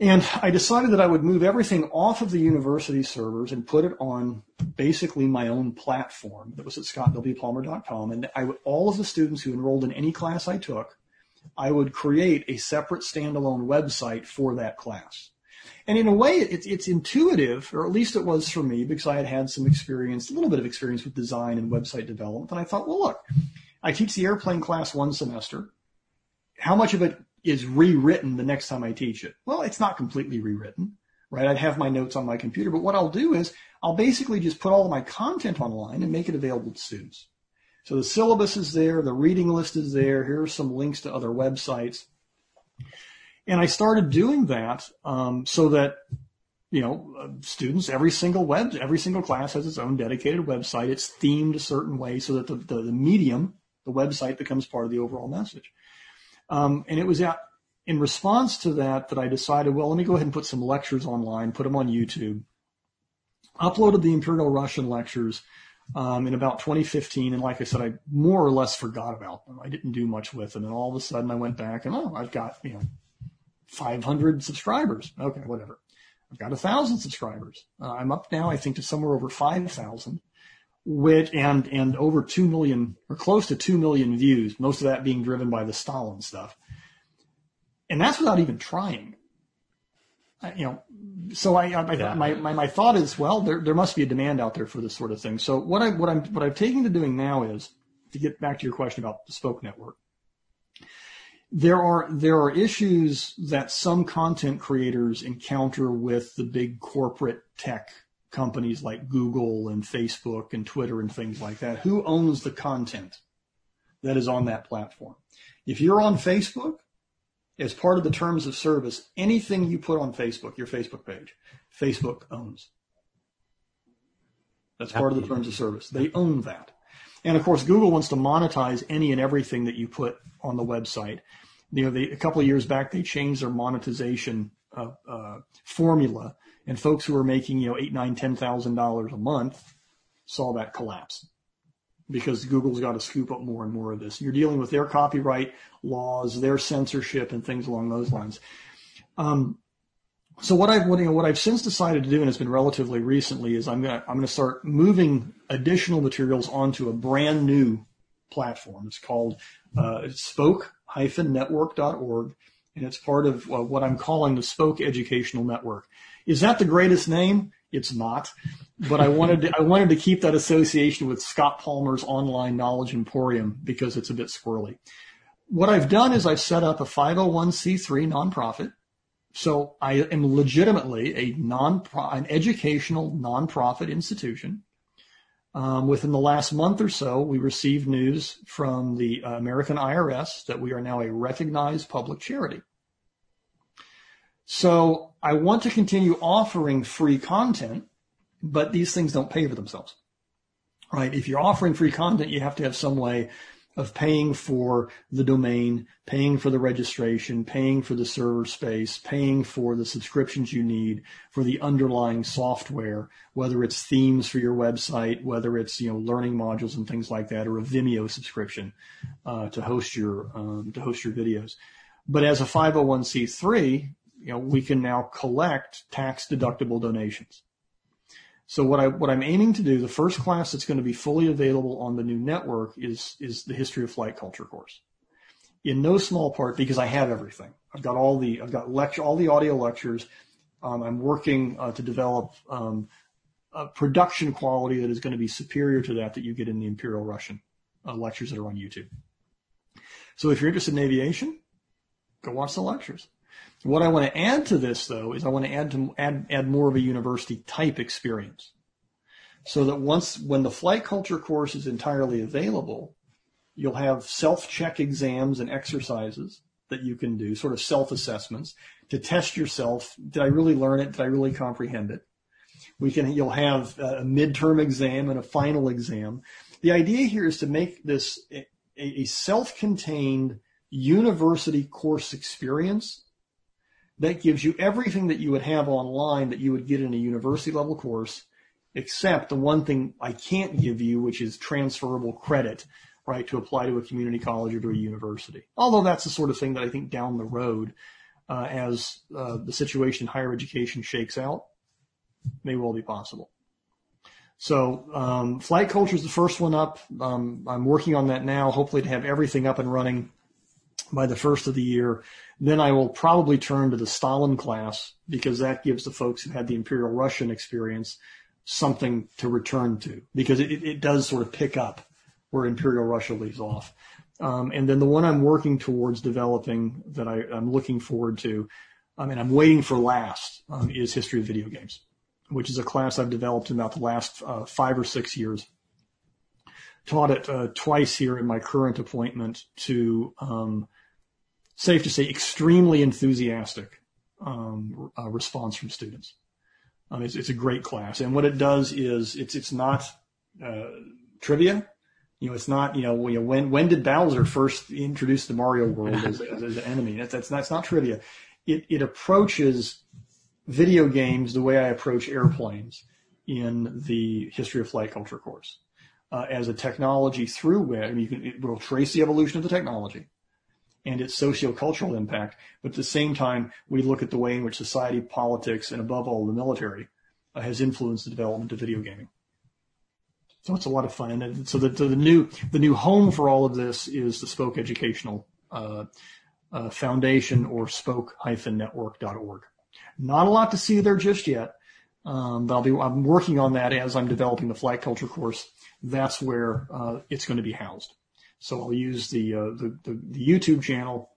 And I decided that I would move everything off of the university servers and put it on basically my own platform that was at scottwpalmer.com. And I would, all of the students who enrolled in any class I took, I would create a separate standalone website for that class. And in a way, it's, it's intuitive, or at least it was for me, because I had had some experience, a little bit of experience with design and website development. And I thought, well, look, I teach the airplane class one semester. How much of it is rewritten the next time I teach it? Well, it's not completely rewritten, right? I'd have my notes on my computer, but what I'll do is I'll basically just put all of my content online and make it available to students. So the syllabus is there, the reading list is there, here are some links to other websites. And I started doing that um, so that you know, students, every single web, every single class has its own dedicated website. It's themed a certain way so that the, the, the medium, the website becomes part of the overall message. Um, and it was at, in response to that that I decided, well, let me go ahead and put some lectures online, put them on YouTube, uploaded the Imperial Russian lectures um, in about 2015. And like I said, I more or less forgot about them. I didn't do much with them. And all of a sudden I went back and, oh, I've got, you know, 500 subscribers. Okay, whatever. I've got a thousand subscribers. Uh, I'm up now, I think, to somewhere over 5,000 which and and over two million or close to two million views. Most of that being driven by the Stalin stuff, and that's without even trying. I, you know, so I, I yeah. my, my my thought is, well, there there must be a demand out there for this sort of thing. So what I what I'm what I've taken to doing now is to get back to your question about the Spoke Network. There are there are issues that some content creators encounter with the big corporate tech companies like Google and Facebook and Twitter and things like that. Who owns the content that is on that platform? If you're on Facebook, as part of the terms of service, anything you put on Facebook, your Facebook page, Facebook owns. That's part of the terms of service. They own that. And of course, Google wants to monetize any and everything that you put on the website. You know, they, a couple of years back, they changed their monetization uh, uh, formula and folks who are making, you know, eight, nine, ten thousand dollars a month saw that collapse because Google's got to scoop up more and more of this. You're dealing with their copyright laws, their censorship, and things along those lines. Um, so what I've what, you know, what I've since decided to do, and it's been relatively recently, is I'm gonna I'm gonna start moving additional materials onto a brand new platform. It's called uh, spoke-network.org, and it's part of uh, what I'm calling the Spoke Educational Network. Is that the greatest name? It's not, but I wanted to, I wanted to keep that association with Scott Palmer's online knowledge emporium because it's a bit squirrely. What I've done is I've set up a 501c3 nonprofit. So I am legitimately a non an educational nonprofit institution. Um, within the last month or so, we received news from the uh, American IRS that we are now a recognized public charity. So I want to continue offering free content, but these things don't pay for themselves, right? If you're offering free content, you have to have some way of paying for the domain, paying for the registration, paying for the server space, paying for the subscriptions you need for the underlying software, whether it's themes for your website, whether it's you know learning modules and things like that, or a Vimeo subscription uh, to host your um, to host your videos. But as a 501c3, you know, we can now collect tax deductible donations. So what I what I'm aiming to do, the first class that's going to be fully available on the new network is is the history of flight culture course. In no small part because I have everything. I've got all the I've got lecture all the audio lectures. Um, I'm working uh, to develop um, a production quality that is going to be superior to that that you get in the Imperial Russian uh, lectures that are on YouTube. So if you're interested in aviation, go watch the lectures. What I want to add to this though is I want to add to add, add more of a university type experience. So that once when the flight culture course is entirely available, you'll have self-check exams and exercises that you can do, sort of self-assessments to test yourself. Did I really learn it? Did I really comprehend it? We can, you'll have a midterm exam and a final exam. The idea here is to make this a, a self-contained university course experience that gives you everything that you would have online that you would get in a university level course, except the one thing I can't give you, which is transferable credit, right, to apply to a community college or to a university. Although that's the sort of thing that I think down the road, uh, as uh, the situation in higher education shakes out, may well be possible. So um, flight culture is the first one up. Um, I'm working on that now, hopefully to have everything up and running by the first of the year. Then I will probably turn to the Stalin class because that gives the folks who had the Imperial Russian experience something to return to because it, it does sort of pick up where Imperial Russia leaves off. Um, and then the one I'm working towards developing that I, am looking forward to, I mean, I'm waiting for last, um, is History of Video Games, which is a class I've developed in about the last uh, five or six years taught it uh, twice here in my current appointment to, um, safe to say, extremely enthusiastic um, uh, response from students. Um, it's, it's a great class, and what it does is it's it's not uh, trivia. You know, it's not you know, when when did Bowser first introduce the Mario world as, as, <laughs> as an enemy? That's that's that's not trivia. It it approaches video games the way I approach airplanes in the history of flight culture course uh, as a technology through which I mean, you can, it will trace the evolution of the technology and its sociocultural impact. But at the same time, we look at the way in which society, politics, and above all, the military uh, has influenced the development of video gaming. So it's a lot of fun. And so the, the new the new home for all of this is the Spoke Educational uh, uh, Foundation or spoke-network.org. Not a lot to see there just yet, um, but I'll be I'm working on that as I'm developing the flight culture course. That's where uh, it's going to be housed. So I'll use the, uh, the, the, the YouTube channel,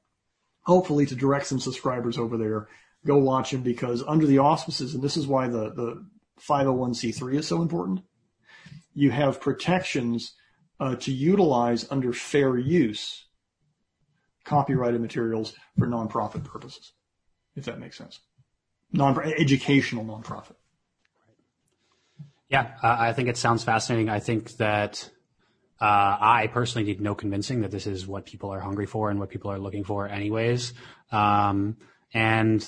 hopefully to direct some subscribers over there. Go watch them because under the auspices, and this is why the, the 501c3 is so important. You have protections uh, to utilize under fair use copyrighted materials for nonprofit purposes, if that makes sense. Non educational nonprofit. Yeah, uh, I think it sounds fascinating. I think that uh, I personally need no convincing that this is what people are hungry for and what people are looking for, anyways. Um, and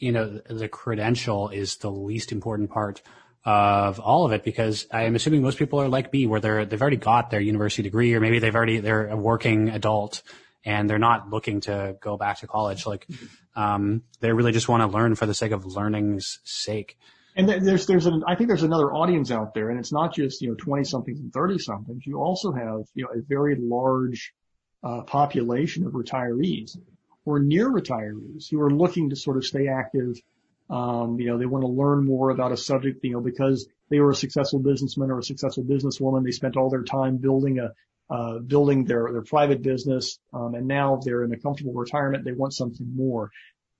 you know, the credential is the least important part of all of it because I am assuming most people are like me, where they're they've already got their university degree, or maybe they've already they're a working adult and they're not looking to go back to college. Like, um, they really just want to learn for the sake of learning's sake. And there's, there's an, I think there's another audience out there and it's not just, you know, 20 somethings and 30 somethings. You also have, you know, a very large, uh, population of retirees or near retirees who are looking to sort of stay active. Um, you know, they want to learn more about a subject, you know, because they were a successful businessman or a successful businesswoman. They spent all their time building a, uh, building their, their private business. Um, and now they're in a comfortable retirement. They want something more.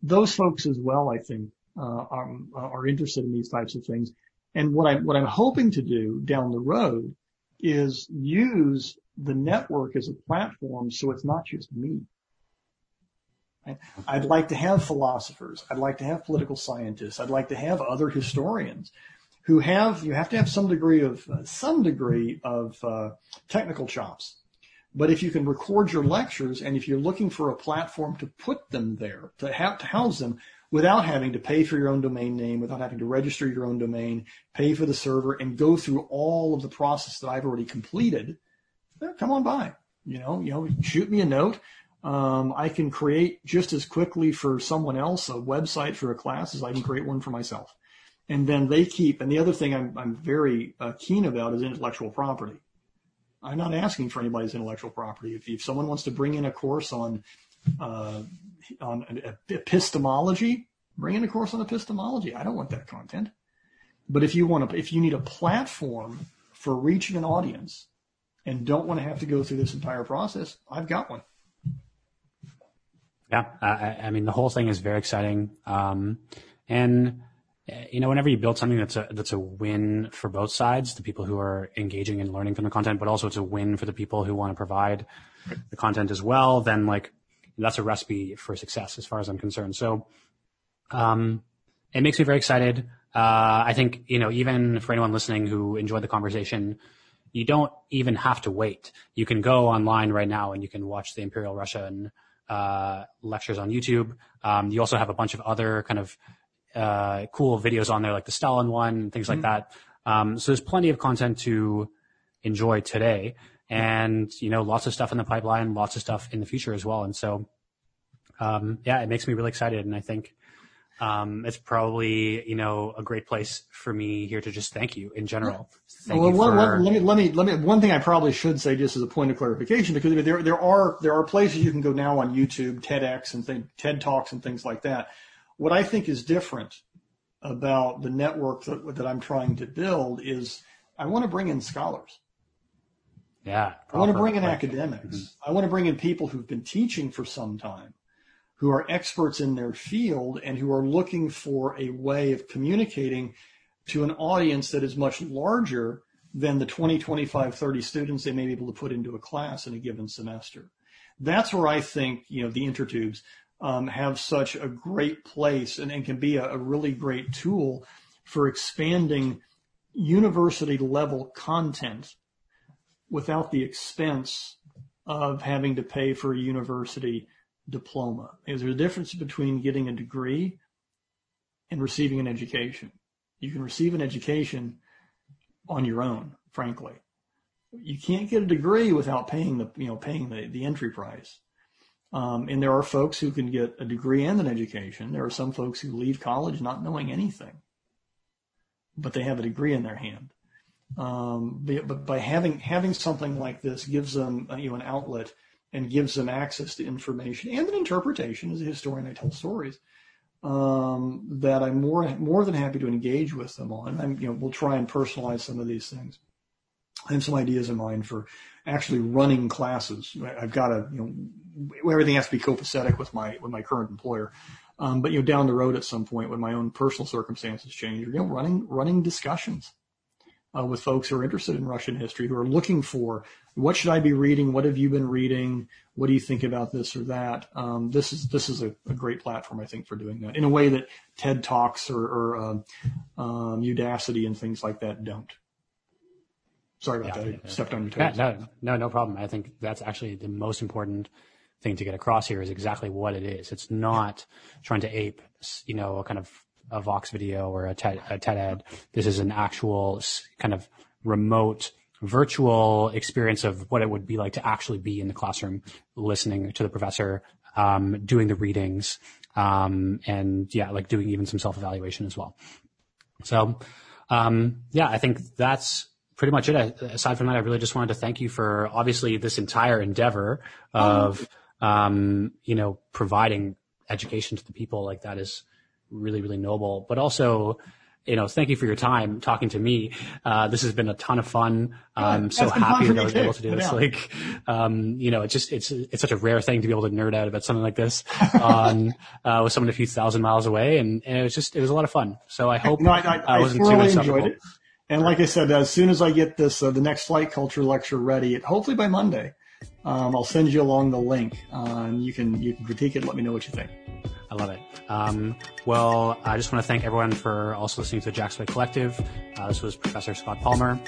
Those folks as well, I think, are, are interested in these types of things. And what I'm hoping to do down the road is use the network as a platform so it's not just me. I'd like to have philosophers. I'd like to have political scientists. I'd like to have other historians who have you have to have some degree of uh, some degree of uh, technical chops. But if you can record your lectures and if you're looking for a platform to put them there, to have to house them, without having to pay for your own domain name, without having to register your own domain, pay for the server, and go through all of the process that I've already completed, come on by. You know, you know, shoot me a note. Um, I can create just as quickly for someone else a website for a class as I can create one for myself. And then they keep. And the other thing I'm, I'm very uh, keen about is intellectual property. I'm not asking for anybody's intellectual property. If, if someone wants to bring in a course on uh, on epistemology, bring in a course on epistemology. I don't want that content. But if you want to, if you need a platform for reaching an audience and don't want to have to go through this entire process, I've got one. Yeah, I, I mean the whole thing is very exciting, um, and you know whenever you build something that's a that's a win for both sides, the people who are engaging and learning from the content, but also it's a win for the people who want to provide the content as well. Then like that's a recipe for success as far as I'm concerned. So, um, it makes me very excited. Uh, I think, you know, even for anyone listening who enjoyed the conversation, you don't even have to wait. You can go online right now and you can watch the Imperial Russian uh, lectures on YouTube. Um, you also have a bunch of other kind of uh, cool videos on there, like the Stalin one, things mm-hmm. like that. Um, so there's plenty of content to enjoy today and you know lots of stuff in the pipeline, lots of stuff in the future as well. And so, um, yeah, it makes me really excited, and I think um, it's probably you know a great place for me here to just thank you in general. Thank well, you for... one, let me let me let me. One thing I probably should say just as a point of clarification, because there there are there are places you can go now on YouTube, TEDx and TED talks and things like that. What I think is different about the network that, that I'm trying to build is I want to bring in scholars. Yeah. I want to bring in academics. Mm-hmm. I want to bring in people who've been teaching for some time, who are experts in their field and who are looking for a way of communicating to an audience that is much larger than the 20, 25, 30 students they may be able to put into a class in a given semester. That's where I think, you know, the intertubes um, have such a great place and, and can be a, a really great tool for expanding university level content without the expense of having to pay for a university diploma. Is there a difference between getting a degree and receiving an education? You can receive an education on your own, frankly. You can't get a degree without paying the, you know, paying the, the entry price. Um, and there are folks who can get a degree and an education. There are some folks who leave college not knowing anything, but they have a degree in their hand. Um, but by having having something like this gives them uh, you know an outlet and gives them access to information and an interpretation. As a historian, I tell stories um, that I'm more more than happy to engage with them on. I'm you know we'll try and personalize some of these things. I have some ideas in mind for actually running classes. I've got to, you know, everything has to be copacetic with my with my current employer. Um, but you know, down the road at some point when my own personal circumstances change, you know, running running discussions uh, with folks who are interested in Russian history, who are looking for what should I be reading, what have you been reading, what do you think about this or that. Um, this is this is a, a, great platform, I think, for doing that in a way that TED Talks or, or um, um, Udacity and things like that don't. Sorry about yeah, that. I stepped on your toes. Yeah, no, no, no problem. I think that's actually the most important thing to get across here is exactly what it is. It's not trying to ape, you know, a kind of a Vox video or a TED, a TED Ed. This is an actual kind of remote virtual experience of what it would be like to actually be in the classroom, listening to the professor, um, doing the readings, um, and yeah, like doing even some self evaluation as well. So, um, yeah, I think that's pretty much it. Aside from that, I really just wanted to thank you for obviously this entire endeavor of, um, you know, providing education to the people. Like that is really, really noble, but also, you know, thank you for your time talking to me. Uh, this has been a ton of fun. I'm so happy that I was able to do this. Yeah. Like, um, you know, it's just, it's, it's such a rare thing to be able to nerd out about something like this <laughs> on, uh, with someone a few thousand miles away. And, and, it was just, it was a lot of fun. So I hope no, I, I, I wasn't too enjoyed it. And like I said, as soon as I get this, uh, the next flight culture lecture ready, hopefully by Monday, um, I'll send you along the link, uh, and you can you can critique it. Let me know what you think. I love it. Um, well, I just want to thank everyone for also listening to the Jacksway Collective. Uh, this was Professor Scott Palmer.